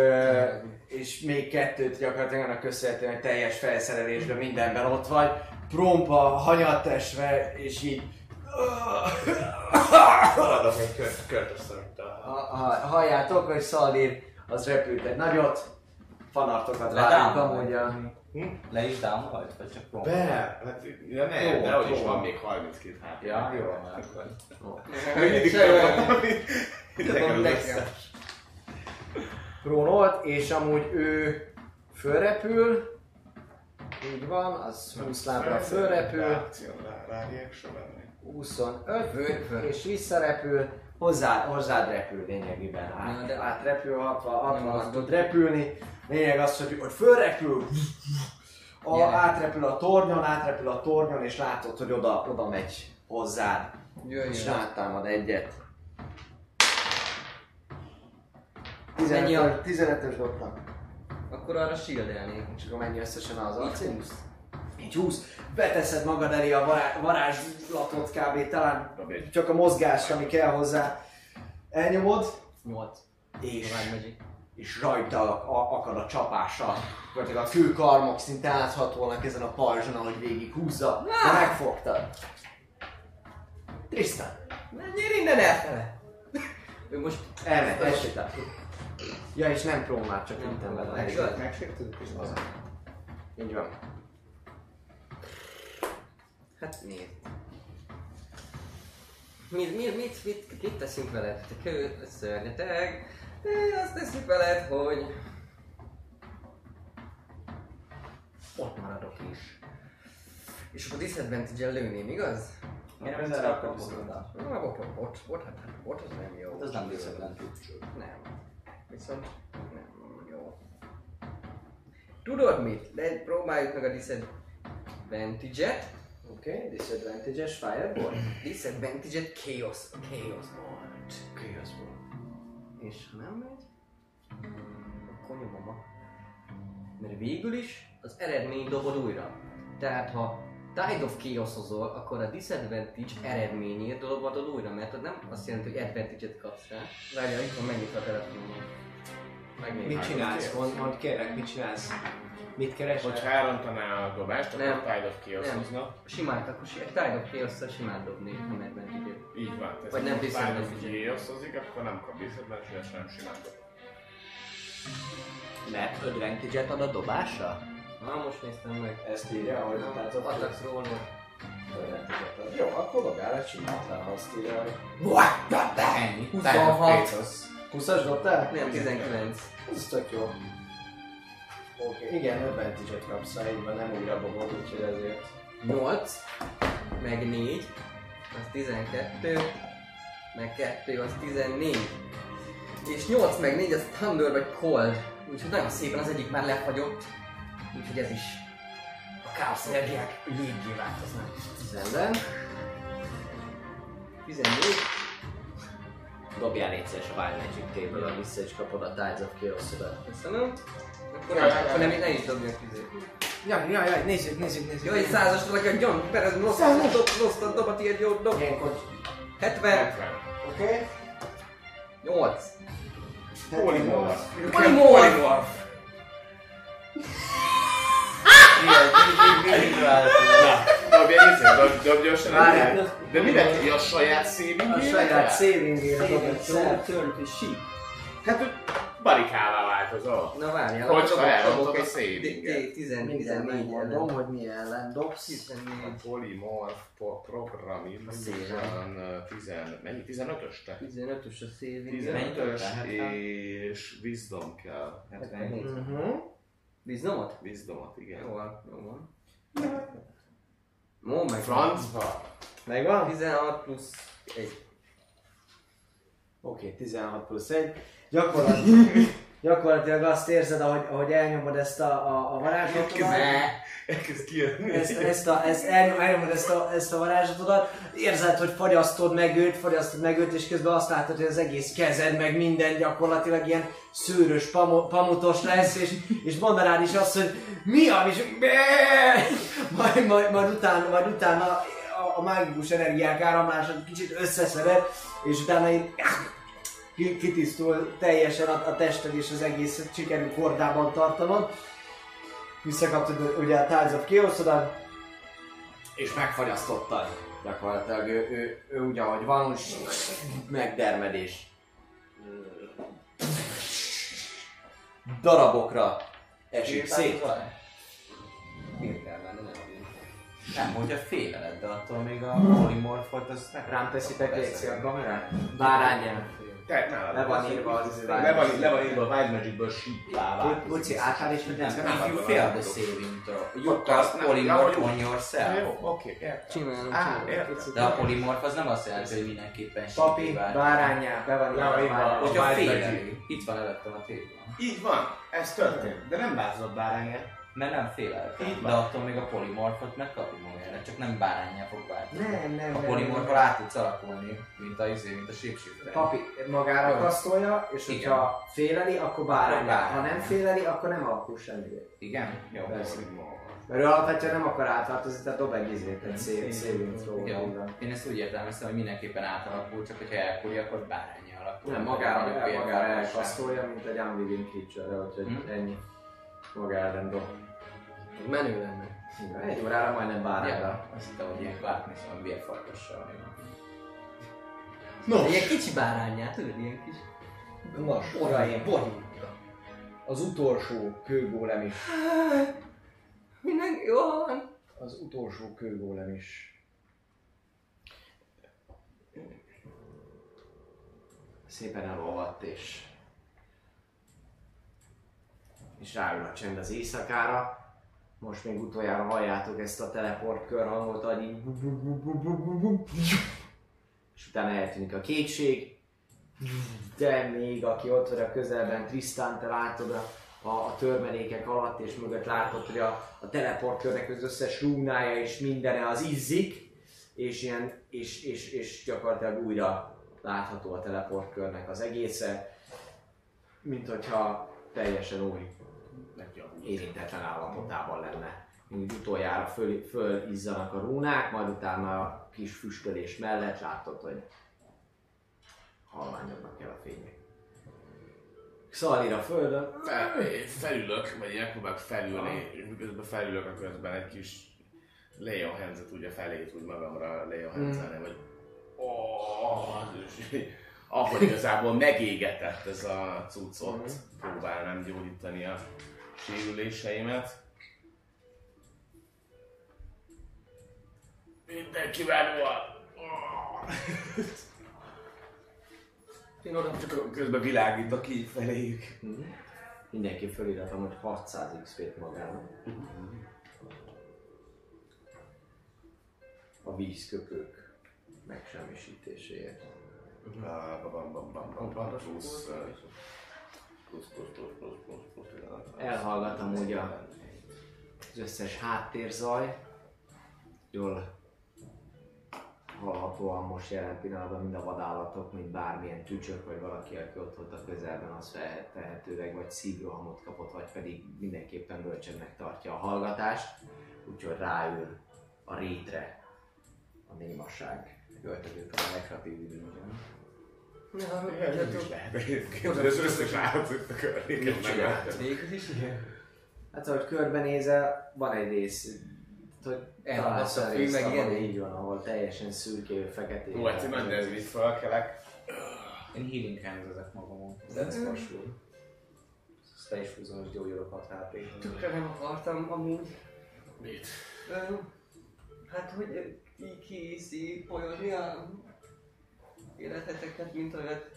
és még kettőt gyakorlatilag annak köszönhetően, hogy teljes felszerelésben mindenben ott vagy, prompa, hanyattesve, és így Haladok egy kört, kört összerakta. ha, ha, halljátok, hogy Szalír az repült egy nagyot, fanartokat várunk amúgy a... Le is down vagy? Csak prompt? Be, hát, ja nem, Jó, de hogy is van még 32 HP. Ja, jó, már akkor. Még mindig Se jó. van valami. Idegen Tudom, az nekem. összes. Prónolt, és amúgy ő fölrepül, így van, az 20 lábra fölrepül, Reakció, rá, rá reaction lenni. 25, Föl, föl. és visszarepül, hozzá, hozzád repül lényegében. Át, átrepül, 60, 60 Nem, az az- tud repülni. Lényeg az, hogy, hogy fölrepül, a, átrepül a tornyon, átrepül a tornyon, és látod, hogy oda, oda megy hozzád. Jöjjön. És rátámad egyet. Mennyi a- 15 15-ös dobtam. Akkor arra shieldelnék. És akkor mennyi összesen az arcén? 20. Így 20. Beteszed magad elé a vará- varázslatot kb. talán csak a mozgás, ami kell hozzá. Elnyomod, 8. és, Tovább megyek. És rajta a, akad a csapással. Gyakorlatilag a kőkarmok szinte áthatónak ezen a pajzson, ahogy végig húzza. De megfogtad. Tristan, Menjél innen elfele! Ő most elmegy, elsétál. Ja, és nem próm már, csak próm, vele. Megsértődött és az. Így van. Hát nézd. Mit, mit, mit, mit, mit teszünk veled? Te kő, szörnyeteg. De azt tesszük veled, hogy... Ott maradok is. És akkor disadvantage-el lőném, igaz? Én nem ezzel kapcsolódom oda. Na, bot, bot, bot, hát hát bot, az nem jó. Ez nem disadvantage. Nem. Viszont nem jó. Tudod mit? De próbáljuk meg a disadvantage-et. Oké, okay, disadvantage-es fireball. Disadvantage-et chaos. Chaos volt. Chaos ball. És ha nem megy, akkor nyomom a... Mert végül is az eredmény dobod újra. Tehát ha Tide of chaos akkor a disadvantage eredményét dobod újra, mert az nem azt jelenti, hogy advantage-et kapsz rá. Várjál, itt van megnyitva a telefonom. Megnézem. Mit csinálsz? Mond, mond kérlek, mit csinálsz? Mit keresel? Hogyha elrontaná a dobást, akkor Nem. Tide of Chaos Nem. Simán, akkor si- Tide of chaos simán dobni, nem advantage Így van. Tehát Vagy nem ha Tide of disadvantage. Chaos hozik, akkor nem kap disadvantage hanem simán dob. Mert advantage-et ad a dobásra? Na, most néztem meg. Ezt írja, hogy tehát ott Attack roll. Jó, akkor dobjál egy simátlan, ha azt írja, hogy... Ennyi. 26. 20-as dobtál? Nem, 19. Ez tök jó. Oké, igen, advantage-et kapsz, ha így van, nem újra dobod, úgyhogy ezért... 8, meg 4, az 12, meg 2, az 14. És 8 meg 4 az Thunder vagy Cold. Úgyhogy nagyon szépen az egyik már lefagyott. Úgyhogy ez is a káosz energiák léggé változnak. Rendben. 14. Dobjál egyszer a Wild Magic Table-a vissza, és kapod a Tides of Chaos-odat. Köszönöm. Akkor, akkor nem, ne is dobjak izé. Jaj, jaj, jaj, nézzük, nézzük, nézzük. Jó, egy százas a gyan, perez, rossz, rossz, rossz, dob a tiéd, jó, dob. Ilyenkor... 70, 70. Oké? 8. Polymorph. Polymorph! Na, dobj egy izé, dobj, dobj gyorsan Várjál. De mindenki a saját saving A saját saving-ére dob Saving throw, to sheep. Hát, hogy barikává változol. Na várjál, Hogy elrontod a egy savinget? D- 10 Mindjárt 14 megmondom, ellen. hogy mi ellen dobsz. 14. A polimorf po- program illusion 10, mennyi? 15-ös te? 15-ös a saving. 15-ös Tehát, és wisdom kell. 77. Mhm. Biznomot? Wisdomot, igen. Jó van, jó van. Ó, meg Francba! Megvan? 16 plusz 1. Oké, 16 plusz 1. Gyakorlatilag, gyakorlatilag azt érzed, ahogy, ahogy elnyomod ezt a, a, a varázslatodat. Elkezd kijönni. Ezt, ezt, a, ezt elnyom, elnyomod ezt a, ezt a varázslatodat, érzed, hogy fagyasztod meg őt, fagyasztod meg őt, és közben azt látod, hogy az egész kezed, meg minden gyakorlatilag ilyen szőrös, pamo, pamutos lesz, és, és mondanád is azt, hogy mi a, és majd, majd, majd, utána, majd utána a, a mágikus energiák áramlása kicsit összeszeded, és utána így kitisztul teljesen a, a tested és az egész sikerül kordában tartanod. Visszakaptad ugye a Tides of chaos és megfagyasztottad. Gyakorlatilag ő, ő, ő úgy ahogy van, úgy megdermedés. Darabokra esik szét. Miért kell lenne, nem. Nem, hogyha féleled, de attól még a polimorfot az meg... Rám teszitek légy a kamerát? Bárányán. Te, nálad Le van írva az Le van, le van írva a Wild Magicből síplá Buci, álltál és Nem, mindenki if you fail the saving throw, you cast nem, polymorph on yourself. Jó, oké, értem. Csinálom. De a polymorph az nem azt jelenti, hogy mindenképpen Papi, bárányá, be van írva. írva. Hogyha. Magic. Itt van előttem a tévben. Így van, ez történt. De nem változott bárányát. Mert nem féleltem, Így de attól még a polimorfot megkapja magára, csak nem bárányá fog változni. Nem, nem, A nem, polimorfal át tudsz alakulni, mint a izé, mint a shapeshifter. Papi magára kasztolja, és Igen. hogyha féleli, akkor bárányá. Ha nem féleli, akkor nem alakul semmire. Igen? Jó. Persze. Mert ő alapvetően nem akar átváltozni, tehát dob egy izét, egy szép, throw Jó. Én ezt úgy értelmeztem, hogy mindenképpen átalakul, csak hogyha elkúrja, akkor bárányá alakul. Nem, magára, magára elkasztolja, mint egy unwilling creature úgyhogy Hm. ennyi. Maga ellen dob. Menő lenne. Igen, Egy órára majdnem bárányra. Ja, azt hittem, hogy ilyen Clarkness van vérfarkassal. Nos, Ilyen kicsi bárányát, tudod, ilyen kis... nos, uraim, az utolsó kőgólem is. Minden jó van. Az utolsó kőgólem is. Szépen elolvadt és és ráül a csend az éjszakára. Most még utoljára halljátok ezt a teleport körhangot, hogy így és utána eltűnik a kétség. De még aki ott vagy a közelben, Tristan, te látod a, a, a törmelékek alatt, és mögött látod, hogy a, a teleportkörnek az összes rúnája és mindene az izzik, és, ilyen, és, és, és gyakorlatilag újra látható a teleportkörnek az egésze, mint hogyha teljesen új érintetlen állapotában lenne. Úgy utoljára föl, fölizzanak a rúnák, majd utána a kis füstölés mellett látod, hogy halványodnak el a fények. Szalír a földön, Fel, felülök, vagy én megpróbálok felülni, és miközben felülök, a közben egy kis Leon Hands-et ugye felét úgy magamra Leon hands mm. vagy oh, ahogy igazából megégetett ez a cuccot, próbálnám gyógyítani a sérüléseimet. Mindenkivel van! Én oda csak közben világítok így feléjük. mindenki föliratom, hogy 600 XP-t magának. A vízköpők megsemmisítéséért. Ah, bam, bam, bam, bam, bam, plusz, eh, Elhallgat amúgy a- az összes háttérzaj. Jól hallhatóan most jelen pillanatban mind a vadállatok, mind bármilyen tücsök, vagy valaki, aki ott volt a közelben, az feltehetőleg vagy szívrohamot kapott, vagy pedig mindenképpen bölcsednek tartja a hallgatást, úgyhogy ráül a rétre a némaság. Öltögök a legkreatív időben. Ez is lehet egyébként, az összes állat itt a környéken megöltem. Végül is igen. Hát ahogy körbenézel, van egy rész, hogy a találsz fű, részt, meg ilyen? Így van, ahol teljesen szürkéül, feketén. Ó, egyszer nagy nehezen itt felkelek. Én healing hands magam. That's for sure. Fel is fúzom, és gyógyulok 6 hp Tökre nem akartam amúgy. Mit? Hát, hogy ö, ki- kiszípolyozni a életeteket, mint olyat.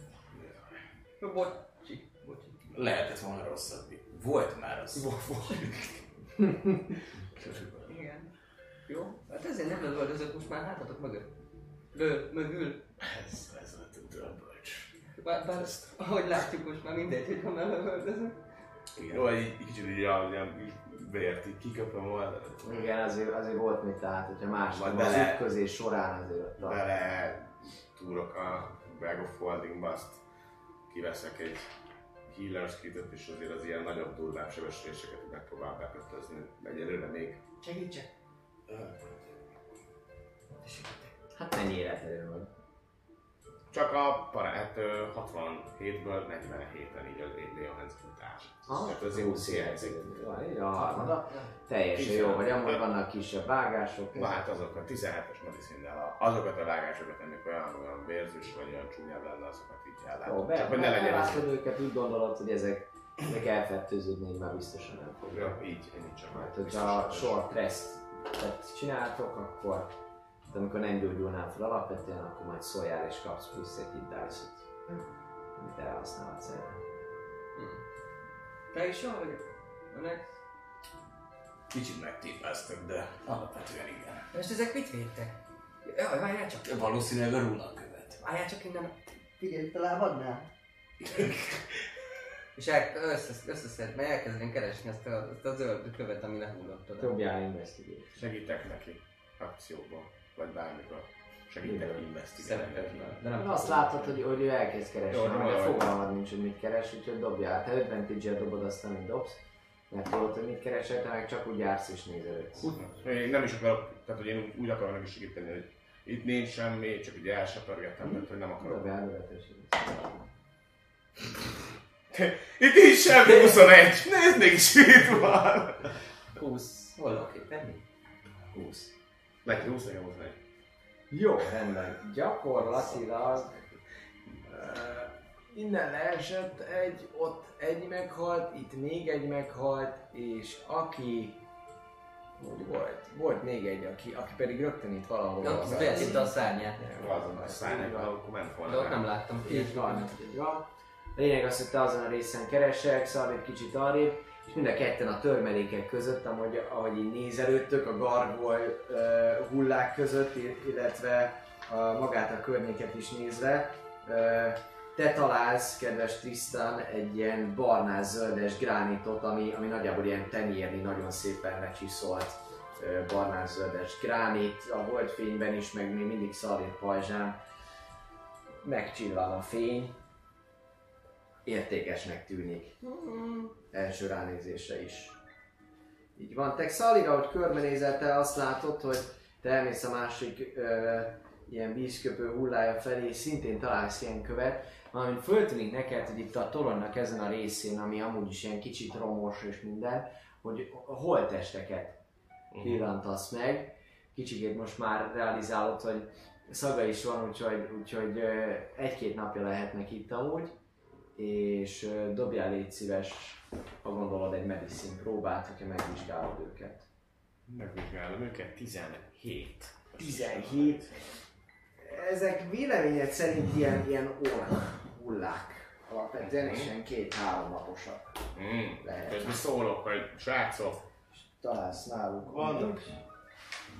Ö, Bocsi, bocsi. Lehetett volna rosszabb. Volt már az. Igen. Jó, hát ezért nem lövöldözök most már hátatok mögött. Lő, mögül. Ez, ez volt a dörbölcs. Bár, bár ahogy látjuk most már mindegy, hogy honnan lövöldözök. Jó, egy, egy kicsit így a vért így kiköpöm volna. Igen, azért, azért volt mit, tehát hogyha más az ütközés során azért ott a... Bele túrok a Bag of Holdingba, azt kiveszek egy healer skitet, és azért az ilyen nagyobb, durvább sebesüléseket megpróbál bekötözni. Egyelőre még Segítsek. Hát mennyi életerő van? Csak a parát 67-ből 47-en így az egy Leohenz futás. Hát az jó hiányzik. Ja, a harmada. Teljesen jó, vagy amúgy vannak kisebb vágások. Na hát azok a 17-es medicinnel, azokat a vágásokat, amik olyan, olyan vérzős vagy olyan csúnyább lenne, azokat így ellátom. Jó, be, Csak hogy ne legyen ez. őket, úgy gondolod, hogy ezek, ezek elfertőződni, így már biztosan nem fog. Ja, így, ennyi csak. Majd, hogyha short rest csináltok, akkor de amikor nem gyógyulnál fel alapvetően, akkor majd szóljál és kapsz plusz egy hit dice-ot, amit elhasználhatsz erre. Te is jó vagy? Alex? Kicsit megtépáztak, de alapvetően igen. Most ezek mit védtek? Jaj, várjál csak. Valószínűleg a runa követ. Várjál csak innen. Figyelj, te lábadnál. És el, összeszed, mert elkezdeném keresni ezt a, ezt a zöld követ, ami lehullott oda. Dobjál investigate. Segítek neki akcióban, vagy bármikor. Segítek investigálni. De nem Azt látod, hogy, hogy ő elkezd keresni, Jó, jó. fogalmad nincs, hogy mit keres, úgyhogy dobjál. Te advantage dobod azt, amit dobsz, mert tudod, hogy mit keresel, te meg csak úgy jársz és nézelődsz. Én nem is akarok, tehát hogy én úgy- akarok neki segíteni, hogy itt nincs semmi, csak ugye elsöpörgettem, mert hogy nem akarok. Dobjál advantage Itt nincs semmi 21! Nézd mégis mit van! 20. Hol lakik? Ennyi? 20. Neki 20 nekem 21. Jó, rendben. Gyakorlatilag uh, innen leesett egy, ott egy meghalt, itt még egy meghalt, és aki úgy volt, volt még egy, aki, aki pedig rögtön itt valahol Ott az- felszívta a szárnyát. Azon a szállnak, akkor ment volna. De ott nem láttam. Így van, így van. Lényeg az, hogy te azon a részen keresek, Szarvét kicsit arrébb, és mind a ketten a törmelékek között, ahogy, ahogy így nézelődtök, a gargoly uh, hullák között, illetve a, magát a környéket is nézve, uh, te találsz, kedves Tristan, egy ilyen barnás-zöldes gránitot, ami, ami nagyjából ilyen tenyérni, nagyon szépen lecsiszolt uh, barnás-zöldes gránit, a holdfényben is, meg még mindig szarít pajzsán megcsillan a fény, értékesnek tűnik. Első ránézésre is. Így van. Te Szalira, hogy körbenézel, te azt látod, hogy te elmész a másik ö, ilyen vízköpő hullája felé, és szintén találsz ilyen követ, valamint föltűnik neked, hogy itt a toronynak ezen a részén, ami amúgy is ilyen kicsit romos és minden, hogy holtesteket pillantasz meg. Kicsikét most már realizálod, hogy szaga is van, úgyhogy, úgyhogy egy-két napja lehetnek itt amúgy, és dobjál légy szíves, ha gondolod egy medicine próbát, hogyha megvizsgálod őket. Megvizsgálom őket, 17. 17. Ezek véleményed szerint ilyen, ilyen orr hullák. Alapvetően és ilyen két-három naposak Mm. lehet. Közben szólok, hogy srácok, Találsz náluk. vannak,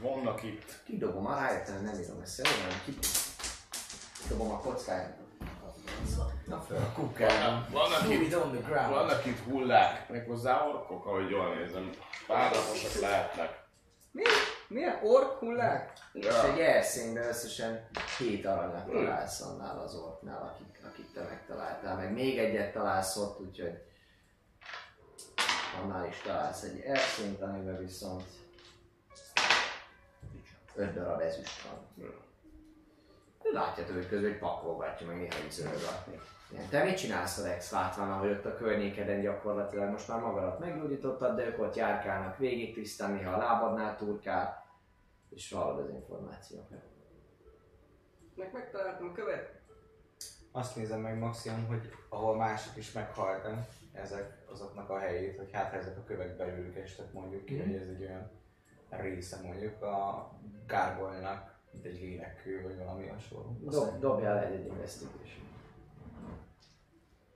vannak itt. Kidobom a rájöttem, nem írom ezt hanem kidobom a kockát. Na föl. Vannak, vannak itt, vannak itt hullák, méghozzá orkok, ahogy jól nézem. Párnaposak lehetnek. Mi? Milyen ork hullák? És egy erszényben összesen hét aranyat találsz annál az orknál, akik, akit te megtaláltál. Meg még egyet találsz ott, úgyhogy annál is találsz egy erszényt, amiben viszont öt darab ezüst van. Látjátok, hogy közben egy pakolgatja, meg zörögatni. Igen. Te mit csinálsz a Rex látván, ahogy ott a környékeden gyakorlatilag most már magadat meggyógyítottad, de ők ott járkálnak végig, tisztán néha a lábadnál turkál, és hallod az információkat. Meg megtaláltam a követ. Azt nézem meg maximum, hogy ahol mások is meghaltak. ezek azoknak a helyét, hogy hát ezek a kövek belőlük estek mondjuk ki, hogy ez egy olyan része mondjuk a gárgolynak, mint egy lélekkő, vagy valami hasonló. Dob, dobjál egy, egy investigation.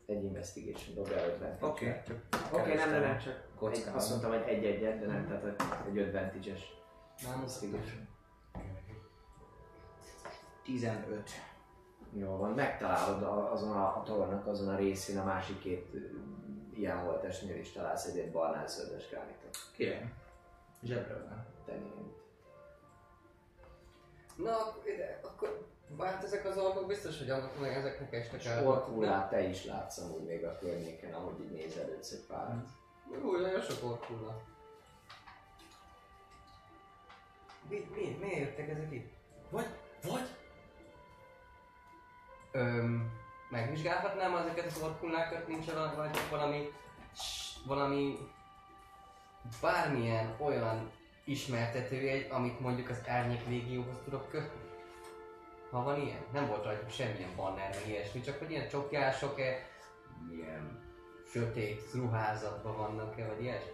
Egy investigation, dobjál advantage. Oké, csak Oké, nem, nem, nem, csak egy, azt mondtam, hogy egy-egyet, de nem, tehát egy advantage-es. Nem, investigation. 15. Jó van, megtalálod azon a, a tornak, azon a részén, a másik két ilyen voltesnél is találsz egy, barnán szörnyes kánítot. Király. Zsebre van. Tenni. Na, akkor ide, akkor vált ezek az orkok biztos, hogy annak meg ezeknek estek el. orkullát te is látsz amúgy még a környéken, ahogy így nézelődsz egy párat. Új, nagyon sok orkulla. Mi, mi, miért jöttek ezek itt? Vagy, vagy... Öm, megvizsgálhatnám ezeket az orkullákat, nincs valami, vagy valami, s- valami, bármilyen olyan ismertetőjegy, amit mondjuk az Árnyék Légióhoz tudok kötni? Ha van ilyen? Nem volt rajtuk semmilyen banner, meg ilyesmi, csak hogy ilyen csokjások-e, ilyen sötét ruházatban vannak-e, vagy ilyesmi?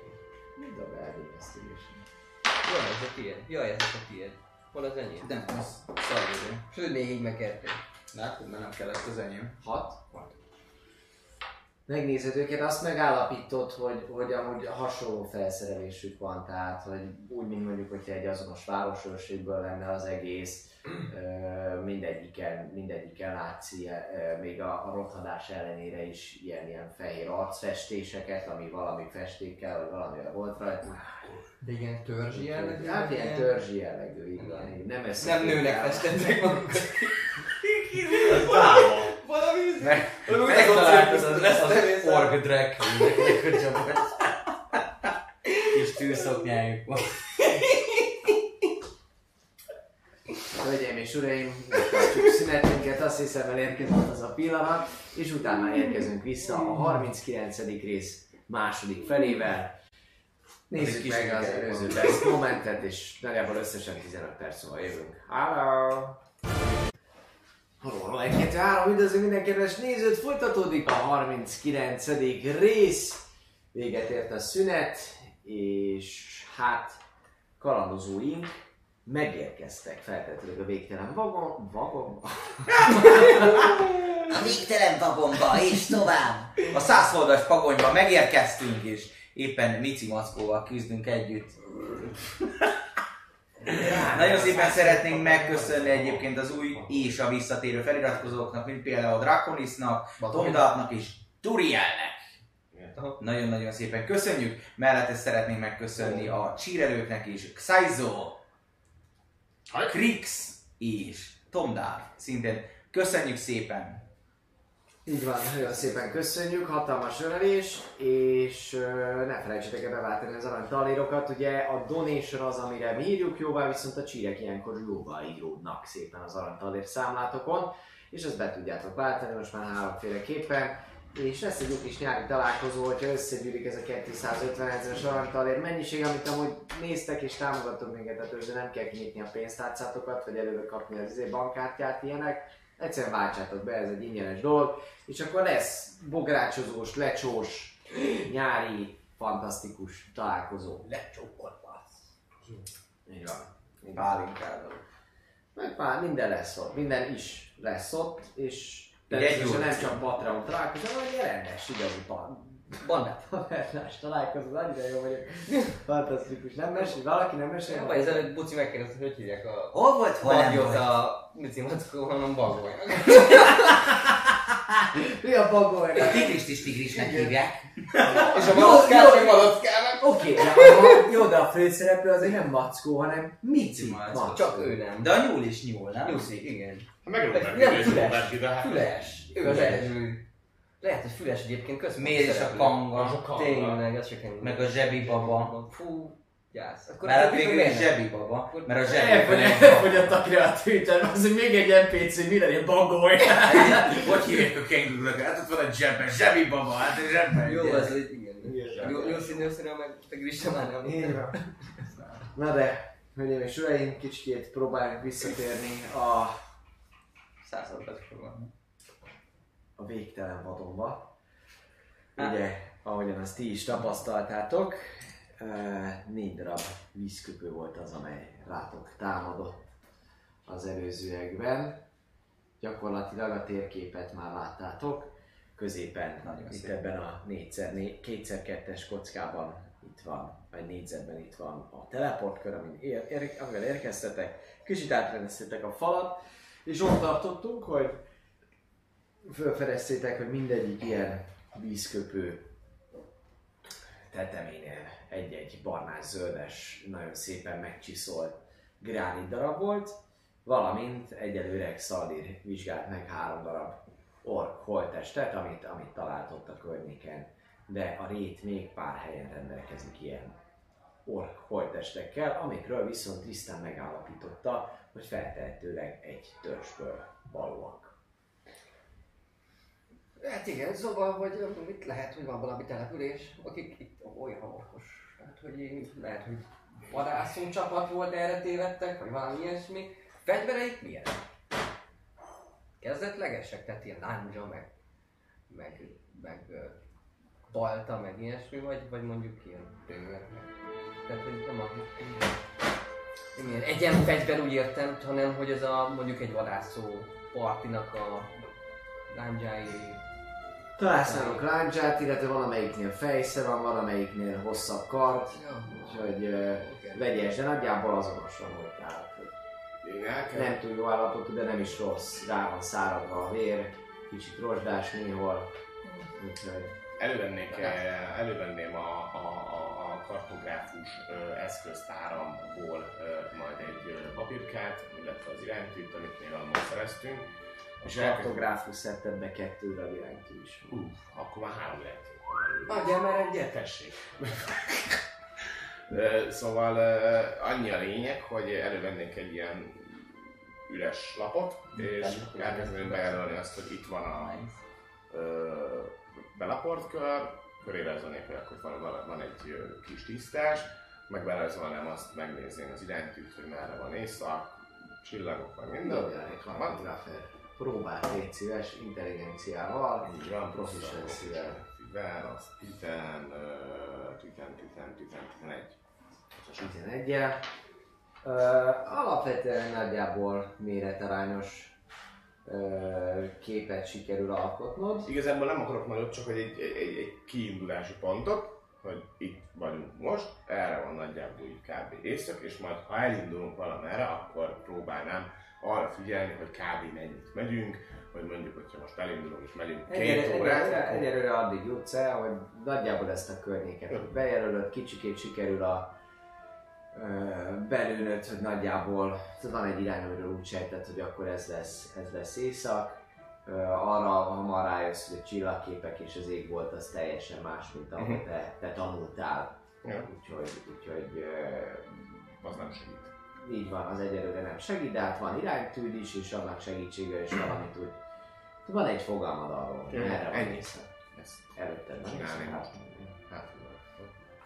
Dob el egy investigation? Jaj, ez a tiéd. Jaj, ez a tiéd. Hol az enyém? Nem, az szarvizé. Sőt, négy meg kettő. Látod, mert nem kellett az enyém. Hat? Megnézed őket, azt megállapítod, hogy, hogy amúgy hasonló felszerelésük van, tehát hogy úgy, mint mondjuk, hogyha egy azonos városőrségből lenne az egész, mindegyiken, mindegyiken látsz ilyen, még a, a rothadás ellenére is ilyen, ilyen fehér arcfestéseket, ami valami festékkel, vagy valami volt rajta. De igen, törzsi jellegű? Hát ilyen törzsi jellegű, van. így Nem, Nem nőnek festettek magukat. Táva. Valami Megtalálkozod lesz az org drag queen-nek, csapat. Kis tűzszoknyájuk van. Hölgyeim és uraim, megtartjuk szünetünket, azt hiszem elérkezett az a pillanat, és utána érkezünk vissza a 39. rész második felével. Nézzük meg az előző best momentet, és nagyjából összesen 15 perc múlva jövünk. Hello! Halló, 1, 2, 3, üdvözlünk minden kedves nézőt, folytatódik a 39. rész. Véget ért a szünet, és hát kalandozóink megérkeztek feltetőleg a végtelen vagon, vagon, A végtelen vagomba, és tovább. A százfoldas pagonyba megérkeztünk, és éppen Mici Mackóval küzdünk együtt. Nagyon szépen szeretnénk megköszönni egyébként az új és a visszatérő feliratkozóknak, mint például Draconisnak, Tomdatnak és Turielnek. Nagyon-nagyon szépen köszönjük. Mellette szeretnénk megköszönni a csírelőknek is, Xaizo, Krix és Tomdár. Szintén köszönjük szépen. Így van, nagyon szépen köszönjük, hatalmas ölelés, és ö, ne felejtsétek el beváltani az arany talérokat, ugye a donation az, amire mi írjuk jóvá, viszont a csírek ilyenkor jóvá íródnak szépen az arany számlátokon, és ezt be tudjátok váltani most már háromféleképpen, és lesz egy jó kis nyári találkozó, hogyha összegyűlik ez a 250 ezeres aranytalér mennyiség, amit amúgy néztek és támogattok minket, tehát őző nem kell kinyitni a pénztárcátokat, vagy előre kapni az izé bankkártyát, ilyenek. Egyszerűen váltsátok be, ez egy ingyenes dolog, és akkor lesz bográcsozós, lecsós, nyári, fantasztikus találkozó. Lecsókolt Így van. Pálinkával. Meg pár, minden lesz ott, minden is lesz ott, és természetesen nem csak Patreon találkozó, hanem egy rendes, igazi Bandát. Tavernás találkozó, annyira jó vagyok. Fantasztikus. Nem mesél, valaki nem mesél? Nem baj, ezelőtt Buci megkérdezte, hogy hogy hívják a Hol volt, hol nem volt? a Mici Mackó, hanem bagolynak. Mi a bagoly? Tigrist is tigrisnek hívják. És a malackát meg malackának. Oké, a, jó, de a főszereplő azért nem Mackó, hanem Mici Mackó. Csak ő nem. De a nyúl is nyúl, nem? Nyuszi, igen. Ha megrúgom meg Nem, kérdés, füles. Roberti, de hát... Füles. Ő az első. Lehet, hogy füles egyébként köszönöm. Miért is a kanga? Tényleg, az se kell. Meg a zsebi baba. Fú, gyász. Akkor Mert akkor végül is zsebi baba. Mert a zsebi Elfogy, baba. elfogyott a kreativitás, az még egy NPC, mi legyen bagoly. Hogy hívják a kengurunak? Hát ott van egy zsebben, zsebi baba, hát egy zsebben. Jó, az igen. Jó, jó színű, színű, meg te Grista már nem. Így van. Na de, hölgyeim és uraim, kicsit próbáljunk visszatérni a, Századbat van. A végtelen vadonba. Ugye, ahogyan azt ti is tapasztaltátok, négy darab vízköpő volt az, amely rátok támadott az előzőekben. Gyakorlatilag a térképet már láttátok. Középen, Nagyon itt szép. ebben a 4x2-es kockában itt van, vagy négyzetben itt van a teleportkör, amin ér, ér, amivel érkeztetek. Kicsit átrendeztétek a falat, és ott tartottunk, hogy felfedeztétek, hogy mindegyik ilyen vízköpő teteménél egy-egy barnás-zöldes, nagyon szépen megcsiszolt gránit darab volt, valamint egyelőre egy Szaldír vizsgált meg három darab ork holttestet, amit, amit talált ott a környéken. De a rét még pár helyen rendelkezik ilyen ork holttestekkel, amikről viszont tisztán megállapította, hogy feltehetőleg egy törzsből valóak. Hát igen, szóval, hogy itt lehet, hogy van valami település, akik itt olyan orkos. Hát, hogy én, lehet, hogy vadászó csapat volt, erre tévedtek, vagy valami ilyesmi. Fegyvereik milyen? Kezdetlegesek, tehát ilyen lándzsa, meg, meg, meg balta, meg ilyesmi, vagy, vagy mondjuk ilyen meg. Tehát, hogy nem a... Nem ilyen egyen fegyver úgy értem, hanem hogy ez a mondjuk egy vadászó partinak a lándzsái, Találsz náluk láncsát, illetve valamelyiknél fejsze van, valamelyiknél hosszabb kart, úgyhogy uh, vegyes, de nagyjából azonosan volt tehát. hogy Én el kell... Nem túl jó állapotú, de nem is rossz. Rá van száradva a vér, kicsit rozsdás néhol. Úgyhogy Elővennék, elővenném a, a, a, kartográfus eszköztáramból majd egy papírkát, illetve az iránytűt, amit még annól szereztünk. És a kartográfus szetted be kettő darab iránytű is van. Uff, akkor már három iránytű. Adjál már egyet! Tessék. Szóval annyi a lényeg, hogy elővennék egy ilyen üres lapot, és elkezdeném bejelölni azt, hogy itt van a belaport kör, köréreznék, hogy van, van, van egy kis tisztás, meg belezolnám azt, megnézném az iránytűt, hogy merre van észak, csillagok, meg minden. Dobjál egy kartográfer. Próbált, légy szíves, intelligenciával, proficiency-vel. Tizen, az tizen, tizen, tizen, tizen, tizenegy. 11 Ö, alapvetően nagyjából méretarányos ö, képet sikerül alkotnod. Igazából nem akarok nagyot, csak hogy egy, egy, egy, kiindulási pontot, hogy itt vagyunk most, erre van nagyjából így kb. észak, és majd ha elindulunk valamerre, akkor próbálnám arra figyelni, hogy kb. mennyit megyünk, hogy mondjuk, hogyha most elindulunk és megyünk két Egyelőre, órát, egyelőre, egyelőre addig jutsz el, hogy nagyjából ezt a környéket bejelölöd, kicsikét sikerül a ö, belőnöd, hogy nagyjából van egy irány, amiről úgy sejtett, hogy akkor ez lesz, ez lesz éjszak. Arra hamar rájössz, hogy a csillagképek és az ég volt az teljesen más, mint ahol Mhm. te, te tanultál. Ja. Úgyhogy, úgyhogy az nem segít. Így van, az egyelőre nem segít, de hát van iránytűd is, és annak segítsége is valamit úgy. Van egy fogalmad arról, hogy merre van ennyi. Ezt Előtted van Csinálni észak. most. hát,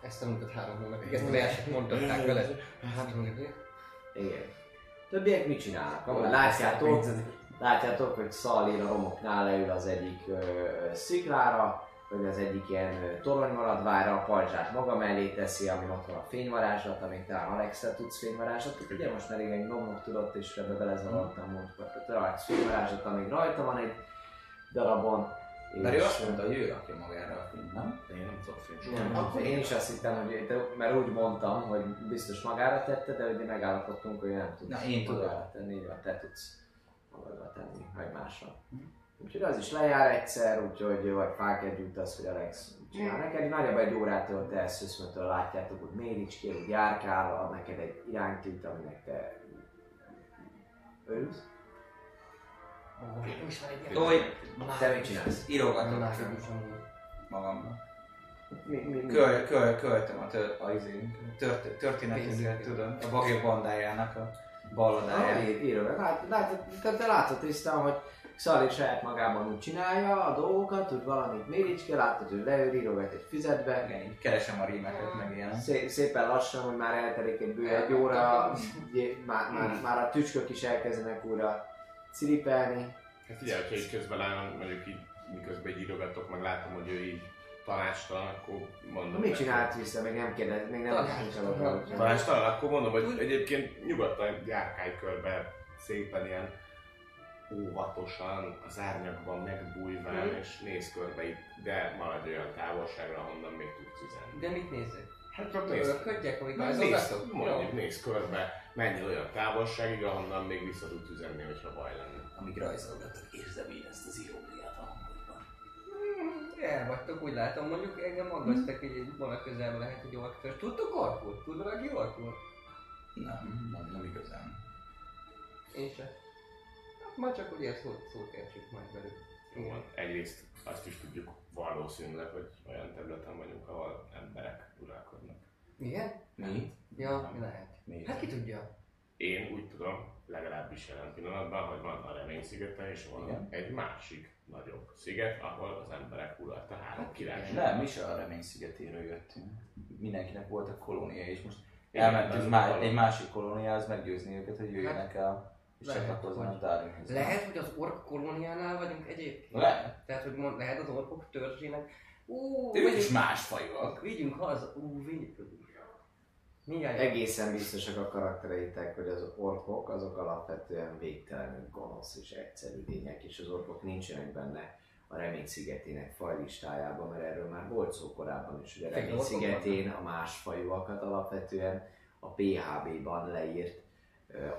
Ezt tanultad három hónapig, ezt a verset mondották veled. Három hónapig. Igen. Többiek mit csinálnak? Látjátok, látjátok, hogy Szalír a romoknál leül az egyik ö, sziklára, vagy az egyik ilyen ö, toronymaradványra, a pajzsát maga mellé teszi, ami ott van a fényvarázslat, amit te Alex-tel tudsz fényvarázslatot. Ugye most már régen nomok tudott, és ebbe belezavartam most. Te Alex fényvarázslat, amíg rajta van egy darabon. Mert ő és- azt mondta, hogy ő rakja magára a film, nem? én nem tudok fény Nem, Akkor én is azt hittem, hogy te, mert úgy mondtam, hogy biztos magára tette, de ugye megállapodtunk, hogy nem tudsz Na, én tudom. magára tenni, van, te tudsz magadra tenni, meg másra. Úgyhogy az is lejár egyszer, úgyhogy vagy fáket gyújtasz, hogy Alex csinál neked. Nagyjából egy órát töltesz, összmetől látjátok, hogy Méricskél, hogy járkál, ad neked egy iránytűt, aminek te örülsz. Tolj, Te mit csinálsz? írogatom magamban. Köl, köl, költöm a, tör, a izé, tört, történetünket, tudod, a bandájának a balladáját. ír, ír, lát, lát, te, te látod tisztán, hogy Szali saját magában úgy csinálja a dolgokat, hogy valamit méricske, látod, hogy leül, írogat egy füzetbe, Igen, így keresem a rímeket, meg ilyen. Szé- szépen lassan, hogy már eltelik egy bő egy óra, már, már, már a tücskök is elkezdenek újra ciripelni. Hát figyelj, hogyha így közben állom, mondjuk így, miközben így írogatok, meg látom, hogy ő így tanácstalan, akkor mondom. Mit csinált vissza? Még nem kérdez, még nem Tanácstalan. kérdeztem. Tanácstalan, akkor mondom, hogy egyébként nyugodtan járkálj körbe szépen ilyen óvatosan, az árnyakban megbújván, Mhm. és néz körbe itt, de maradj olyan távolságra, ahonnan még tudsz üzenni. De mit nézek? Hát csak néz, Örködjek, vagy néz, mondjuk néz körbe, menj el olyan távolságig, ahonnan még vissza tudsz üzenni, hogyha baj lenne. Amíg rajzolgatok, érzem én ezt az iróniát a hangodban. El vagytok, úgy látom, mondjuk engem aggasztak, hogy egy valaki közelben lehet egy orkos. Tudtok orkul? Tud valaki orkul? Nem, nem, nem igazán. Én se. Hát már csak ugye szót, szót értsük majd velük. Jó, van. egyrészt azt is tudjuk valószínűleg, hogy olyan területen vagyunk, ahol emberek uralkodnak. Igen? Mi? Ja, lehet. Miért? Hát ki tudja? Én úgy tudom, legalábbis jelen pillanatban, hogy van a Remény szigete, és van Igen. egy másik nagyobb sziget, ahol az emberek uralta három királyság. Nem, mi se a Remény szigetéről jöttünk. Mindenkinek voltak kolónia, és most elmentünk az má- való. egy másik kolóniához meggyőzni őket, hogy jöjjenek el, és lehet, hogy- Darwinhez. Lehet, hogy az ork kolóniánál vagyunk egyébként? Lehet. Tehát, hogy mond, lehet az orkok törzsének. Ú, Ők is vigyünk- másfajúak. Vigyünk haza. Ú, vigyünk. Mindjárt. Egészen biztosak a karaktereitek, hogy az orkok azok alapvetően végtelenül gonosz és egyszerű lények, és az orkok nincsenek benne a Remény szigetének fajlistájában, mert erről már volt szó korábban is, hogy a Remény szigetén a másfajúakat alapvetően a PHB-ban leírt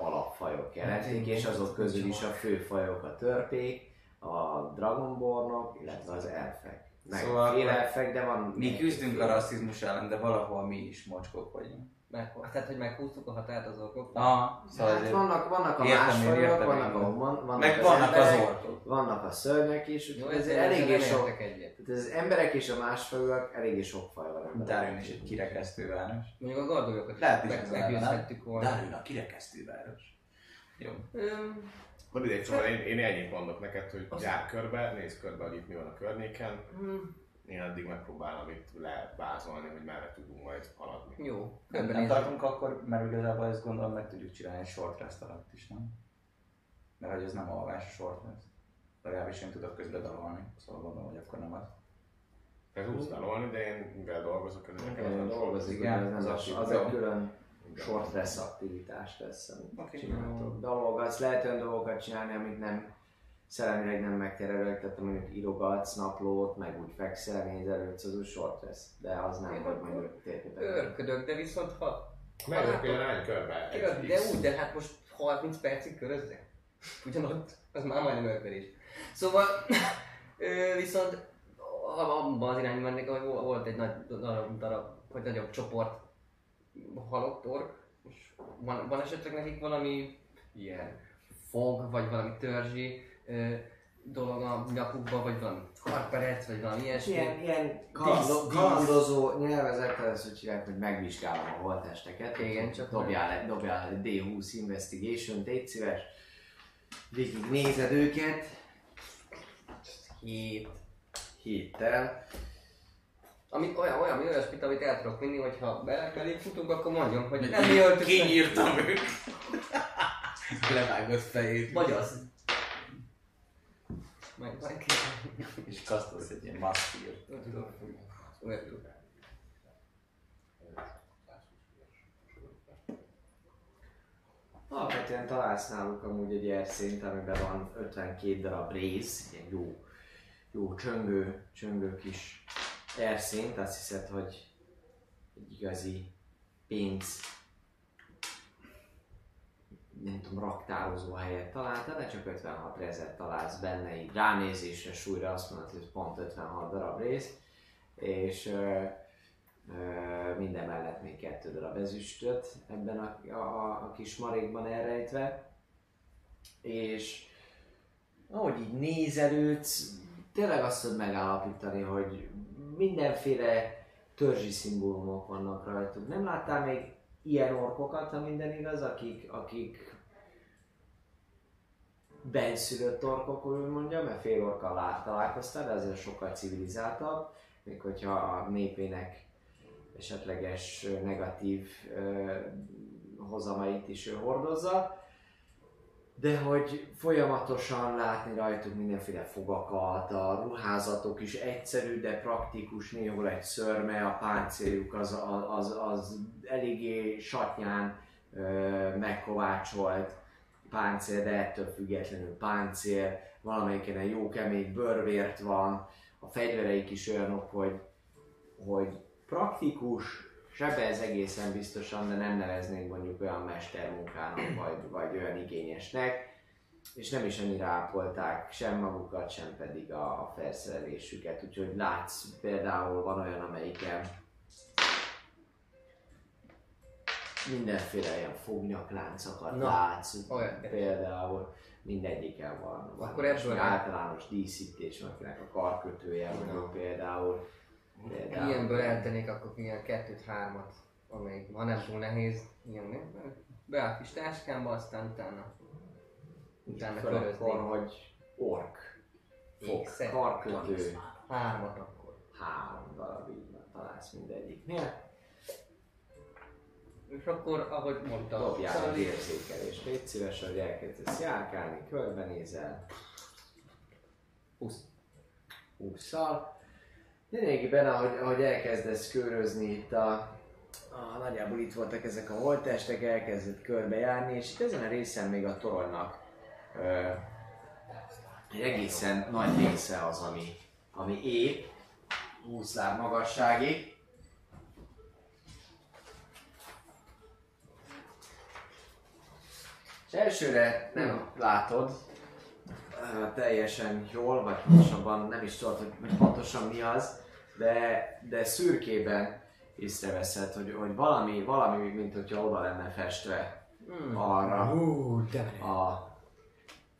alapfajok jelentik, és azok közül is a fő fajok a törpék, a dragonbornok, illetve az elfek. Meg Szóval szóval fél akkor elfek, de van... Mi küzdünk a rasszizmus ellen, de valahol mi is mocskok vagyunk. Meg, tehát, hogy meghúztuk a határt az orkok. Ah, szóval Hát vannak, vannak a másfajok, vannak, a, van, vannak, Meg az vannak az emberek, orkok. vannak a szörnyek is, Jó, ez ezzel eléggé sok. az emberek és a másfajúak eléggé sok faj Darwin is egy kirekesztő város. Mondjuk a gardolyokat Lehet is meg, ez meggyőzhettük volna. Darwin a kirekesztő város. Jó. Öm, Van ide, szóval én, én ennyit mondok neked, hogy Az- jár körbe, nézd körbe, hogy itt mi van a környéken. hm, Én addig megpróbálom itt levázolni, hogy merre tudunk majd haladni. Jó, Nem, nem tartunk akkor, mert igazából ezt gondolom meg tudjuk csinálni egy short rest alatt is, nem? Mert hogy ez nem alvás a short rest. Legalábbis én tudok közben dalolni, szóval gondolom, hogy akkor nem az. Te tudsz dalolni, de én mivel dolgozok, ez nekem az nem dolgozik, Igen, az a- az, az egy külön short rest aktivitás lesz, amit csináltok. Dalolgatsz, lehet olyan dolgokat csinálni, amit nem szellemileg nem megterelőek, tehát mondjuk írogatsz naplót, meg úgy fekszel, nézelődsz, az úgy short rest. De az nem, Én hogy akkor mondjuk térkötek. Örködök, de viszont ha... Megörköljön rány körbe. egy Igaz, de úgy, de hát most 30 percig körözzek. Ugyanott, az már majdnem örködés. Szóval, viszont a- abban az irányban mennék, hogy vol- volt egy nagy darab, darab vagy nagyobb csoport halott ork. Most van, van esetleg nekik valami ilyen fog, vagy valami törzsi ö, dolog a nyakukba, vagy valami karperec, vagy valami ilyesmi. Ilyen, ilyen kalandozó nyelvezettel ezt úgy csinálják, hogy megvizsgálom a holtesteket. Igen, Úgyhogy csak dobjál, egy, dobjál egy D20 investigation, légy szíves. Végig nézed őket, Hét. Héttel. Ami olyan, olyan, olyasmit, amit el tudok vinni, hogyha belefelé futunk, akkor mondjam, hogy nem mi öltük. Kinyírtam őt. Levágott fejét. Vagy az. Meg, meg És kasztolsz egy ilyen. Olyan tudom. Alapvetően találsz náluk amúgy egy erszényt, amiben van 52 darab rész, ilyen jó, jó csöngő, csöngő kis erszényt, azt hiszed, hogy egy igazi pénz nem tudom, raktározó helyet találtál, de csak 56 rezet találsz benne, így. Ránézésre, súlyra azt mondod, hogy pont 56 darab rész, és ö, ö, minden mellett még kettő darab ezüstöt ebben a, a, a kis marékban elrejtve, és ahogy így nézelődsz, tényleg azt tudod megállapítani, hogy mindenféle törzsi szimbólumok vannak rajtuk. Nem láttál még ilyen orkokat, ha minden igaz, akik, akik benszülött orkok, úgy mondjam, mert fél orkkal lá- találkoztál, de azért sokkal civilizáltabb, még hogyha a népének esetleges negatív ö, hozamait is ő hordozza. De hogy folyamatosan látni rajtuk mindenféle fogakat, a ruházatok is egyszerű, de praktikus, néhol egy szörme, a páncéljuk az, az, az eléggé satnyán ö, megkovácsolt páncél, de ettől függetlenül páncél, valamelyiken egy jó kemény bőrvért van, a fegyvereik is olyanok, hogy, hogy praktikus, sebez egészen biztosan, de nem neveznék mondjuk olyan mestermunkának, vagy, vagy olyan igényesnek, és nem is annyira ápolták sem magukat, sem pedig a, felszerelésüket, úgyhogy látsz, például van olyan, amelyiken mindenféle ilyen fognyakláncsokat Na, látsz, olyan. például mindegyiken van. van Akkor ebből- általános díszítés, van, akinek a karkötője mondjuk például. Például. Ilyenből eltennék akkor ilyen kettőt, hármat, amelyik, ha nem túl nehéz, ilyen, be a kis táskámba, aztán utána, utána köröznék. hogy ork, fog, karkötő, Hármat akkor. három darab így van, találsz mindegyiknél. És akkor, ahogy mondta, Dobjál egy Szali, érzékelést, légy szíves, hogy elkezdesz járkálni, körbenézel. 20. 20-szal. Lényegében, ahogy, ahogy elkezdesz körözni itt a, a, nagyjából itt voltak ezek a holttestek, elkezdett körbejárni, és itt ezen a részen még a toronynak ö, egy egészen nagy része az, ami, ami épp, 20 láb magasságig. És elsőre nem látod teljesen jól, vagy pontosabban nem is tudod, hogy, pontosan mi az, de, de szürkében észreveszed, hogy, hogy valami, valami, mint hogyha oda lenne festve Hmm. arra Hú, de menő. a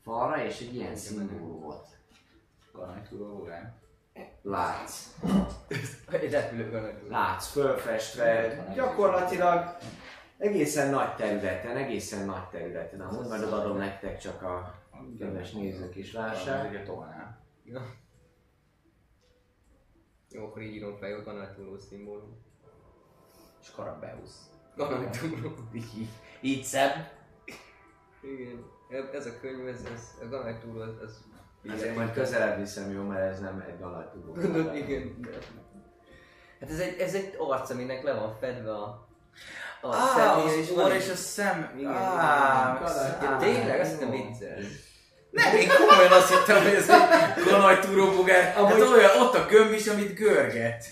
falra, és egy ilyen szimbólumot Garnitúró látsz. Egy repülőgönök. látsz fölfestve, gyakorlatilag egészen nagy területen, egészen nagy területen. Amúgy majd odaadom nektek csak a kedves nézők is lássák. Ugye tolnál. Jó, akkor így írom fel, hogy ganatúró szimbólum. És karabeusz. Ganatúró. Így, így szebb. Igen. Ez a könyv, ez, ez a ganatúró, az, az Ezért majd közelebb viszem, jó, mert ez nem egy galatúró. Tudod, igen. Hát ez egy, ez egy arc, aminek le van fedve a, a Ah, személye, az van orr egy- és a szem. Igen, Ah, igen. Ja, tényleg, azt nem viccelsz. Nem, én komolyan azt hittem, hogy ez egy ganajtúró bogár. Hát olyan, ott a gömb is, amit görget.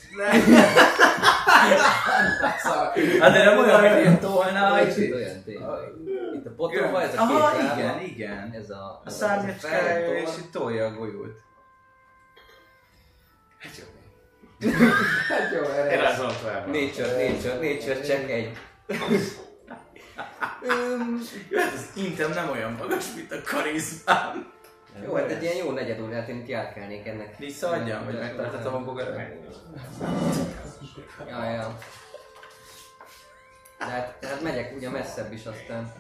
Hát de nem olyan, mint ilyen tolna. Kicsit olyan tényleg. Itt a potomban ez a két Aha, lába, igen, igen. Ez a, A szárnyacskája, és így tolja a golyót. Hát jó. Hát jó, erre. Nature, nature, nature check egy. Öm, Hát az intem nem olyan magas, mint a karizmám. Jó, hát egy ilyen jó negyed órát én itt járkálnék ennek. Visszaadjam, hogy megtartatom a bogarat? Ja, ja. De hát, tehát megyek ugye messzebb is aztán.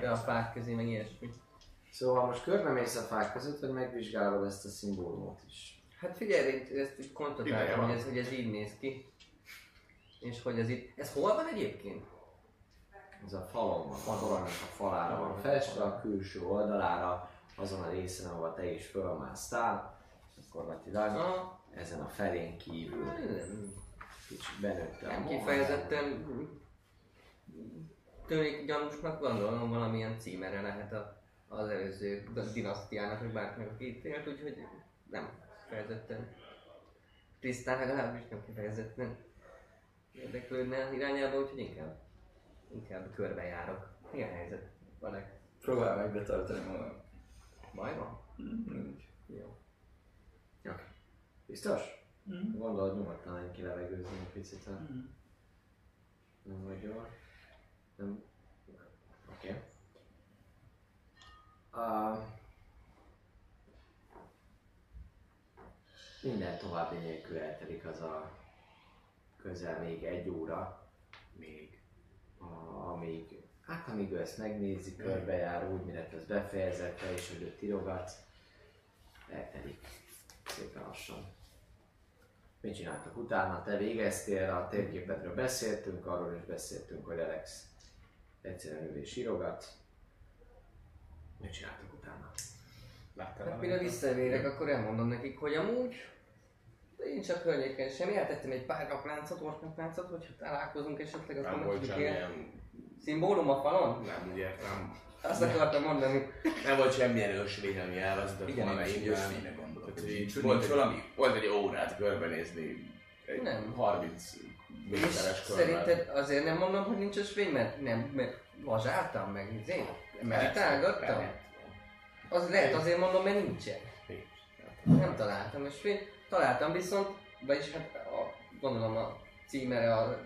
Be a fák közé, meg ilyesmi. Szóval most körbe mész a fák között, vagy megvizsgálod ezt a szimbólumot is. Hát figyelj, én ezt így kontatáltam, hogy ez, hogy ez így néz ki. És hogy ez itt... Ez hol van egyébként? Ez a falon van, a toronynak a falára van festve, a külső oldalára, azon a részen, ahol te is fölmásztál, gyakorlatilag Ah, ezen a felén kívül. Kicsit benőtte a nem kifejezetten tűnik gyanúsnak, gondolom valamilyen címere lehet a, az előző dinasztiának, vagy bárkinek, aki itt élt, úgyhogy nem kifejezetten tisztán legalábbis nem kifejezetten érdeklődne irányába, úgyhogy inkább, inkább körbejárok. Mi a helyzet? Van-e Próbál meg betartani magam. baj van? Nincs. Jó. Biztos? Mhm. Gondolod nyugodtan, ki levegőzni egy picit, ha nem vagy jól. Nem. Oké. Okay. Uh, minden további nélkül eltelik az a közel még egy óra, még amíg, hát amíg ő ezt megnézi, körbejár úgy, mire ez befejezett, te is, hogy őt tirogatsz, eltelik szépen lassan. Mit csináltak utána? Te végeztél, a térképedről beszéltünk, arról is beszéltünk, hogy Alex egyszerűen ül és írogat. Mit csináltak utána? Láttál Hát mire visszavérek, akkor elmondom nekik, hogy amúgy én csak környéken semmi, eltettem egy pár napláncot, orknapláncot, hogyha találkozunk esetleg, akkor Nem volt tudjuk ilyen semmilyen... szimbólum a falon? Nem, úgy értem. Azt akartam mondani. Nem volt semmilyen ösvény, ami elvezetett Igen, volna én így innen. ösvényre gondolok. Tehát, hogy volt, egy, valami? volt egy órát körbenézni. Egy Nem. 30 És méteres körben. szerinted azért nem mondom, hogy nincs ösvény, mert nem, mert lazsáltam meg, izé, meditálgattam. Az lehet azért mondom, mert nincsen. Nem találtam ösvényt. Találtam viszont, vagyis hát a, gondolom a címere a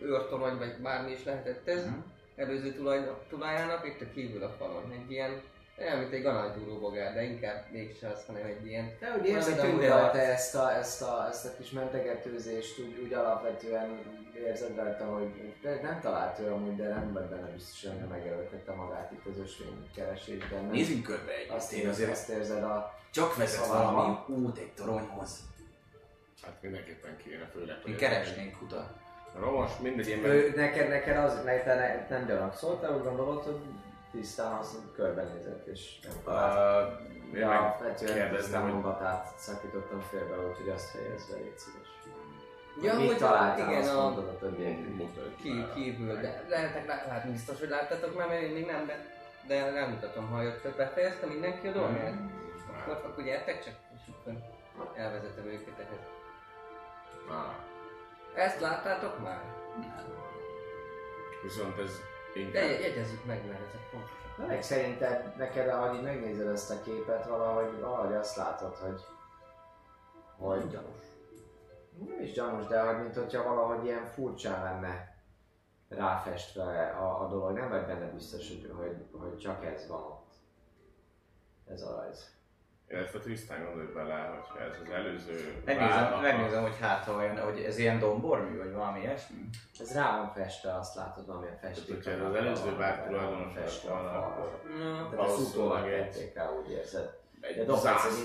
őrtorony, vagy bármi is lehetett ez, előző tulaj, tulajának, itt a kívül a falon. Egy ilyen, olyan, mint egy ganajtúró bogár, de inkább mégse az, hanem egy ilyen De úgy érzed, hogy rajta ezt a, ezt, a, ezt a kis mentegetőzést, úgy, úgy alapvetően érzed rajta, hogy de nem talált ő amúgy, de nem vagy benne biztos, hogy nem megerőltette magát itt az ösvény keresésben. nem? Nézzünk körbe egy. Azt, Én azért azt érzed a... csak vezet valami út egy toronyhoz. Hát mindenképpen kéne, főleg. Én hogy- keresnék utat. Romos, mindegy, én meg... Ő, neked, neked az, neked ne, nem gyanakszoltál, úgy gondolod, hogy tisztán azt körbenézett, és nem. Uh, én Ja, tisztán hogy- mondatát szakítottam félbe, úgyhogy azt fejezve, légy szíves. Ja, Mit hogy találtál, igen, azt a mondod a többiek. Ki, már. kívül, de lehetek látni, biztos, hogy láttátok már, mert én még nem, de, de rámutatom, ha jöttök, befejezte mindenki a dolgát? Akkor, akkor gyertek csak, és akkor elvezetem őket ehhez. Ah, Ezt láttátok már? Viszont ez De jegyezzük meg, mert ezek fontosak. Meg szerinted neked, ahogy megnézed ezt a képet, valahogy, valahogy azt látod, hogy... Hogy gyanús. Nem is gyanús, de hogy mint hogyha valahogy ilyen furcsán lenne ráfestve a, a dolog. Nem vagy benne biztos, hogy, hogy, hogy csak ez van ott. Ez a rajz. Illetve Trisztán gondolj bele, hogyha ez az előző Megnézem, várnak megnézem, hogy hát ha olyan, hogy ez ilyen dombormű, vagy valami ilyesmi. Ez rá van festve, azt látod, valamilyen festék. hogyha ez az előző bár tulajdonos a volna, akkor valószínűleg egy- rá, úgy érzed. egy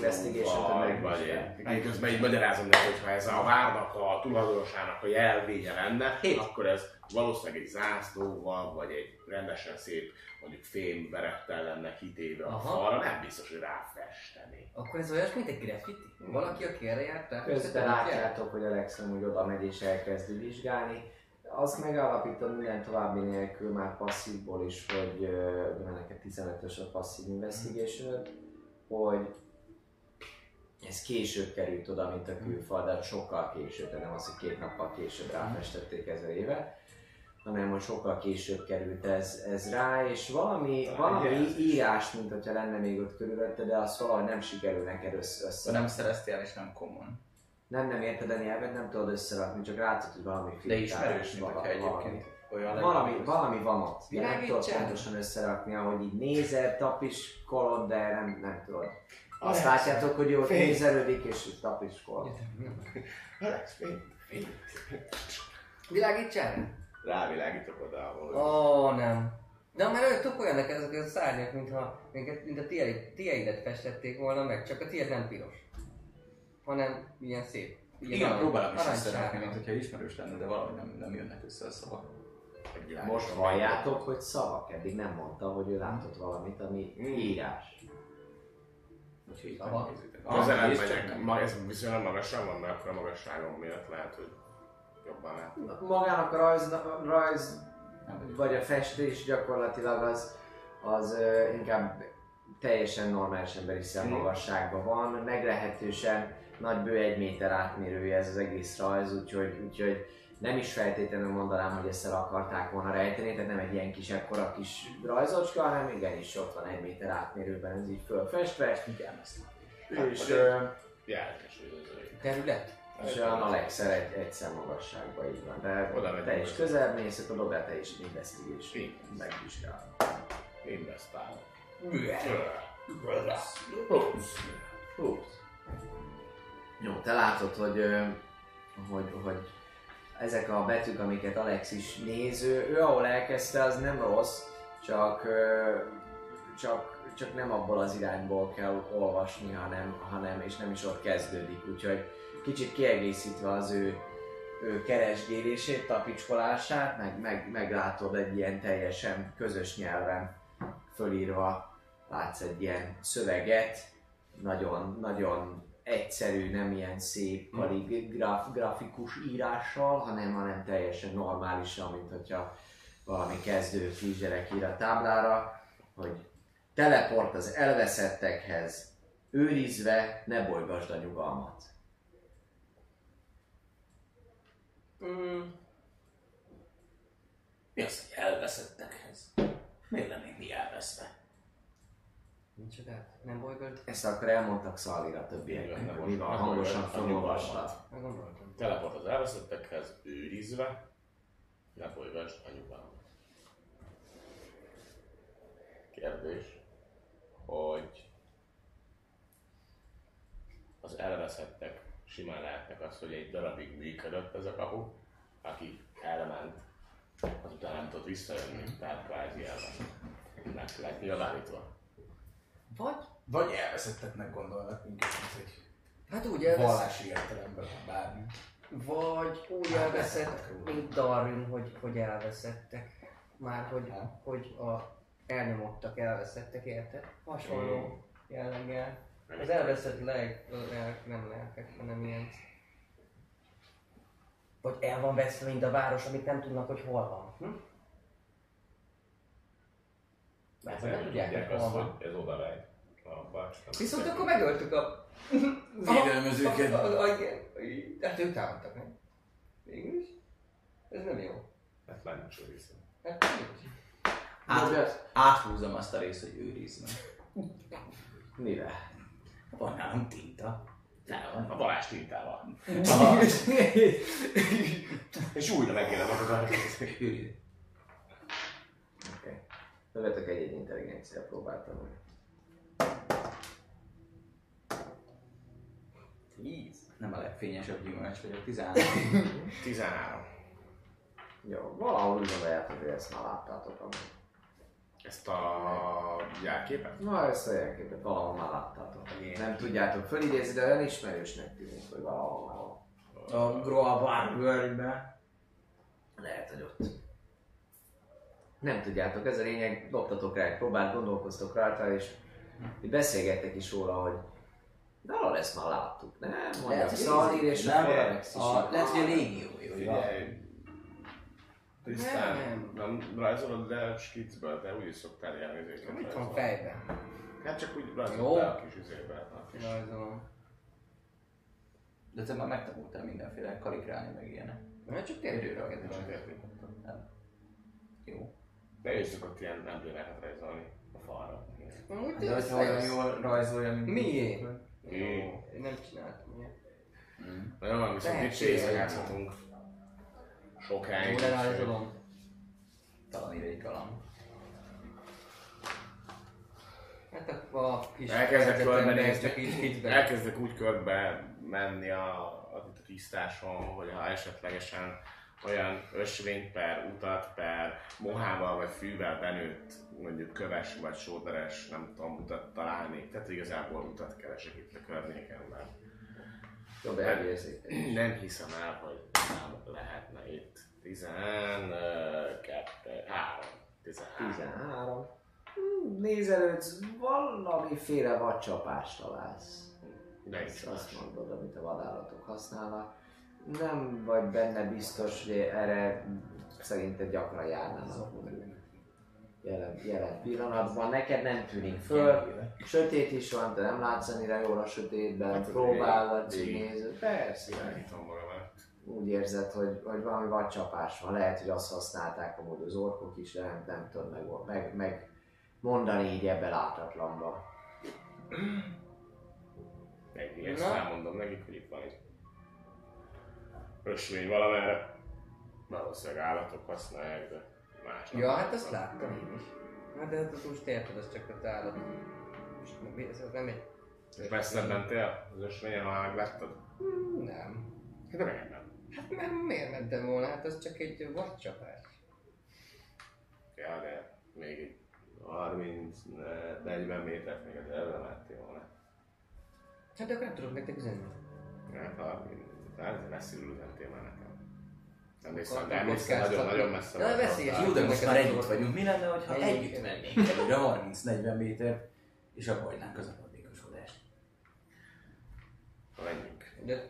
zászlóval, vagy egy, közben így magyarázom neki, hogy ha ez a várnak a tulajdonosának a jelvénye lenne, akkor ez valószínűleg egy zászlóval, vagy egy rendesen szép, mondjuk fém berettel lenne kitéve a Aha. falra, nem biztos, hogy ráfesteni. akkor ez olyas, mint egy graffiti? Valaki, aki erre járt rá? Közben látjátok, hogy Alex úgy oda megy és elkezdi vizsgálni. Azt megállapítod minden további nélkül már passzívból is, hogy mert neked 15-ös a passzív investigation hogy ez később került oda, mint a külfal, de sokkal később, de nem az, hogy két nappal később ráfestették ezer éve, hanem hogy sokkal később került ez, ez rá, és valami, valami írás, mint hogyha lenne még ott körülötte, de azt valahogy nem sikerül neked össze, össze nem szereztél és nem common. nem, nem érted a nyelvet, nem tudod összerakni, csak látod, hogy valami De filtrálás, ismerős, mint hogyha egyébként olyan Valami, valami van ott, de nem tudod pontosan összerakni, ahogy így nézed, tapiskolod, de nem, nem tudod. Azt Alex, látjátok, hogy jó, nézelődik és tapiskol. Alex, fény, fény. Világítsál? Rávilágítok oda, ahol... Ó, nem. De már olyan tök olyanok ezek a szárnyak, mintha, mint mint a tiéd- tiédet festették volna meg, csak a tiéd nem piros. Hanem ilyen szép. Ilyen Igen, próbálom is összerakni, mint hogyha ismerős lenne, de valahogy nem, nem jönnek össze a szavak. Most halljátok, hogy szavak, eddig nem mondta, hogy ő látott valamit, ami írás. Úgyhogy így Szavak. Közelebb Ah, megyek, ez viszonylag magasan van, mert akkor a magasságom miatt lehet, hogy jobban lát. Magának a rajz, rajz vagy a festés gyakorlatilag az, az inkább teljesen normális emberi szemmagasságban van, meglehetősen nagy bő egy méter átmérője ez az egész rajz, úgyhogy, úgyhogy nem is feltétlenül mondanám, hogy ezt el akarták volna rejteni, tehát nem egy ilyen kis ekkora kis rajzocska, hanem igenis ott van egy méter átmérőben ez így fölfestve, és, ö, Jelkes, hogy ez egy- Terület? És olyan Alexel egy, egy szemmagasságban így van, de Oda megyünk te is hozzá. közelebb mész, akkor dobjál te is investigation, megvizsgálod. Investál. Jó, te látod, hogy, ö, hogy, hogy ezek a betűk, amiket Alex is néz, ő, ő ahol elkezdte, az nem rossz, csak, ö, csak, csak nem abból az irányból kell olvasni, hanem, hanem és nem is ott kezdődik, úgyhogy kicsit kiegészítve az ő, ő keresgélését, tapicskolását, meg, meg, meglátod egy ilyen teljesen közös nyelven fölírva látsz egy ilyen szöveget, nagyon, nagyon egyszerű, nem ilyen szép kaligraf, grafikus írással, hanem, hanem teljesen normálisan, mint hogyha valami kezdő kisgyerek ír a táblára, hogy teleport az elveszettekhez, őrizve ne bolygasd a nyugalmat. Mm, Mi az, hogy elveszettekhez? Miért lennénk mi elveszve? Micsodát? Nem bolygod? Ezt akkor elmondtak Szalira a többieknek, mivel hangosan felolvastad. Meggondoltam. Teleport az elveszettekhez, őrizve, ne bolygasd a nyugalmat. Kérdés, hogy az elveszettek simán lehetnek az, hogy egy darabig működött ez a kapu, aki elment, azután nem tudott visszajönni, tehát kvázi elment. Meg lett nyilvánítva. Vagy? Vagy elveszetteknek gondolnak minket, mint egy Hát úgy elveszett, vallási értelemben bármi. vagy úgy elveszett, mint Darwin, hogy, hogy elveszettek. Már hogy, Ha. hogy a elnyomottak elveszettek, érted? Hasonló jelleggel. Az elveszett leg, lelk, nem lelkek, hanem ilyen... Vagy el van veszve, mint a város, amit nem tudnak, hogy hol van. Hm? Mert hogy nem tudják, hogy azt, hol van. hogy ez oda nem Viszont tudják. akkor megöltük a... Védelmezőket. Hát ők támadtak meg. Végülis. Ez nem jó. Hát már nincs része. Hát nincs. Át, áthúzom azt a részt, hogy őrizd meg. Mivel? Van nálam tinta. Van. A Balázs tintával. És újra megjelenik az. Őrizd. Oké. Lövetek egy-egy intelligencia próbáltam. 10. Nem a legfényesebb gyümölcs vagyok, 13. 13. Jó, valahol úgy gondoljátok, hogy ezt már láttátok amúgy. Ezt a jelképet? Na, ezt a jelképet valahol már láttátok. Igen. Nem tudjátok fölidézni, de olyan ismerősnek tűnik, hogy valahol már van. A Groa Barbörbe. Lehet, hogy ott. Nem tudjátok, ez a lényeg, dobtatok rá egy próbát, gondolkoztok rajta, és így beszélgettek is róla, hogy valahol ezt már láttuk, nem? Mondja Lehet, a hogy Szalír, és nem, a, így, lehet, hogy a "Ah, légió jó. Tisztán, Nem. nem rajzolod le skicből, de úgy is szoktál ilyen izéket Mit van fejben? Hát csak úgy rajzolod le a kis izébe. A kis... Rajzolom. De te már megtanultál mindenféle kaligrálni meg ilyenek. Na, csak Időre őket Csak érted? Jó. De ő is szokott ilyen emblémákat rajzolni a falra. Amúgy De hogyha olyan jól rajzolja, mint... Mié? Jó. Én nem csináltam ilyet. Na jó, van, viszont itt Tehetséges. Sokáig. Jól lerajzolom. Talán ide egy galamb. Hát a, a kis Elkezdek körbenézni, csak így elkezdek úgy körbe menni a, a, a tisztáson, hogy ha esetlegesen olyan ösvényt per utat per mohával vagy fűvel benőtt mondjuk köves vagy sóderes, nem tudom, utat találni. Tehát igazából utat keresek itt a környéken, mert Jobb elvérzékel. nem hiszem el, hogy nem lehetne itt. 12, 3, 13. 13. Hmm, Nézelődsz, valamiféle vadcsapást találsz. De is azt mondod, amit a vadállatok használnak. Nem vagy benne biztos, hogy erre szerintem gyakran járnának. Jelen, jelen pillanatban neked nem tűnik föl, sötét is van, te nem látsz annyira jól a sötétben, Hát, próbálod, nézed, persze. Irányítom. Úgy érzed, hogy, hogy valami vadcsapás van, lehet, hogy azt használták amúgy az orkok is, de nem, nem tudod meg, meg, meg mondani így ebbe látatlanba. Neki, ezt elmondom nekik, hogy itt van egy ösvény valamerre. Valószínűleg állatok használják, de más nem. Ja, hát azt láttam én is. Hát de hát az most érted, az csak a állat. Most ez nem egy... És messzebb mentél az ösvényen, ha megláttad? Hmm, Nem. Hát de miért nem? Hát mert miért mentem volna? Hát az csak egy vadcsapás. Ja, de még egy 30-40 métert még az előre mentél volna. Hát de akkor nem tudok nektek üzenni. Hát 30, hát messziről üzentél már nekem. Nem hiszem, Akkor de emlékszem, nagyon, messze De volt. veszélyes. hozzá. Jó, de most már együtt vagyunk. Mi lenne, ha együtt mennénk előre 30-40 méter? És abba hagynánk az apadékosodást. Menjünk. De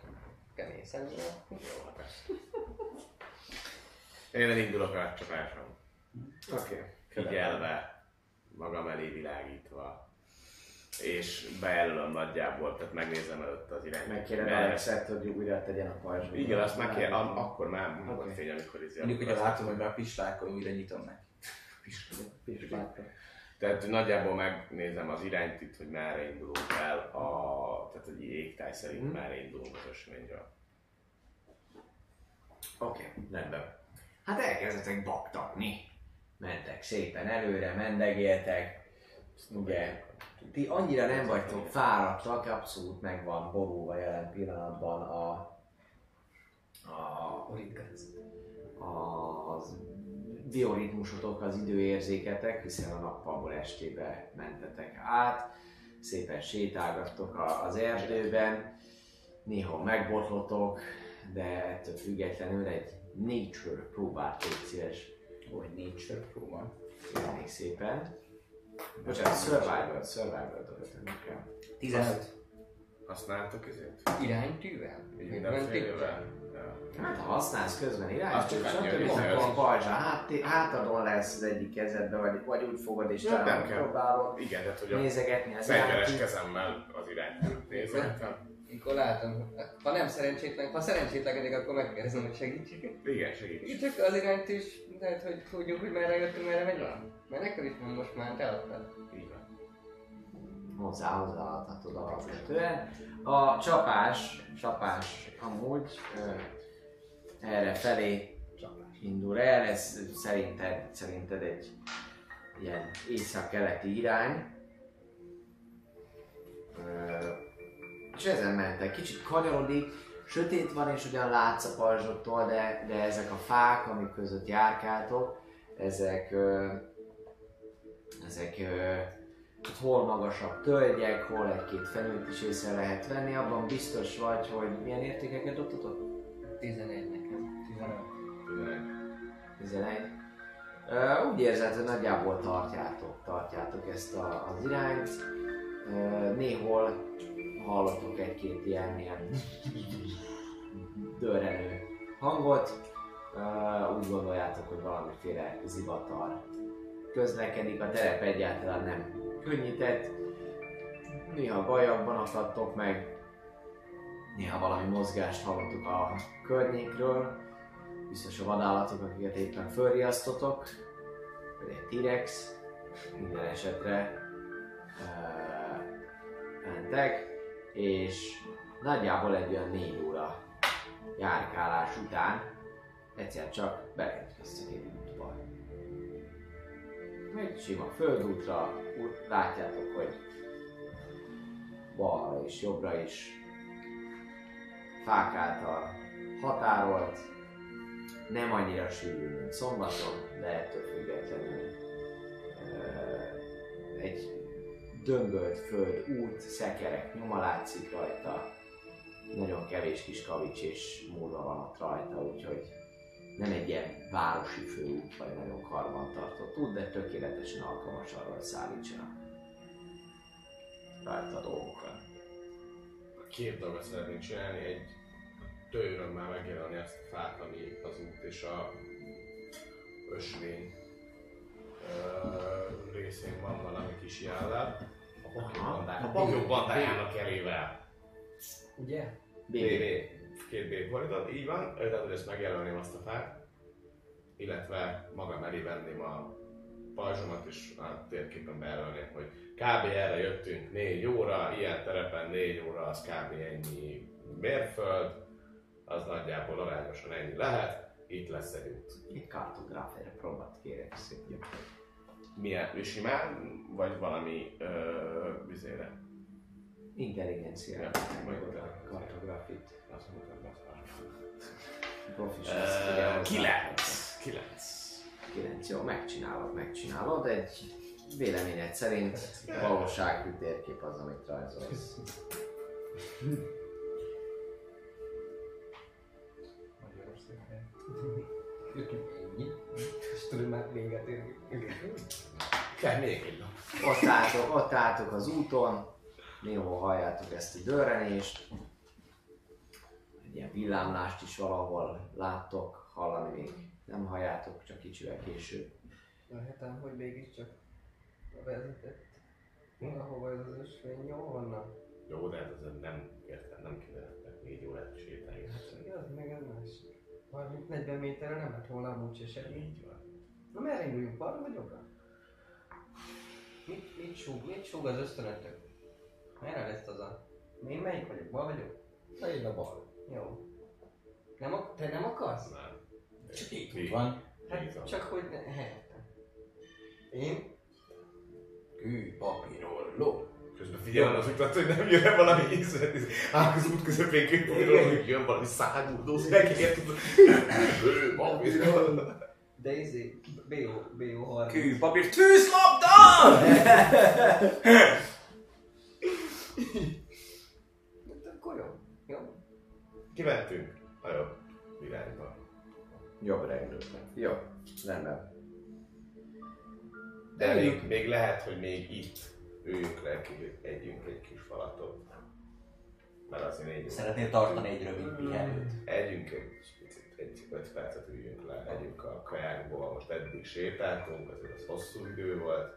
kemény szemben. Jó, hát. Én elindulok a csapáson. Oké. Figyelve, magam elé világítva. És bejelölöm nagyjából, tehát megnézem előtt az irányt. Megkéred Merre- Alexet, hogy újra tegyen a pajzsba. Igen, azt meg kell, akkor már Oké. volt fény, amikor izé. Mondjuk, hogyha azt- látom, hogy már pislák, akkor újra nyitom meg. Pislát. Tehát nagyjából megnézem az irányt itt, hogy merre indulunk el, a, tehát egy égtáj szerint Mhm. merre indulunk az ösvényről. Oké, rendben. Hát elkezdetek baktatni. Mentek szépen előre, mendegéltek. Ugye, ti annyira nem vagytok fáradtak, abszolút meg van borulva jelen pillanatban a, a, az bioritmusotok, az időérzéketek, hiszen a nappalból estébe mentetek át, szépen sétálgattok a- az erdőben, néha megbotlotok, de ettől függetlenül egy nature próbát légy szíves. Vagy nature próba. Kérnék szépen. Bocsánat, survival, survival dobjatok kell. 15. Használtok ezért? Iránytűvel? Így mindenfélevel? Hát ha használsz közben irányt, Azt csak annyi, hogy stb. visszajössz. akkor a pajzsa hát, hátadon lesz az egyik kezedbe, vagy, vagy úgy fogod és talán próbálod Igen, tehát hogy a nézegetni az fegyveres irányt. kezemmel az irányt nézegetem. Mikor látom, ha nem szerencsétlen, ha szerencsétlenedik, akkor megkérdezem, hogy segítséget. Igen, segíts. Csak az irányt is, lehet, hogy tudjuk, hogy merre jöttünk, merre megy van. Mert nekem is van most már, te adtad. Így van. hozzá hozzáadhatod alapvetően. A csapás, csapás amúgy ö, erre felé indul el, ez szerinted, szerinted egy ilyen észak-keleti irány. Ö, és ezen mentek, kicsit kanyarodik, sötét van és ugyan látsz a pajzsoktól, de, de ezek a fák, amik között járkáltok, ezek, ö, ezek ö, hol magasabb tölgyek, hol egy-két fenyőt is észre lehet venni, abban biztos vagy, hogy milyen értékeket dobtatok? 11 nekem. 11. Ö, úgy érzed, hogy nagyjából tartjátok, tartjátok ezt a, az irányt. Ö, néhol hallottok egy-két ilyen, ilyen dörrenő hangot. Ö, úgy gondoljátok, hogy valamiféle zivatar közlekedik, a terep egyáltalán nem könnyített. Néha bajakban akadtok meg, néha valami mozgást hallottok a környékről, biztos a vadállatok, akiket éppen fölriasztotok, vagy egy T-rex, minden esetre uh, mentek, és nagyjából egy olyan négy óra járkálás után egyszer csak beérkeztek egy útba. Egy sima földútra, út, látjátok, hogy balra és jobbra is fák által határolt, nem annyira sűrű, mint szombaton, de ettől függetlenül egy döngölt föld út, szekerek nyoma látszik rajta, nagyon kevés kis kavics és múlva van ott rajta, úgyhogy nem egy ilyen városi főút, vagy nagyon karbantartott út, de tökéletesen alkalmas arra, hogy szállítsanak rajta a dolgokat. Két dolgot szeretnénk csinálni, egy tőrömmel megjelölni azt a fát, ami az út és a ösvény részén van valami kis jellel. A Aha. Pokémon bandá- A B- bandájának elével. Ugye? BB. Két B fordított, így van. Tehát, hogy ezt megjelölném azt a fát. Illetve magam elé venném a pajzsomat, és a térképen bejelölném, hogy kb. erre jöttünk 4 óra, ilyen terepen 4 óra, az kb. ennyi mérföld, az nagyjából arányosan ennyi lehet, itt lesz egy út. Egy kartográf erre próbált kérek szépen. Milyen, ő simán, vagy valami ö, vizére? Intelligencia. Ja, kartográfit. Azt mondtam, Proficiency. Kilenc. Kilenc. 9. Jó, megcsinálod, megcsinálod. Egy véleményed szerint valósághű térkép az, amit rajzolsz. Ennyi. És tudod már véget érni. Kell még egy nap. Ott álltok, ott álltok az úton, néhol halljátok ezt a dörrenést. Egy ilyen villámlást is valahol láttok, hallani még nem halljátok, csak kicsivel később. Lehetem, hogy mégiscsak vezetett valahova ez az ösvény jó vannak. Jó, de hát azért nem értem, nem kéne négy órát sétálni. Mi az meg ez másik? 30-40 méterre nem lett volna amúgy se semmi. Így van. Na merre induljunk, balra vagy jobbra? Mit, mit súg, mit súg az ösztönötök? Merre lesz az a... Én melyik vagyok, bal vagyok? Na én a bal. Jó. Nem ak- te nem akarsz? Nem. Csak így úgy van. Így Hát csak hogy ne, helyettem. Én? Kő, papíról, ló. Közben figyelem az utat, hogy nem jön valami ízre. Áll az út közepén képülről, hogy jön valami száguldó szegélyet. Ő, papírról. De izé, BO, BO 30. Kő, papír, tűzlabda! Hát Akkor jó. Jó. Kimentünk a jobb irányba. Jobbra indultak. Jó, rendben. De még, még lehet, hogy még itt üljünk le, ki- együnk egy kis falatot. Mert azért négy. Szeretnél tartani egy rövid pihenőt? Együnk egy picit, egy öt percet üljünk le, együnk a kajákból, most eddig sétáltunk, azért az hosszú idő volt.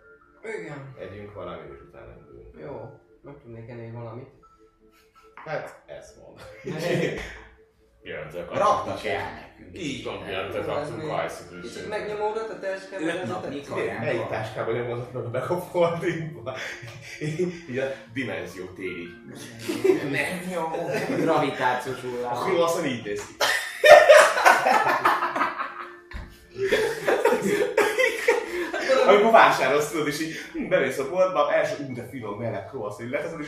Igen. Együnk valamit, és utána indulunk. Jó. Meg tudnék enni valamit. Hát, ezt mond. Pillanatra Raktak el nekünk. Így van, pillanatra kaptunk hajszit Kicsit megnyomódott a teskában. Öt napnyi kajánk Melyik van. táskában nyomodott meg a back of holdingba? Így a dimenzió tér így. Nem jó. Gravitációs hullám. A croissant így néz ki. Amikor vásárolsz, tudod, és így hm, bemész a boltba, első, ú, de finom meleg croissant, így leteszed, és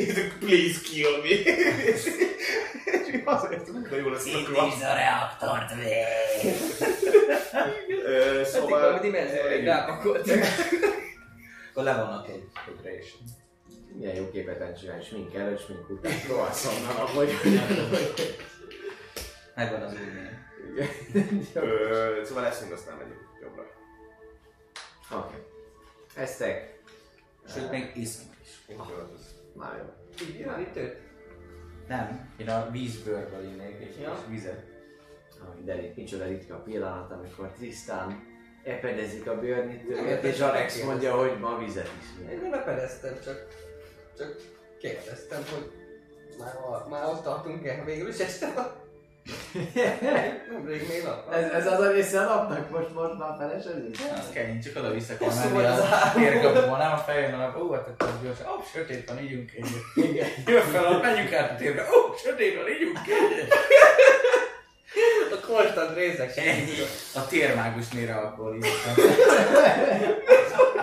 így, please kill me. És így azért, ú, de jó lesz a croissant. a reaktort még. Ö, Szóval... Szóval... valami dimenzióra egy rápakolt. Akkor levonnak egy, egy rés. Milyen jó képet csinálni, smink előtt, smink után. Croissantnak vagy. Megvan az. Ö, Szóval leszünk, aztán megyünk jobbra. Oké. Eztek. Sőt, még iszunk is. Már jó. Jön itt őt? Nem, én a vízbőrből innék egy Ja. vizet. Ami de itt micsoda ritka pillanat, amikor Tristan epedezik a bőrnyitőt, értem, és Alex mondja, hogy ma vizet is. Én nem lepedeztem, csak, csak kérdeztem, hogy már, a- már ott tartunk-e? Végül is este van? Nemrég még nap. ez, ez az a része a napnak, most, most már felesedik? Az kell, én csak oda-vissza kell Hosszú menni volt az a térkapuban, nem a fejön a nap. Ó, hát akkor az gyors. Ó, sötét van, ígyunk egyet. Jön fel, a menjünk át a térbe. Ó, sötét van, ígyunk egyet. A konstant részek Ennyi. A térmágus mire akkor írtam.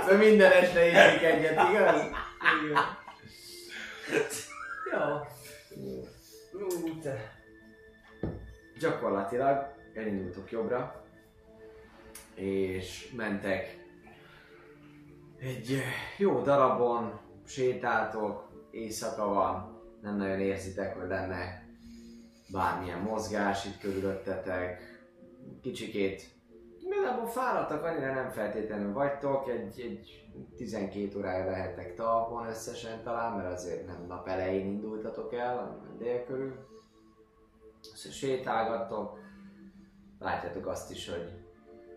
Szóval minden este ízik egyet, igaz? Igen. Jó. Ú, te. Gyakorlatilag elindultok jobbra, és mentek egy eh, jó darabon, sétáltok, éjszaka van, nem nagyon érzitek, hogy lenne bármilyen mozgás itt körülöttetek. Kicsikét igazából fáradtak, annyira nem feltétlenül vagytok, egy, egy 12 órája lehettek talpon összesen talán, mert azért nem nap elején indultatok el, hanem dél körül. Szóval sétálgattok, látjátok azt is, hogy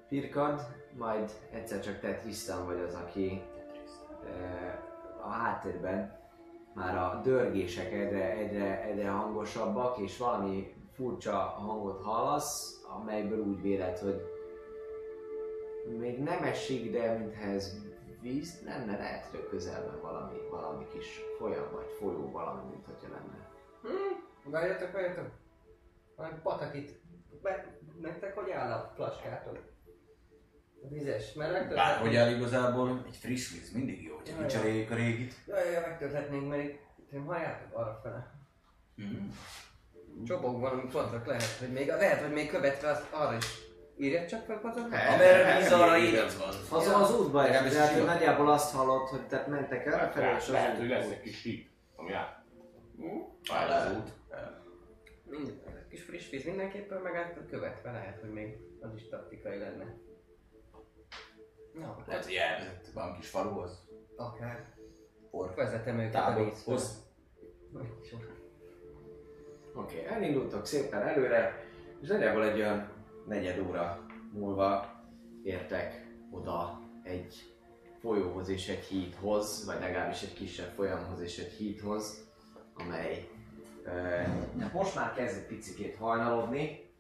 pirkad, majd egyszer csak te Tristan vagy az, aki eh, a háttérben már a dörgések egyre, egyre, egyre hangosabbak, és valami furcsa hangot hallasz, amelyből úgy véled, hogy még nem esik, de mintha ez víz lenne, lehet, hogy a közelben valami, valami kis folyam vagy folyó valami, mint hogyha lenne. Hm, várjatok, várjatok. Valami patakit. Be, nektek hogy áll a flaskátok? A vizes, mert megtölthetnénk. Bárhogy áll igazából, egy friss víz mindig jó, hogyha kicseréljük a régit. Jaj, jaj, megtölthetnénk, mert itt, halljátok arra fele. Mm. Csobok valami pontok lehet, hogy még, lehet, hogy még követve azt arra is írjad csak fel patakot? Amerre víz arra igaz van. Az, az útba tehát hogy sivat. nagyjából azt hallod, hogy tehát mentek el, felé, és az Lehet, hogy lesz egy kis híd, ami át. Áll az út. Minden, kis friss víz mindenképpen, meg hát követve lehet, hogy még az is taktikai lenne. Na, Lehet, hogy elvezett valami kis faluhoz. akár. Or. Vezetem őket a vízhoz. Oké, okay, elindultok szépen előre, és nagyjából egy olyan negyed óra múlva értek oda egy folyóhoz és egy hídhoz, vagy legalábbis egy kisebb folyamhoz és egy hídhoz, amely uh, most már kezd egy picikét hajnalodni.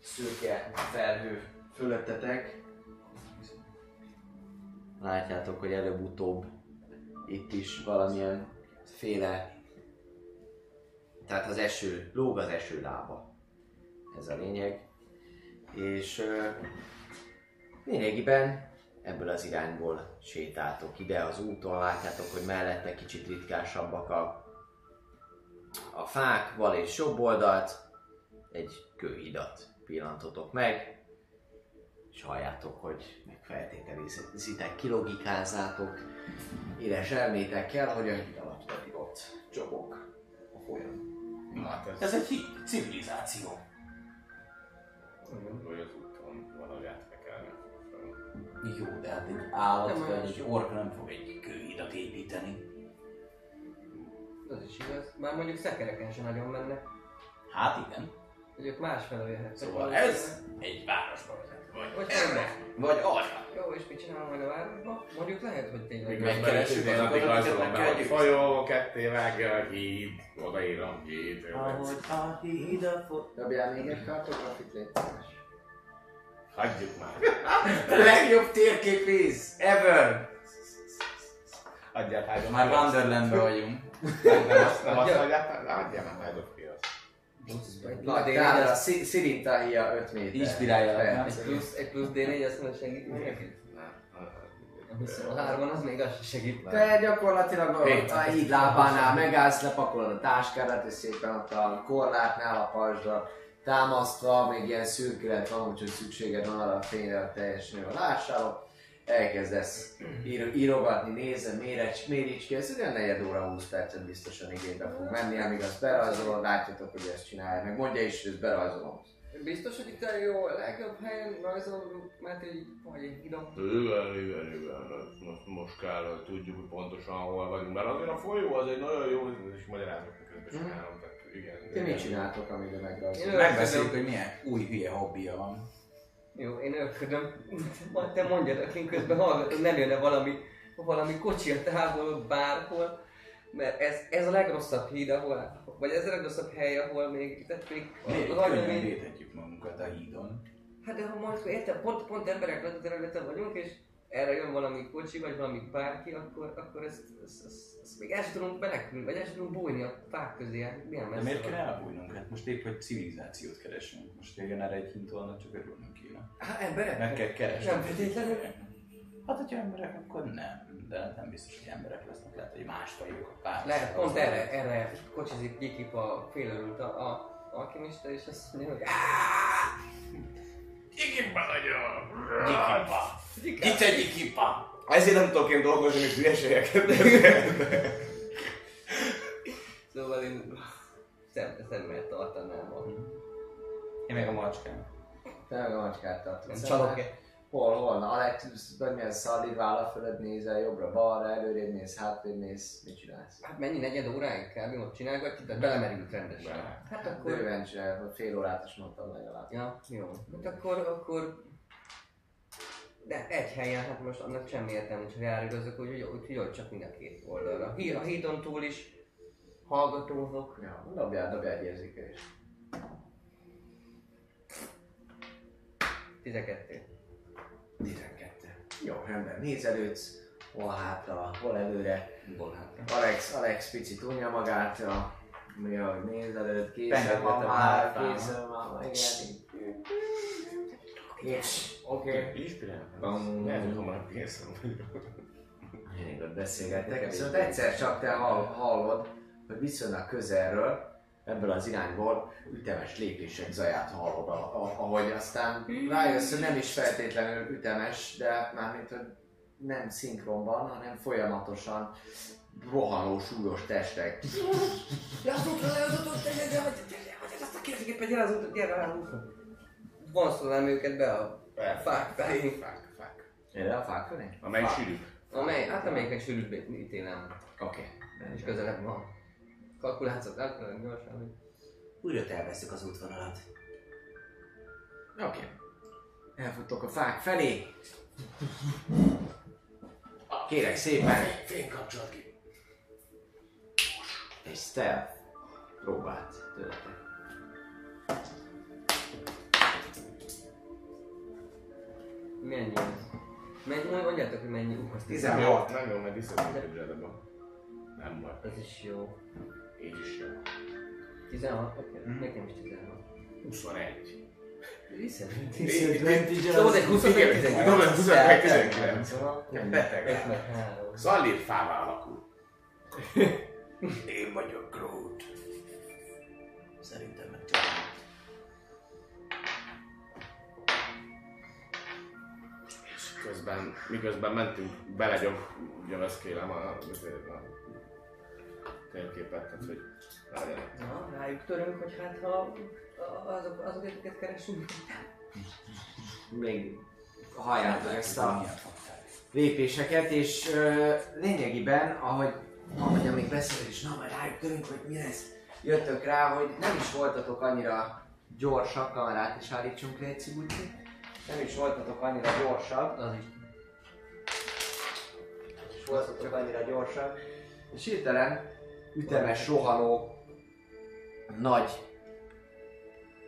Szőke felhő fölöttetek. Látjátok, hogy előbb-utóbb itt is valamilyen féle tehát az eső, lóg az eső lába. Ez a lényeg. És lényegében ebből az irányból sétáltok ide az úton, látjátok, hogy mellette kicsit ritkásabbak a, a fák, bal és jobb oldalt, egy kőhidat pillantotok meg, és halljátok, hogy megfeltételizitek, kilogikázzátok, éles elmétekkel, hogy a híd alatt pedig ott csobog a folyam. Hát ez, Ez egy híd, civilizáció. Hogy az úton valahogy át kell kelni. Jó, de hát egy állat Nem vagy egy ork nem fog egy kőhidat építeni. Az is igaz. Már mondjuk szekereken sem nagyon mennek. Hát igen. Hogy ők másfelől jöhetnek. Szóval ez egy városba vezet. Vagy Vagy erre, vagy arra. Jó, és mit csinál majd a városba? Mondjuk lehet, hogy tényleg... Miközben Megkeressük napig akiket rajzolom be, hogy folyó, ketté vágja a híd, odaírom híd. Ahogy a híd a fot... Dobjál még egy kartografit, szíves. Hagyjuk már. Legjobb térképvíz ever! Adjál Tide of Már Chaos. Wonderlandben vagyunk. Nem, Adja. adjál, már Tide Na, tehát a Szi- Szirintahia 5 méter. Inspirálja? Egy plusz, egy plusz D4, azt mondja segít? A 23 az még az se segít. Te gyakorlatilag a, híd lábánál megállsz, lepakolod a táskádat, és szépen ott a korlátnál a pajzsra támasztva, még ilyen szürkület van, úgyhogy szükséged van arra a fényre, hogy teljesen jól lássátok. Elkezdesz ír- írogatni, nézem, mérecs, méricski, ez olyan negyed óra, 20 percet biztosan igénybe fog menni, amíg azt berajzolod, látjátok, hogy ezt csinálja, meg mondja is, hogy ezt berajzolom. Biztos, hogy itt a jó, a legjobb helyen rajzolunk, mert így, vagy egy hidom. Igen, igen, igen. Most, most kell, hogy tudjuk, hogy pontosan hol vagyunk. Mert azért a folyó az egy nagyon jó, és magyarázok közben csinálom. Tehát igen. Ti mit csináltok, amíg megrajzolod? Én Megbeszéljük, hogy milyen új hülye hobbija van. Jó, én örködöm. Majd Te mondjad, én közben hallgatom, nem jönne valami, valami kocsi a távolod bárhol. Mert ez, ez a legrosszabb híd, ahol, vagy ez a legrosszabb hely, ahol még, tehát még, Miért könnyen védhetjük magunkat a hídon? Hát de ha most érted, pont, pont emberek lett területen vagyunk, és erre jön valami kocsi, vagy valami bárki, akkor, akkor ezt, ezt, ezt, ezt még el sem tudunk menekülni, vagy el sem tudunk bújni a fák közé, hát milyen De messze miért van. kell elbújnunk? Hát most épp, hogy civilizációt keresünk. Most igen, erre egy hint volna, csak örülnünk kéne. Hát emberek? Meg kell keresni. Nem feltétlenül. Hát, hogyha emberek, akkor nem. De nem biztos, hogy emberek lesznek. Lehet, hogy más fajok a pár. Lehet, pont erre, erre kocsizik Gikip a félörült a, a alkimista, és azt mondja, hogy Igimba nagyon! Gyikipa! Itt egy gyikipa! Ezért nem tudok én dolgozni, hogy hülyeségeket Szóval én szembe szemmel tartanám a... Én meg a macskám. Te meg a macskát szemmel. csalok-e? Hol, hol? Na, Alex, vagy milyen szallid vállal fölött nézel, jobbra-balra, előrébb mész, hátrébb mész, mit csinálsz? Hát mennyi negyed óráig kb. ott csinálgatjuk, tehát belemerült rendesen. Bele. Hát akkor... Bőven csinál, hogy fél órát is mondtam legalább. Ja, jó. Hát akkor, akkor... De egy helyen, hát most annak semmi értelme, hogyha elrugazok, úgyhogy úgy, úgy csak mind a két oldalra. Hí- A hídon túl is hallgatózok. Ja, dobjál, dobjál egy érzékelést. 12. 12. Jó, rendben. Nézelődsz, hol hátra, hol előre. Hol hátra? Alex, Alex picit unja magát, a, mi a nézelőd, készen van már, készen van, már, igen. És, oké. Inspirálom. Lehet, hogy hamarabb készen vagyok. Ott beszélgettek, viszont egyszer csak te hall, hallod, hogy viszonylag közelről, ebből az irányból ütemes lépések zaját hallod, ahogy aztán rájössz, hogy nem is feltétlenül ütemes, de mármint, hogy nem szinkronban, hanem folyamatosan rohanó, súlyos testek. Le az útra, az útra, gyere, gyere, gyere, gyere, gyere, azt a kérdésgépet, gyere az útra, gyere az útra. Vonszolnám őket be a fák felé. Fák, Erre a fák felé? Amely Fák. sűrűbb. Amely, hát amelyiknek sűrűbb ítélem. Oké. És közelebb van. Kalkulációt elkezdem gyorsan, hogy... Újra tervezzük az útvonalat. Oké. Elfutok a fák felé. Kérek szépen. Fény kapcsolat ki. Egy stealth próbát tőletek. Mennyi ez? Mennyi, mondjátok, hogy mennyi? Uh, az 16. Jó, nagyon, mert disadvantage Nem baj. Ez is jó. Így is jó. 16? Oké, nekem is 16. 21. Disadvantage. Szóval egy 20 Igen, 19. tudom, ez 21, 19. Szóval Beteg. 5 meg 3. Szalír fává alakul. Én vagyok Groot. Szerintem meg csak. És közben, miközben mentünk, belegyom, gyaveszkélem a, azért a térképet, tehát hogy várjanak. Na, rájuk törünk, hogy hát ha azok, azok akiket keresünk. Még halljátok ezt a lépéseket, és ö, lényegében, ahogy, ahogy amíg beszélek, és na majd rájuk törünk, hogy mi lesz, jöttök rá, hogy nem is voltatok annyira gyorsak, kamerát is állítsunk le egy. Nem is voltatok annyira gyorsak, Az is. és voltatok annyira gyorsak, és hirtelen ütemes, rohanó, nagy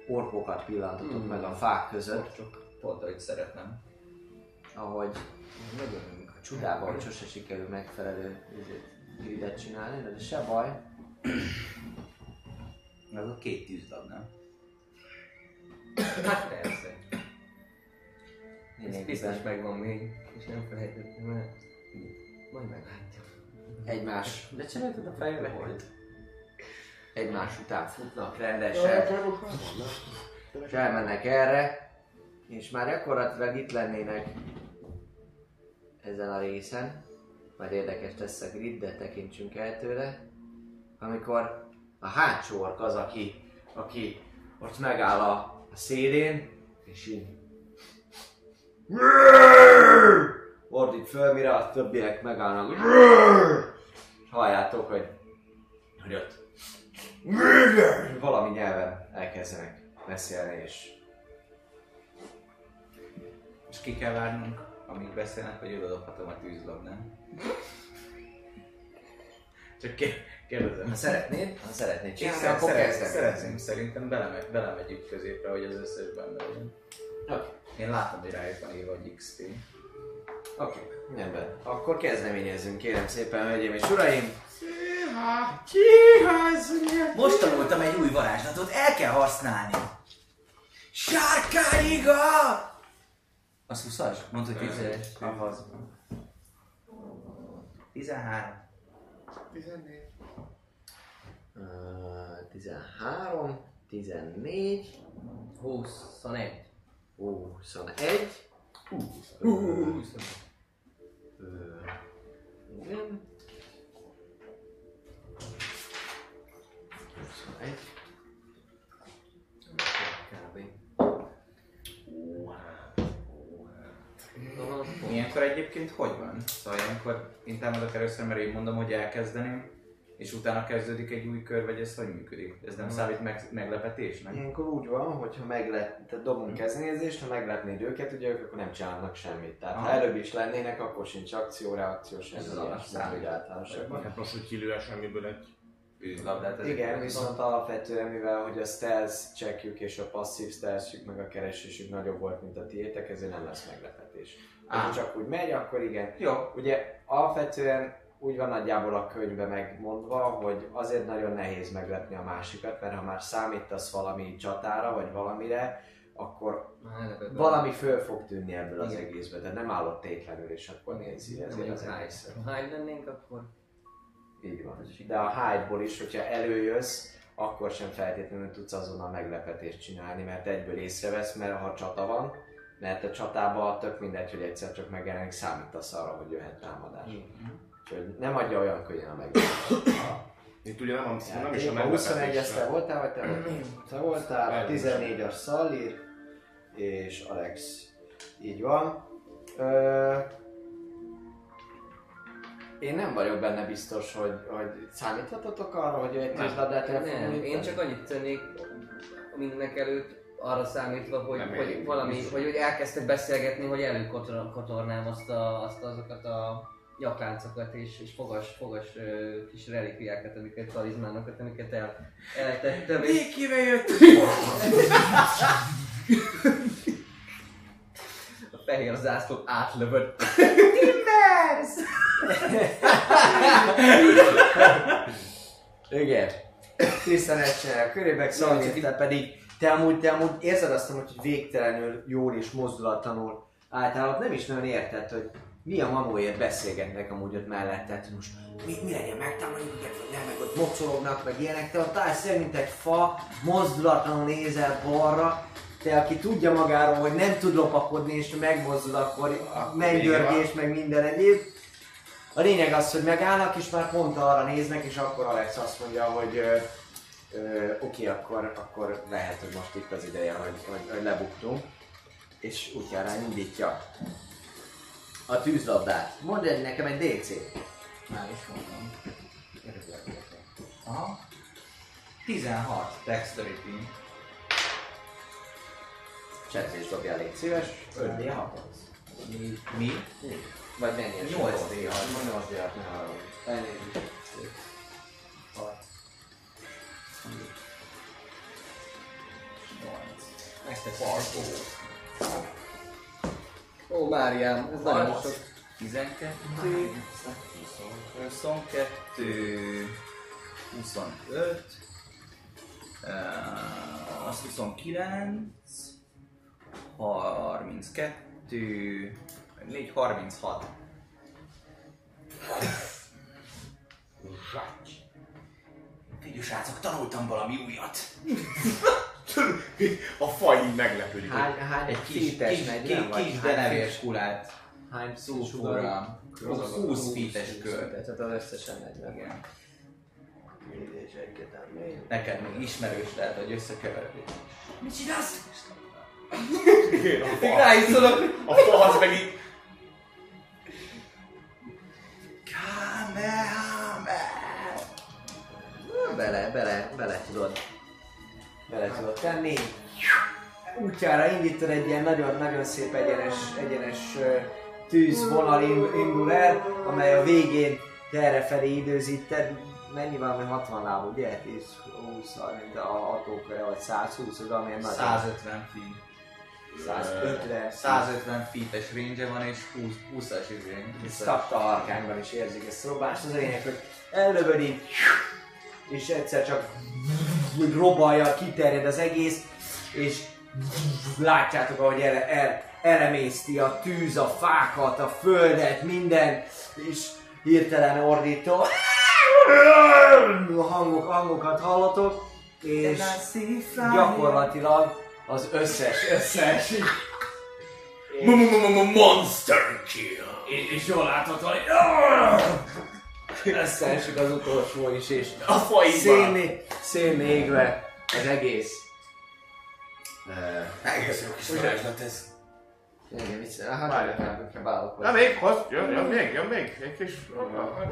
orkokat pillantotok Hmm. meg a fák között, Pont, ahogy szeretném. ahogy a csodában, hogy sose sikerül megfelelő gridet csinálni, de se baj. Az a két tűzdag, nem? Hát persze. Ez biztos megvan még, és nem felejtettem el. Majd meglátjuk. Egymás... De csináltad a fejre, hogy? Egymás után futnak rendesen, és elmennek erre, és már gyakorlatilag itt lennének ezen a részen, majd érdekes lesz a grid, de tekintsünk el tőle, amikor a hátsó ork az, aki, aki ott megáll a, a szélén, és így ordít föl, mire a többiek megállnak, és halljátok, hogy, hogy ott valami nyelven elkezdenek beszélni, és És ki kell várnunk, amíg beszélnek, hogy oda dobhatom a tűzlag, nem? Csak ké- kérdezem. ha szeretnéd, ha szeretnéd csinálni, szeret- akkor kezdem. Szeretném, szerintem belemegy, belemegyünk középre, hogy az összes benne legyen. Oké. Én látom, hogy rájuk van írva, hogy XP. Oké, okay, rendben. Akkor kezdeményezzünk, kérem szépen, hölgyeim és uraim! Széha, kihazni! Most tanultam egy új varázslatot, el kell használni! Sárkányiga! Az 20-as? Mondta, hogy 10-es. Ahhoz. 13. 14. Uh, 13, 14, 21. 21. 21. Minden. 21. Kb. Ó, hát. Ilyenkor egyébként hogy van? Szóval ilyenkor én támadok először, mert így mondom, hogy elkezdeném és utána kezdődik egy új kör, vagy ez hogy működik? Ez nem számít meg, meglepetésnek? Ilyenkor úgy van, hogyha meglep, tehát dobunk kezdeményezést, ha meglepnéd őket, ugye ők akkor nem csinálnak semmit. Tehát ha Aha. előbb is lennének, akkor sincs akció, reakció, semmi Ez az úgy általánosabban. Hát most, hogy kilő semmiből egy Tűzlabdát. ez Igen, viszont alapvetően, mivel hogy a stealth checkjük és a passzív stealthjük meg a keresésük nagyobb volt, mint a tiétek, ezért nem lesz meglepetés. Ha csak úgy megy, akkor igen. Jó, Ugye alapvetően úgy van nagyjából a könyvben megmondva, hogy azért nagyon nehéz meglepni a másikat, mert ha már számítasz valami csatára, vagy valamire, akkor valami föl fog tűnni ebből az Igen. egészből, de nem állott tétlenül, és akkor nézi ezért az high. egész. Ha high lennénk, akkor... Így van. De a hide-ból is, hogyha előjössz, akkor sem feltétlenül tudsz azonnal meglepetést csinálni, mert egyből észrevesz, mert ha csata van, mert a csatában tök mindegy, hogy egyszer csak megjelenik, számítasz arra, hogy jöhet támadás. Úgyhogy nem adja olyan könnyen a meglepetést. Itt ugye nem, a, nem is a a 21 es te meglepetés. voltál, vagy te voltál? Te voltál, a 14-as Szalír, és Alex így van. Ö, én nem vagyok benne biztos, hogy, hogy számíthatotok arra, hogy egy tűzlabdát el Nem, én csak annyit tennék mindenek előtt arra számítva, hogy, Nem hogy valami, biztos. hogy, hogy elkezdtek beszélgetni, hogy előkotornám azt, a, azt azokat a nyakláncokat és, és fogas, fogas ö, kis relikviákat, amiket, talizmánokat, amiket el, eltettem. És Végkivel jött! a fehér zászlót átlövöd. Igen. Tisztelet csinál a körébe, Xavier, te pedig te amúgy, te amúgy érzed azt, hogy végtelenül jól és mozdulatlanul általában nem is nagyon érted, hogy mi a manóért beszélgetnek amúgy ott melletted, hogy most mi, mi legyen, megtámadjuk őket, vagy nem, meg ott mocorognak, meg ilyenek, te ott állsz mint egy fa, mozdulatlanul nézel balra, te, aki tudja magáról, hogy nem tud lopakodni, és megmozdul, akkor mennydörgés, meg minden egyéb. A lényeg az, hogy megállnak, és már pont arra néznek, és akkor Alex azt mondja, hogy ö, ö, oké, akkor, akkor lehet, hogy most itt az ideje, hogy, hogy, hogy lebuktunk. És útjára indítja a tűzlabdát. Mondd egy nekem egy DC. Már is mondom. Aha. 16 dexterity. Csetlés dobjál, légy szíves. 5 d 6 Mi? Mi? Vagy mennyi? 8 D6. 8 d 6 ne haragudj. Elnézést. Nektek Ó, Máriám, ez nagyon sok. 12, 22, 25, eh, az 29, 32, 4, 36. Figyelj srácok, tanultam valami újat. A faj így meglepődik. Hány, hány Egy kis, feet-es kis, megy, kis, kis hány denevérs kulát. Hány Szófóra. 20 feet-es kör. Tehát az összesen megy meg. Igen. Neked még ismerős lehet, hogy összekeveredik. Mit csinálsz? Igen, a fa, Ráiszolok! a fa az meg így... Bele, bele, bele tudod. Bele tudod tenni. Útjára indítod egy ilyen nagyon-nagyon szép egyenes, egyenes tűzvonal in- indul el, amely a végén errefelé időzíted. Mennyi van, hogy 60 láb, ugye? 10, 20, 30, a hatóköre, vagy 120, az amilyen nagy. 150 feet. 150. 150 feet-es range van és 20, 20-as izé. Szakta arkányban is érzik ezt a robást. Az a lényeg, hogy ellövöd így, és egyszer csak robbalja, kiterjed az egész, és látjátok, ahogy ele, el, elemészti a tűz, a fákat, a földet, minden, és hirtelen ordító hangok, hangokat hallotok, és gyakorlatilag az összes, összes Monster kill! és jól látható, hogy összeesik az utolsó is, és A fa így van. szénné, szénné égve az egész. Egész jó kis varázslat ez. Igen, vicc, hát nem próbálok. Na még, hoz, jön, jön még, jön még, egy kis...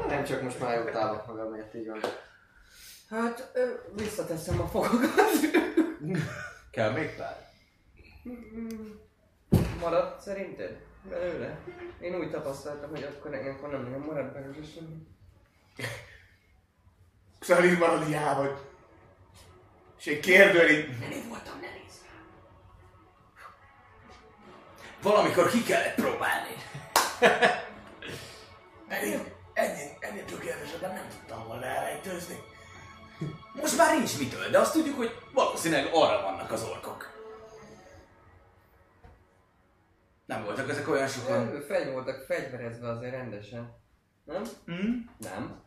Nem csak most már utálok magamért, így van. Hát, ö, visszateszem a fogokat. Kell még pár? Maradt szerinted? Belőle? Én úgy tapasztaltam, hogy akkor ilyenkor nem nagyon marad belőle semmi. Marad hiába, hogy... És egy kérdőn így... Én voltam, ne nézz rá. Valamikor ki kellett próbálni. Ennél, ennél, ennél tökéletesebben nem tudtam volna elrejtőzni. Most már nincs mitől, de azt tudjuk, hogy valószínűleg arra vannak az orkok. Nem voltak ezek olyan sokan. Ő fegy voltak fegyverezve azért rendesen. Nem? Hm? Nem.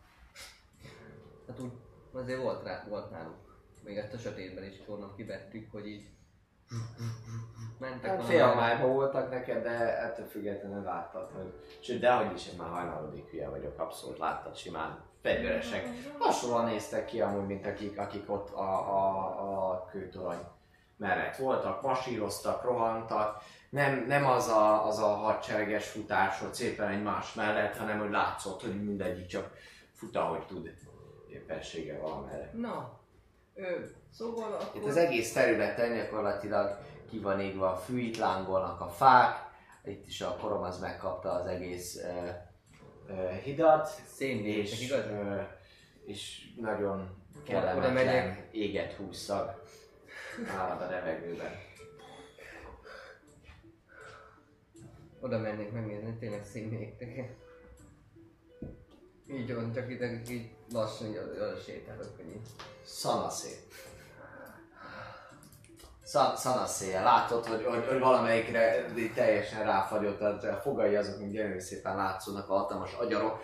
Hát úgy azért volt, rá, volt náluk. Még ezt a sötétben is csónak kivettük, hogy így mentek Hát félmájban voltak neked, de ettől függetlenül láttad, hogy... Sőt, dehogy is, én már hajnalodik hülye vagyok, abszolút láttad simán. Fegyveresek. Hasonlóan néztek ki amúgy, mint akik, akik ott a, a, a kőtorony mellett voltak, masíroztak, rohantak, nem, nem az, a, az a hadsereges futás, hogy szépen egymás mellett, hanem hogy látszott, hogy mindegyik csak fut, ahogy tud képessége valamelyre. Na, ö, szóval akkor... Itt az egész területen gyakorlatilag ki van égve a fű, itt lángolnak a fák, itt is a korom az megkapta az egész uh, uh, hidat, Szénnézek, és, igaz? uh, és nagyon kellemetlen éget húszszag állad a levegőben. Oda mennék megnézni, tényleg színégtek Így van, csak itt így lassan oda sétálok, hogy így. Szanaszé. Szan, szanaszé. Látod, hogy, hogy, hogy valamelyikre teljesen ráfagyott, tehát a fogai azok még gyönyörű szépen látszódnak, a hatalmas agyarok,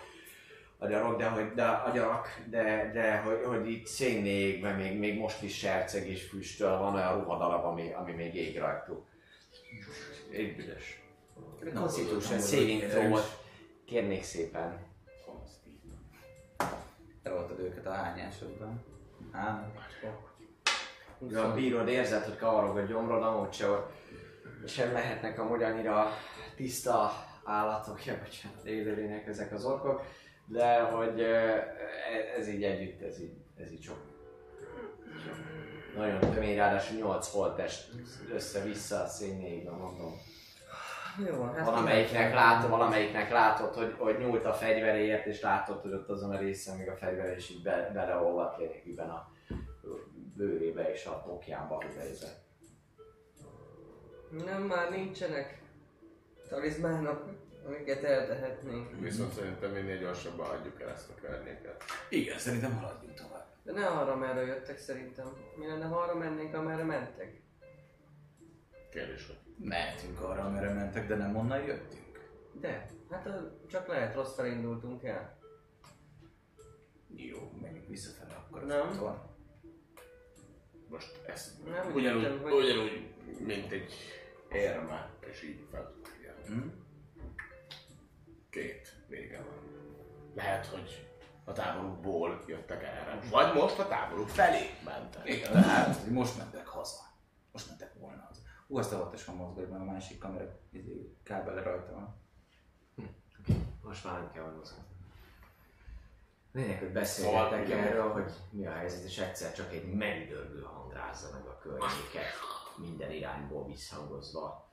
agyarok, de, hogy, de agyarak, de, de hogy, hogy itt szénnékben még, még most is serceg és füstöl, van olyan ruhadarab, ami, ami még ég rajtuk. Egy büdös. Constitution saving throw-ot kérnék szépen. Eloltad őket a hányásodban. Ám. Ja, bírod, érzed, hogy kavarog a gyomrod, amúgy se, sem lehetnek amúgy annyira tiszta állatok, ja, bocsánat, élőlények ezek az orkok, de hogy e- ez így együtt, ez így, ez így sok. Nagyon tömény, ráadásul 8 holttest össze-vissza a szénnéigben, mondom. Jó, hát Valamelyiknek látod, valamelyiknek látod, hogy, hogy nyúlt a fegyveréért, és látod, hogy ott azon a részen még a fegyver is így be, beleolvadt lényegében a bőrébe és a pokjába helyezett. Nem, már nincsenek talizmánok, amiket eltehetnénk. Viszont szerintem minél gyorsabban adjuk el ezt a környéket. Igen, szerintem haladjunk tovább. De ne arra, merre jöttek szerintem. Mi lenne, ha arra mennénk, amerre mentek? Kérdés, hogy Mehetünk arra, amerre mentek, de nem onnan jöttünk. De, hát csak lehet rossz indultunk el. Jó, menjünk visszafele akkor. Nem. úton. most ezt Nem, úgy ugyanúgy, értem, hogy- ugyanúgy, mint egy érme, és így fel. Hm? Két vége van. Lehet, hogy a táborukból jöttek erre. Vagy most a táboruk felé mentek. Igen, lehet, hogy most mentek haza. Most mentek volna. Hú, azt a vattosan mozgatj, mert a másik kamera izé, kábele rajta van. Most már nem kell mozgatni. Lényeg, hogy beszélgetek Szóval- erről, hogy mi a helyzet, és egyszer csak egy megdörgő hang rázza meg a környéket, minden irányból visszhangozva.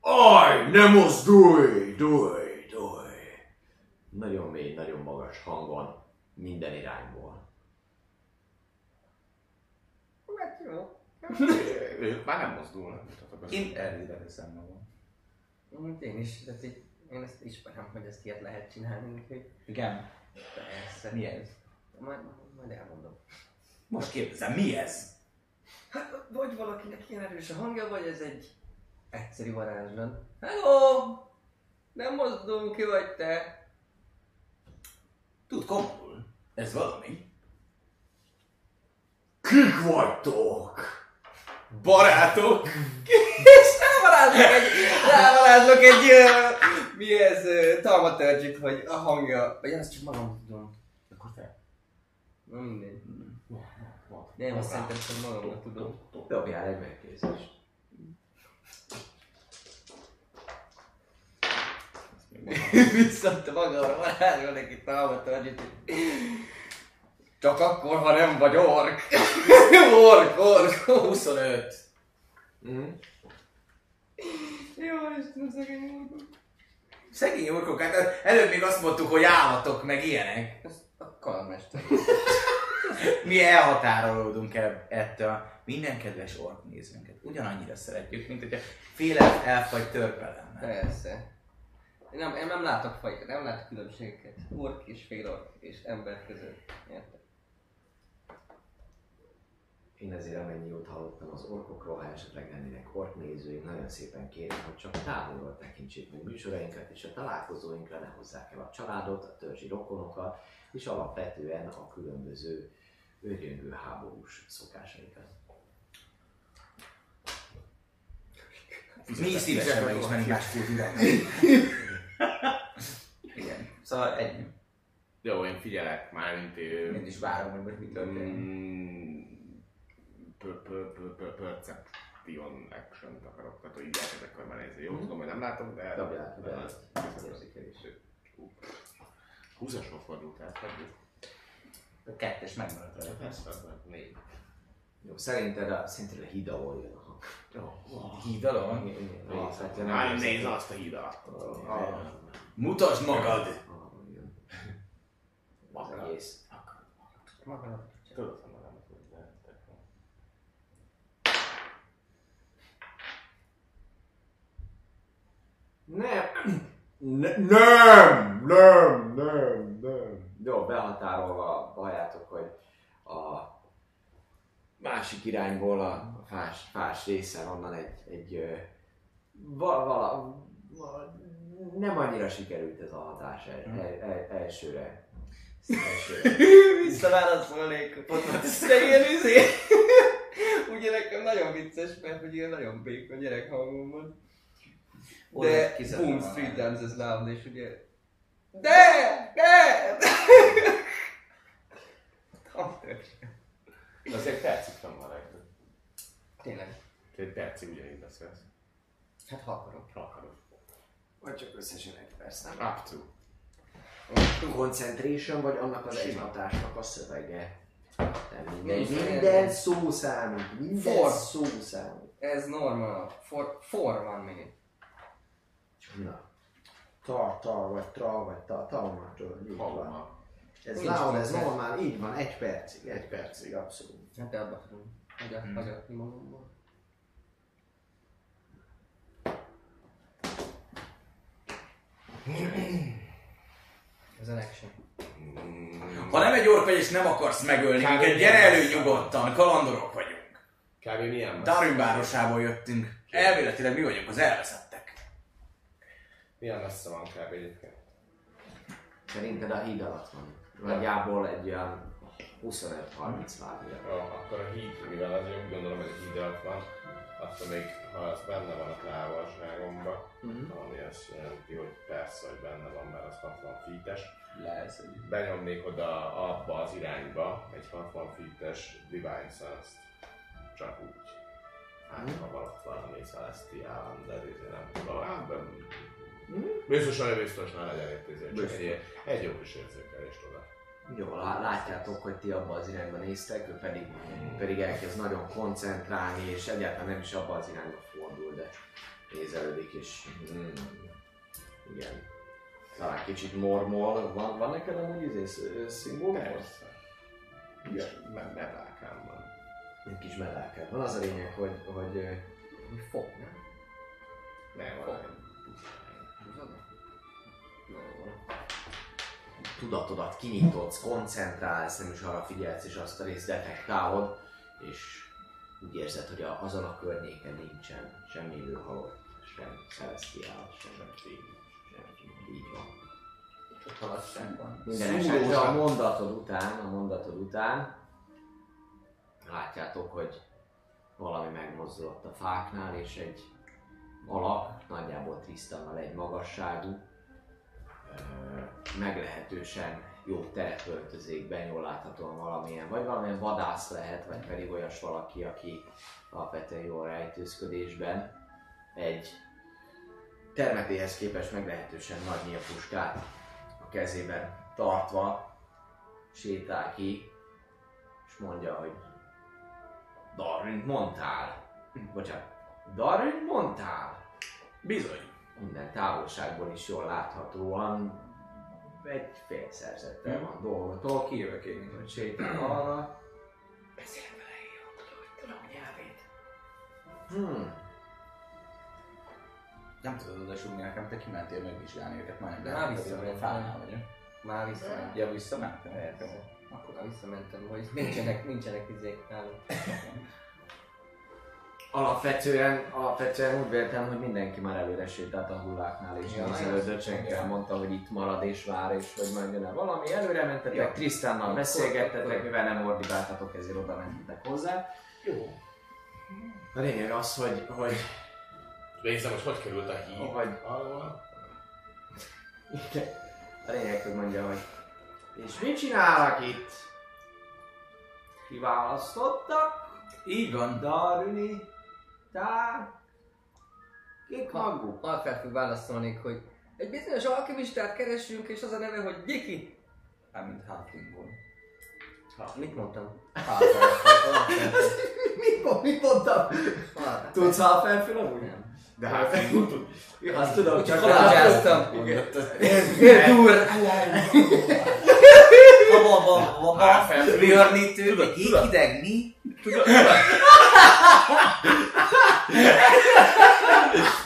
Aj, ne mozdulj, dúj, dúj! Nagyon mély, nagyon magas hangon, minden irányból. Hát jó. Ők már nem mozdulnak. Én elvébe veszem magam. Hát Én is, tehát így, én ezt ismerem, hogy ezt ilyet lehet csinálni, úgyhogy Igen? persze. Mi ez? Majd, majd elmondom. Most kérdezem, mi ez? Hát, vagy valakinek ilyen erős a hangja, vagy ez egy egyszerű varázslat. Hello! Nem mozdulunk ki, vagy te? Tud komolul. Ez valami. Kik vagytok? Barátok! És rávarázslok egy, rávarázslok egy, ö, mi ez, ö, talmatörgyit, hogy a hangja, vagy azt csak magam tudom. Akkor te. Na mindegy. Nem, azt szerintem csak magamnak tudom. Dobjál egy megkészést. Viszont magamra varázsolnék itt talmatörgyit. Csak akkor, ha nem vagy ork. ork, ork. 25. Mm. Jó, Istenem, szegény orkok. Szegény orkok, hát előbb még azt mondtuk, hogy állatok, meg ilyenek. Ez a kalamester. Mi elhatárolódunk el ettől. Minden kedves ork nézőnket ugyanannyira szeretjük, mint hogyha fél elf, vagy törpe lenne. Persze. Én nem, én nem látok fajokat, nem látok különbségeket. Ork és félork és ember között. Érted? Én ezért amennyi jót hallottam az orkokról, ha esetleg lennének orknézőink, nagyon szépen kérem, hogy csak távolról tekintsék meg műsorainkat, és a találkozóinkra ne hozzák el a családot, a törzsi rokonokat, és alapvetően a különböző őrjöngő háborús szokásainkat. Mi is szívesen megismerünk más kultúrát. Igen. Szóval ennyi. Jó, én figyelek már, mint ő. Én is várom, hogy most mi történik. Mm, per- per- per- per- perception action akarok, tehát hogy így elkezdek körbenézni. Jó, tudom, hogy nem látok, de... Dobjál, dobjál. de- Érzékelés. 20-asról fordult el. A kettes megmaradt vele. Persze, négy. Jó, szerinted a, szerinted a híd alól jön a hang. Híd alól? Nem Nem, érzed. nézd azt a híd alatt. Mutasd magad! hogy nem tudod, Nem! Ne, nem! Nem! Nem! Nem! Jó, behatárolva halljátok, hogy a másik irányból a fás, fás részen onnan egy, egy vala, vala, vala, nem annyira sikerült ez a hatás el, el, el, elsőre. elsőre. Visszaválaszolnék, egy ilyen izé. Ugye nekem nagyon vicces, mert hogy ilyen nagyon békony gyerek hangom van. De boom, a- three times as loud, és ugye... De! De! De azért fenn van rajta. Tényleg. Egy percig ugyanígy beszélsz. Hát ha akarok. Ha akarod. Vagy csak összesen egy perc, nem? Up to. Concentration, vagy annak az egy hatásnak a szövege. Nem mindegy. Minden szó számít. Minden For. szó számít. Ez normal. For, for van még. Na. Ta, ta, vagy tra, vagy ta, ta, vagy tra, így van. Halma. Ez Nincs ez normál, így van, egy percig, egy percig, abszolút. Hát te abba tudom. Hagyat, hagyatni magamból. Ez a action. Ha nem egy ork vagy és nem akarsz megölni minket, gyere elő nyugodtan, kalandorok vagyunk. Kb. milyen messze? Darin városából jöttünk. Elméletileg mi vagyunk az elveszettek. Milyen messze van kb. egyébként? Szerinted a híd alatt van. Nagyjából egy olyan 25-30 lábja. Jó, akkor a híd, mivel azért úgy gondolom, hogy a híd alatt van, attól még, ha az benne van a távolságomban, Mhm. ami azt jelenti, hogy persze, hogy benne van, mert az 60 feet-es, Lesz, benyomnék oda abba az irányba egy 60 feet-es Divine Sense-t. Csak úgy. Hát, ha valatt valami Celestial, de nem tudom, hát, de... Biztos, hogy biztos ne legyen itt csak egy, egy jó kis érzékelést oda. Jó, lá- látjátok, hogy ti abba az irányba néztek, ő pedig, pedig elkezd nagyon koncentrálni, és egyáltalán nem is abba az irányba fordul, de nézelődik, és mm, igen. Talán kicsit mormol. Van, van neked amúgy izé sz- szimbólum? Persze. Igen, mert medálkám van. Egy kis medálkád. Van az a lényeg, hogy, hogy Mi fog, nem? Nem, van tudatodat kinyitodsz, koncentrálsz, nem is arra figyelsz, és azt a részt detektálod, és úgy érzed, hogy a, azon a környéken nincsen semmi élő halott, sem celestiál, sem, fény, így van. Minden esetre a mondatod után, a mondatod után látjátok, hogy valami megmozdulott a fáknál, és egy alak, nagyjából Trisztannal egy magasságú, meglehetősen jó terepöltözékben, jól láthatóan valamilyen, vagy valamilyen vadász lehet, vagy pedig olyas valaki, aki alapvetően jó a rejtőzködésben, egy termetéhez képest meglehetősen nagy nyílpuskát a kezében tartva sétál ki, és mondja, hogy Darwin mondtál. Bocsánat, Darwin mondtál. Bizony. Minden távolságból is jól láthatóan egy félszerzettel van dolgotól, kijövök én, hogy sétál arra. Beszél vele, jó, tudom, hogy tudom nyelvét. Hmm. Nem tudod oda súgni nekem, te kimentél megvizsgálni őket, majdnem de már hát visszamentem. a fánál vagyok. Már visszamentem. Ja, visszamentem? Persze. Akkor már visszamentem, hogy nincsenek, nincsenek izék nálunk. Alapvetően, alapvetően úgy véltem, hogy mindenki már előre sétált a hulláknál, és Ja, nézelődött, senki nem mondta, hogy itt marad és vár, és hogy majd jön valami. Előre mentetek, Ja. Trisztánnal beszélgettetek, mivel nem ordibáltatok, ezért oda mentetek hozzá. Jó. A lényeg az, hogy, hogy Nézzem, hogy hogy került a híd. Hogy-. Igen. A lényeg, hogy mondja, hogy és mit csinálnak itt? Kiválasztottak? Így van. Darüni, Tár, kik maguk? Alfred válaszolnék, hogy egy bizonyos alkimistát keresünk, és az a neve, hogy Gyiki. Mármint Halflingból. Mit mondtam? Mit, mo- mit mondtam? Tudsz halfenfül amúgy? Nem. De hát én tud. Azt tudom, csak kalapjáztam. Dur! Björnítő, hideg, mi?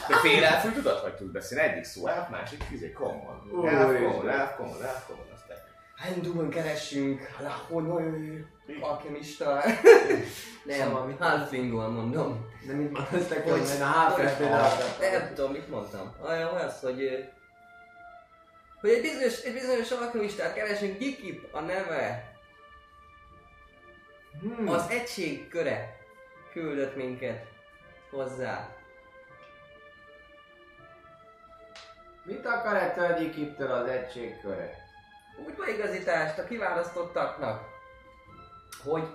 De fél elfű tudat vagy tud beszélni? Egyik szó elf, másik fizé, common. Elf, common, elf, common, elf, common, aztán. Hindúban keresünk, Lahonoi, alkemista. Szóval Nem, halflingol mondom. De mit te, hogy a halfenfül Nem tudom, mit mondtam. Olyan az, hogy... Hogy egy bizonyos, egy bizonyos alkemistát keresünk, Gyikip a neve. Hmm. Az egység köre küldött minket hozzá. Mit akar ettől a Gyikiptől az egység köre? Úgy beigazítást a kiválasztottaknak, hogy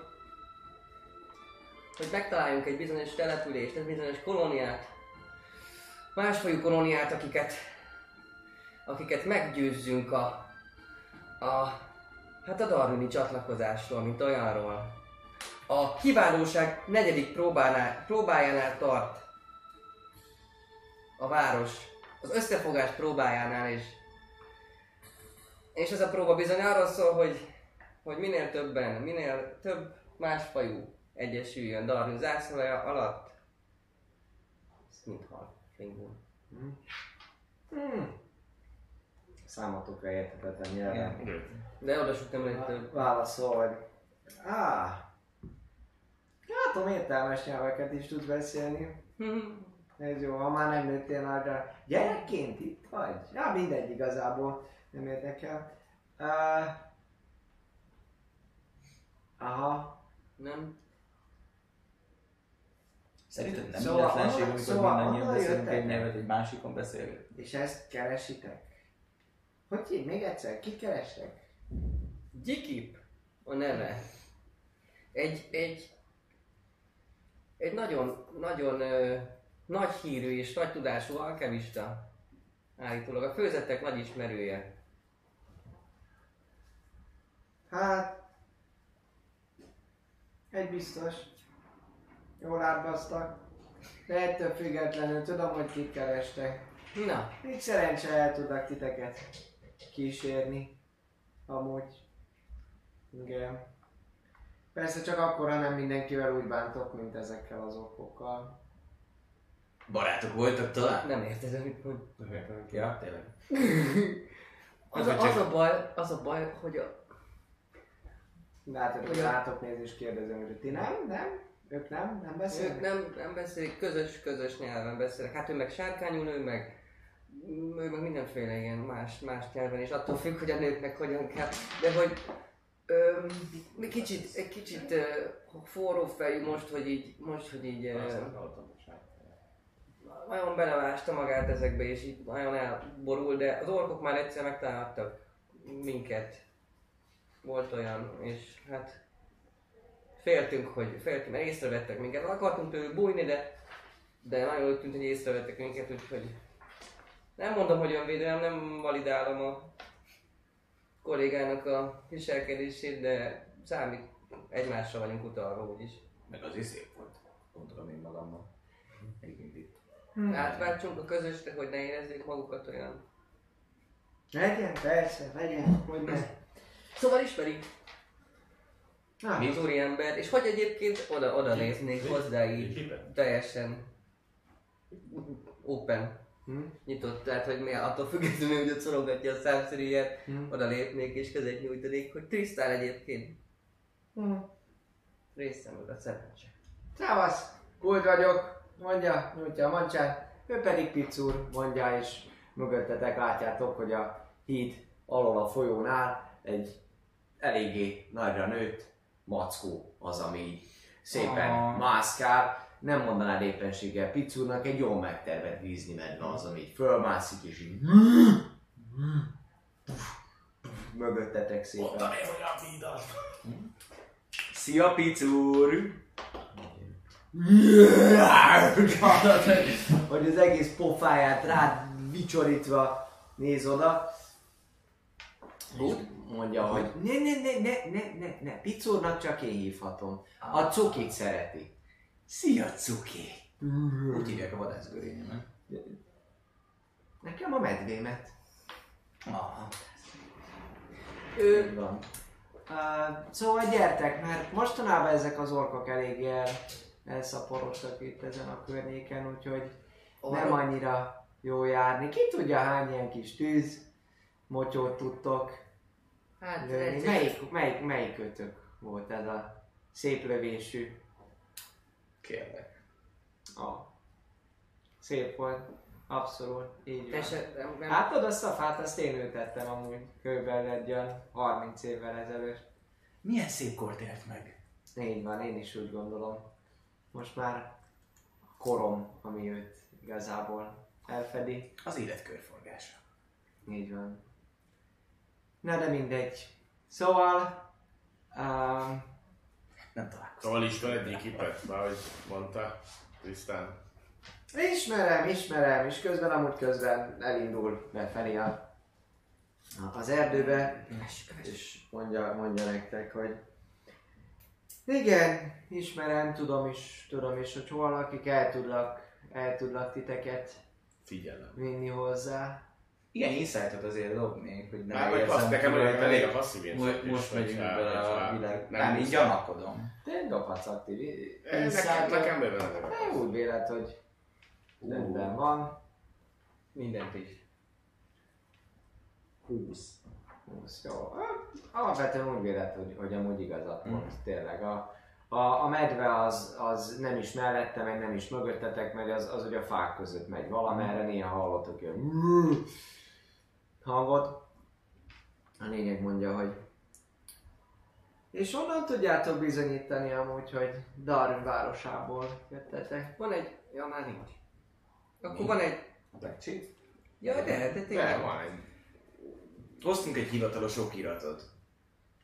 hogy megtaláljunk egy bizonyos települést, egy bizonyos kolóniát, másfajú kolóniát, akiket, akiket meggyőzzünk a, a, hát a darwini csatlakozásról, mint olyanról. A kiválóság negyedik próbánál, próbájánál tart a város, az összefogás próbájánál is. És ez a próba bizony arról szól, hogy, hogy minél többen, minél több másfajú egyesüljön Darwin zászlaja alatt. Ez mind hal. Fingul. Hmm. Számotokra érthetetlen nyelven. De oda sok nem lett több. Válaszol, hogy... Á, látom értelmes nyelveket is tudsz beszélni. Ez jó, ha már nem nőttél nagyra. Gyerekként itt vagy? Ja, mindegy igazából. Nem érdekel. Uh, aha. Nem? Szerinted nem Szóval véletlenség, onnan- amikor szóval mindannyian beszélünk egy nyelvet, egy másikon beszélünk? És ezt keresitek? Hogy hív? Még egyszer, ki kerestek? Gyikip a neve. Egy, egy, egy nagyon, nagyon ö, nagy hírű és nagy tudású alkemista. Állítólag a főzettek nagy ismerője. Hát... Egy biztos. Jól átbasztak. De ettől függetlenül tudom, hogy kit kerestek. Na, Még szerencse el tudnak titeket kísérni. Amúgy. Igen. Persze csak akkor, ha nem mindenkivel úgy bántok, mint ezekkel az okokkal. Barátok voltak talán? nem érted, amit mond. Ja, tényleg. Az a, az, a baj, az a baj, hogy a, Látod, hogy látok nézést kérdezem, hogy ti nem? Nem? Ők nem? Nem ők beszélnek? nem, nem beszélik, közös, közös nyelven beszélnek. Hát ő meg sárkányul, ő meg ő meg mindenféle ilyen más, más nyelven, és attól függ, hogy a nőknek hogyan kell. De hogy öm, kicsit, egy kicsit forró fejű most, hogy így, most, hogy így nagyon belevásta magát ezekbe, és így nagyon elborul, de az orkok már egyszer megtaláltak minket. Volt olyan, és hát féltünk, hogy féltünk, mert észrevettek minket. Akartunk tőlük bújni, de, de nagyon úgy tűnt, hogy észrevettek minket, úgyhogy nem mondom, hogy önvédelem, nem validálom a kollégának a viselkedését, de számít, egymásra vagyunk utalva úgyis. Meg az is szép volt. Gondolom én magammal. Egyébként itt. Hm. Átváltsunk a közösre, hogy ne érezzék magukat olyan. Legyen, persze, legyen, hogy ne. Szóval ismerik Ah, az úriember, és hogy egyébként oda, oda néznék hozzá így teljesen open Hm? nyitott, tehát hogy mi attól függetlenül, hogy ott szorogatja a számszerűjét, Hm? oda lépnék és kezet nyújtanék, hogy Trisztán egyébként Hm. részemről a szerencse. Szevasz, kult vagyok, mondja, nyújtja a mancsát, ő pedig Picur, mondja, és mögöttetek látjátok, hogy a híd alól a folyónál egy eléggé nagyra nőtt mackó az, ami így szépen Ah. mászkál. Nem mondanád éppenséggel Picurnak, egy jól megtervett vízni medve az, ami így fölmászik, és így mögöttetek szépen. Mondani, hogy a vídat. Szia! Hallod, hogy- az egész pofáját rád vicsorítva néz oda. És mondja, hogy ne, ne, ne, ne, ne, ne, ne, Picurnak csak én hívhatom. A cukit szereti. Szia, Cuki! Úgy hívják a vadászgörényemet. Nekem a medvémet. Aha. Ő van. Uh, szóval gyertek, mert mostanában ezek az orkok elég el, elszaporodtak itt ezen a környéken, úgyhogy nem annyira jó járni. Ki tudja hány ilyen kis tűz, motyót tudtok Hát, lőni. Melyik, melyik, melyik kötök volt ez a szép lövésű? Kérlek. A. Szép volt. Abszolút. Így van. eset, nem, Látod azt a fát, azt én ültettem amúgy körülbelül egy olyan 30 évvel ezelőtt. Milyen szép kort élt meg. Így van, én is úgy gondolom. Most már a korom, ami őt igazából elfedi. Az élet körforgása. Így van. Na de mindegy. Szóval... Um, Nem találkoztam. Szóval István egy ikipet, ahogy mondta Tisztán. ismerem, ismerem, és közben amúgy közben elindul befelé a, az erdőbe, és mondja, mondja nektek, hogy igen, ismerem, tudom is, tudom is, hogy hol lakik, el tudlak, el tudlak titeket Figyelem. vinni hozzá. Igen, insightot azért dobnék, hogy nem Már vagy passz, nekem olyan elég a passzív insight Most, megyünk bele a világ. nem Nem, így gyanakodom. Te dobhatsz aktív Eh, Nekem, bőven passzív. úgy véled, hogy rendben van. mindent is. 20. 20, jó. Hát, Alapvetően úgy véled, hogy, hogy amúgy igazat mond, tényleg. A, a, a medve az, az nem is mellette, meg nem is mögöttetek megy, az, az ugye a fák között megy valamerre, néha hallottok ilyen hangot. A lényeg mondja, hogy és honnan tudjátok bizonyítani amúgy, hogy Darwin városából jöttetek? Van egy... Ja, már nincs. Akkor van egy... Becsi? Ja, de, de tényleg. van egy. Hoztunk egy hivatalos okiratot.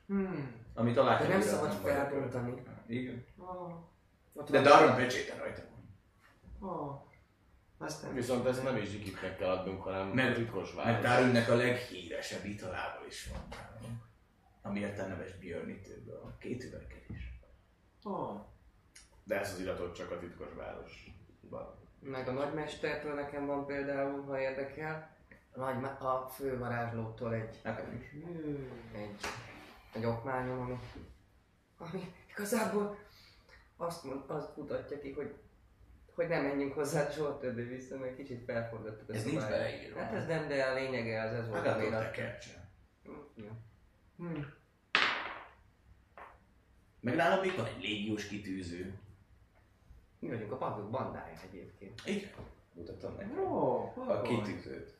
Hmm. Amit alá De kell nem szabad felbontani. Igen. Oh, De Darwin pecséte rajta van. oh. Azt nem Viszont ezt nem is ikipnek kell adnunk, hanem Mert- titkos Mert válasz. Darwinnek a leghíresebb italával is van nálunk. Ami érte neves Björnitőből. A két üvegkedés. Oh. De ezt az iratot csak a titkos városban. Meg a nagymestertől nekem van például, ha érdekel. A, nagy, a fővarázslótól egy, Nekem is. egy, egy okmányom, ami, ami igazából azt, mond, azt mutatja ki, hogy hogy nem menjünk hozzá soha többé vissza, mert kicsit felforgattuk a Ez nincs beleírva. Hát ez nem, de a lényege az ez volt. Megadok amire-. Hmm. Meg nálam még van egy légiós kitűző. Mi vagyunk a pankok bandája egyébként. Igen. Mutatom neki. Jó, A kitűzőt.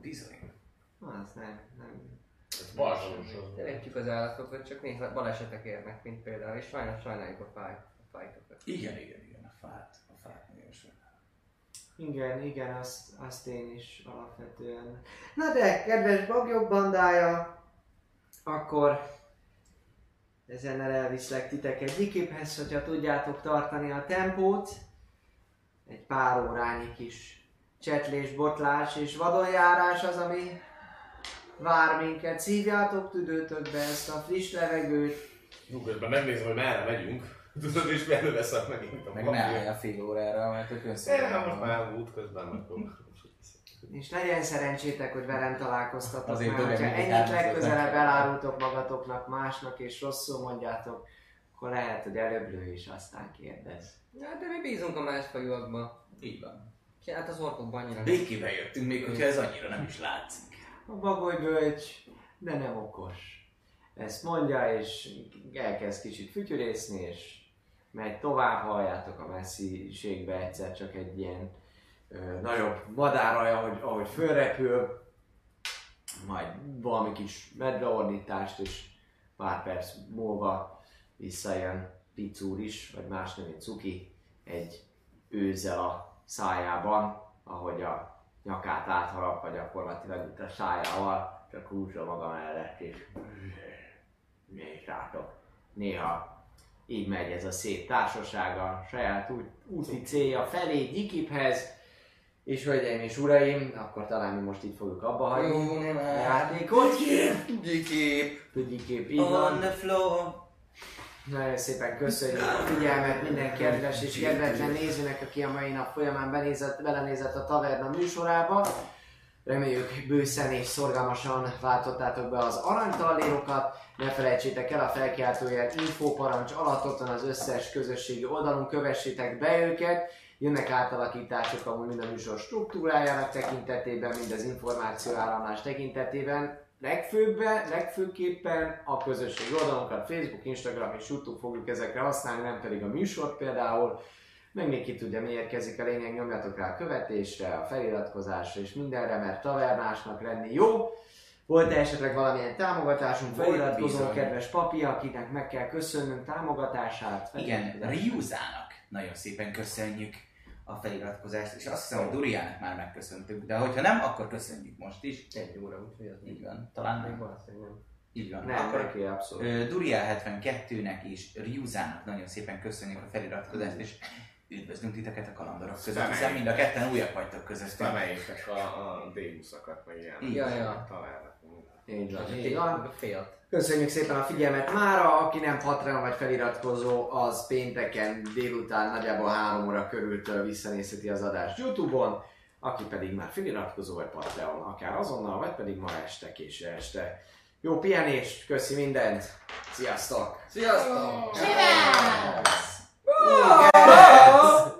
Bizony. Az nem, nem. Ez balzsanos. Szeretjük az állatokat, csak néha balesetek érnek, mint például, és sajnos sajnáljuk a fáj, a fájtokat. Igen, igen, igen. A fát. A fát nagyon sok. Igen, igen, azt, azt én is alapvetően. Na de, kedves bagyok bandája, akkor ezennel elviszlek titeket Dikiphez, hogyha tudjátok tartani a tempót. Egy pár órányi kis csetlés, botlás és vadonjárás az, ami vár minket. Szívjátok tüdőtökbe ezt a friss levegőt. Jó, közben megnézem, hogy merre megyünk. Tudod, és merre veszek megint a Meg ne állj a fél órára, mert Eh, önször. hát most már út közben akkor. És legyen szerencsétek, hogy velem találkoztatok Azért már, dobja hogyha még egy ennyit legközelebb nem elárultok magatoknak másnak, és rosszul mondjátok, akkor lehet, hogy előbb lő és aztán kérdez. Ja, de mi bízunk a másfajúakba. Így van. Hát az orkokban annyira nem. Békével jöttünk, még hogyha ez annyira nem is látszik. A bagoly bölcs, de nem okos. Ezt mondja, és elkezd kicsit fütyörészni, és megy tovább, halljátok a messziségbe egyszer csak egy ilyen ö, nagyobb madár, ahogy, ahogy fölrepül, majd valami kis medveordítást, és pár perc múlva visszajön Picúr is, vagy más egy cuki, egy őzzel a szájában, ahogy a nyakát átharapva gyakorlatilag itt a szájával, csak húzza maga mellett, és nézzátok. Néha így megy ez a szép társaság a saját út, úti célja felé Gyikiphez. És hölgyeim és uraim, akkor talán mi most itt fogjuk abba hagyni a játékot. Gyikép! Gyikip, így On van. the floor! Nagyon szépen köszönjük a figyelmet minden kedves és kedvetlen nézőnek, aki a mai nap folyamán benézett, belenézett a Taverna műsorába. Reméljük bőszen és szorgalmasan váltottátok be az aranytallérokat. Ne felejtsétek el a felkiáltójel infóparancs alatt ott van az összes közösségi oldalon, kövessétek be őket. Jönnek átalakítások amúgy mind a műsor struktúrájának tekintetében, mind az információ áramlás tekintetében. Legfőbben, legfőképpen a közösségi oldalunkat, Facebook, Instagram és YouTube fogjuk ezekre használni, nem pedig a műsort például. Meg még ki tudja, mi érkezik a lényeg, nyomjatok rá a követésre, a feliratkozásra és mindenre, mert tavernásnak lenni jó. Volt -e esetleg valamilyen támogatásunk, feliratkozó kedves papi, akinek meg kell köszönnünk támogatását? Igen? Ryuzának nagyon szépen köszönjük a feliratkozást, és azt hiszem, hogy Duriának már megköszöntük, de hogyha nem, akkor köszönjük most is. Egy óra, úgyhogy az Így van, talán még nem. valószínűleg. Így van. Nem, akkor neki abszolút. Duriel 72-nek és Ryuzának nagyon szépen köszönjük a feliratkozást, és üdvözlünk titeket a kalandorok között, hiszen mind a ketten újak vagytok közöttünk. Emeljétek a, a D20-akat, meg ilyen. Ja, ja. Találnak. Így van, így Így van. van. Félt. Köszönjük szépen a figyelmet mára, aki nem Patreon vagy feliratkozó, az pénteken délután nagyjából 3 óra körültől visszanézheti az adást Youtube-on, aki pedig már feliratkozó vagy Patreon, akár azonnal, vagy pedig ma este, késő este. Jó pihenést, köszi mindent, sziasztok! Sziasztok! Sziasztok! Oh,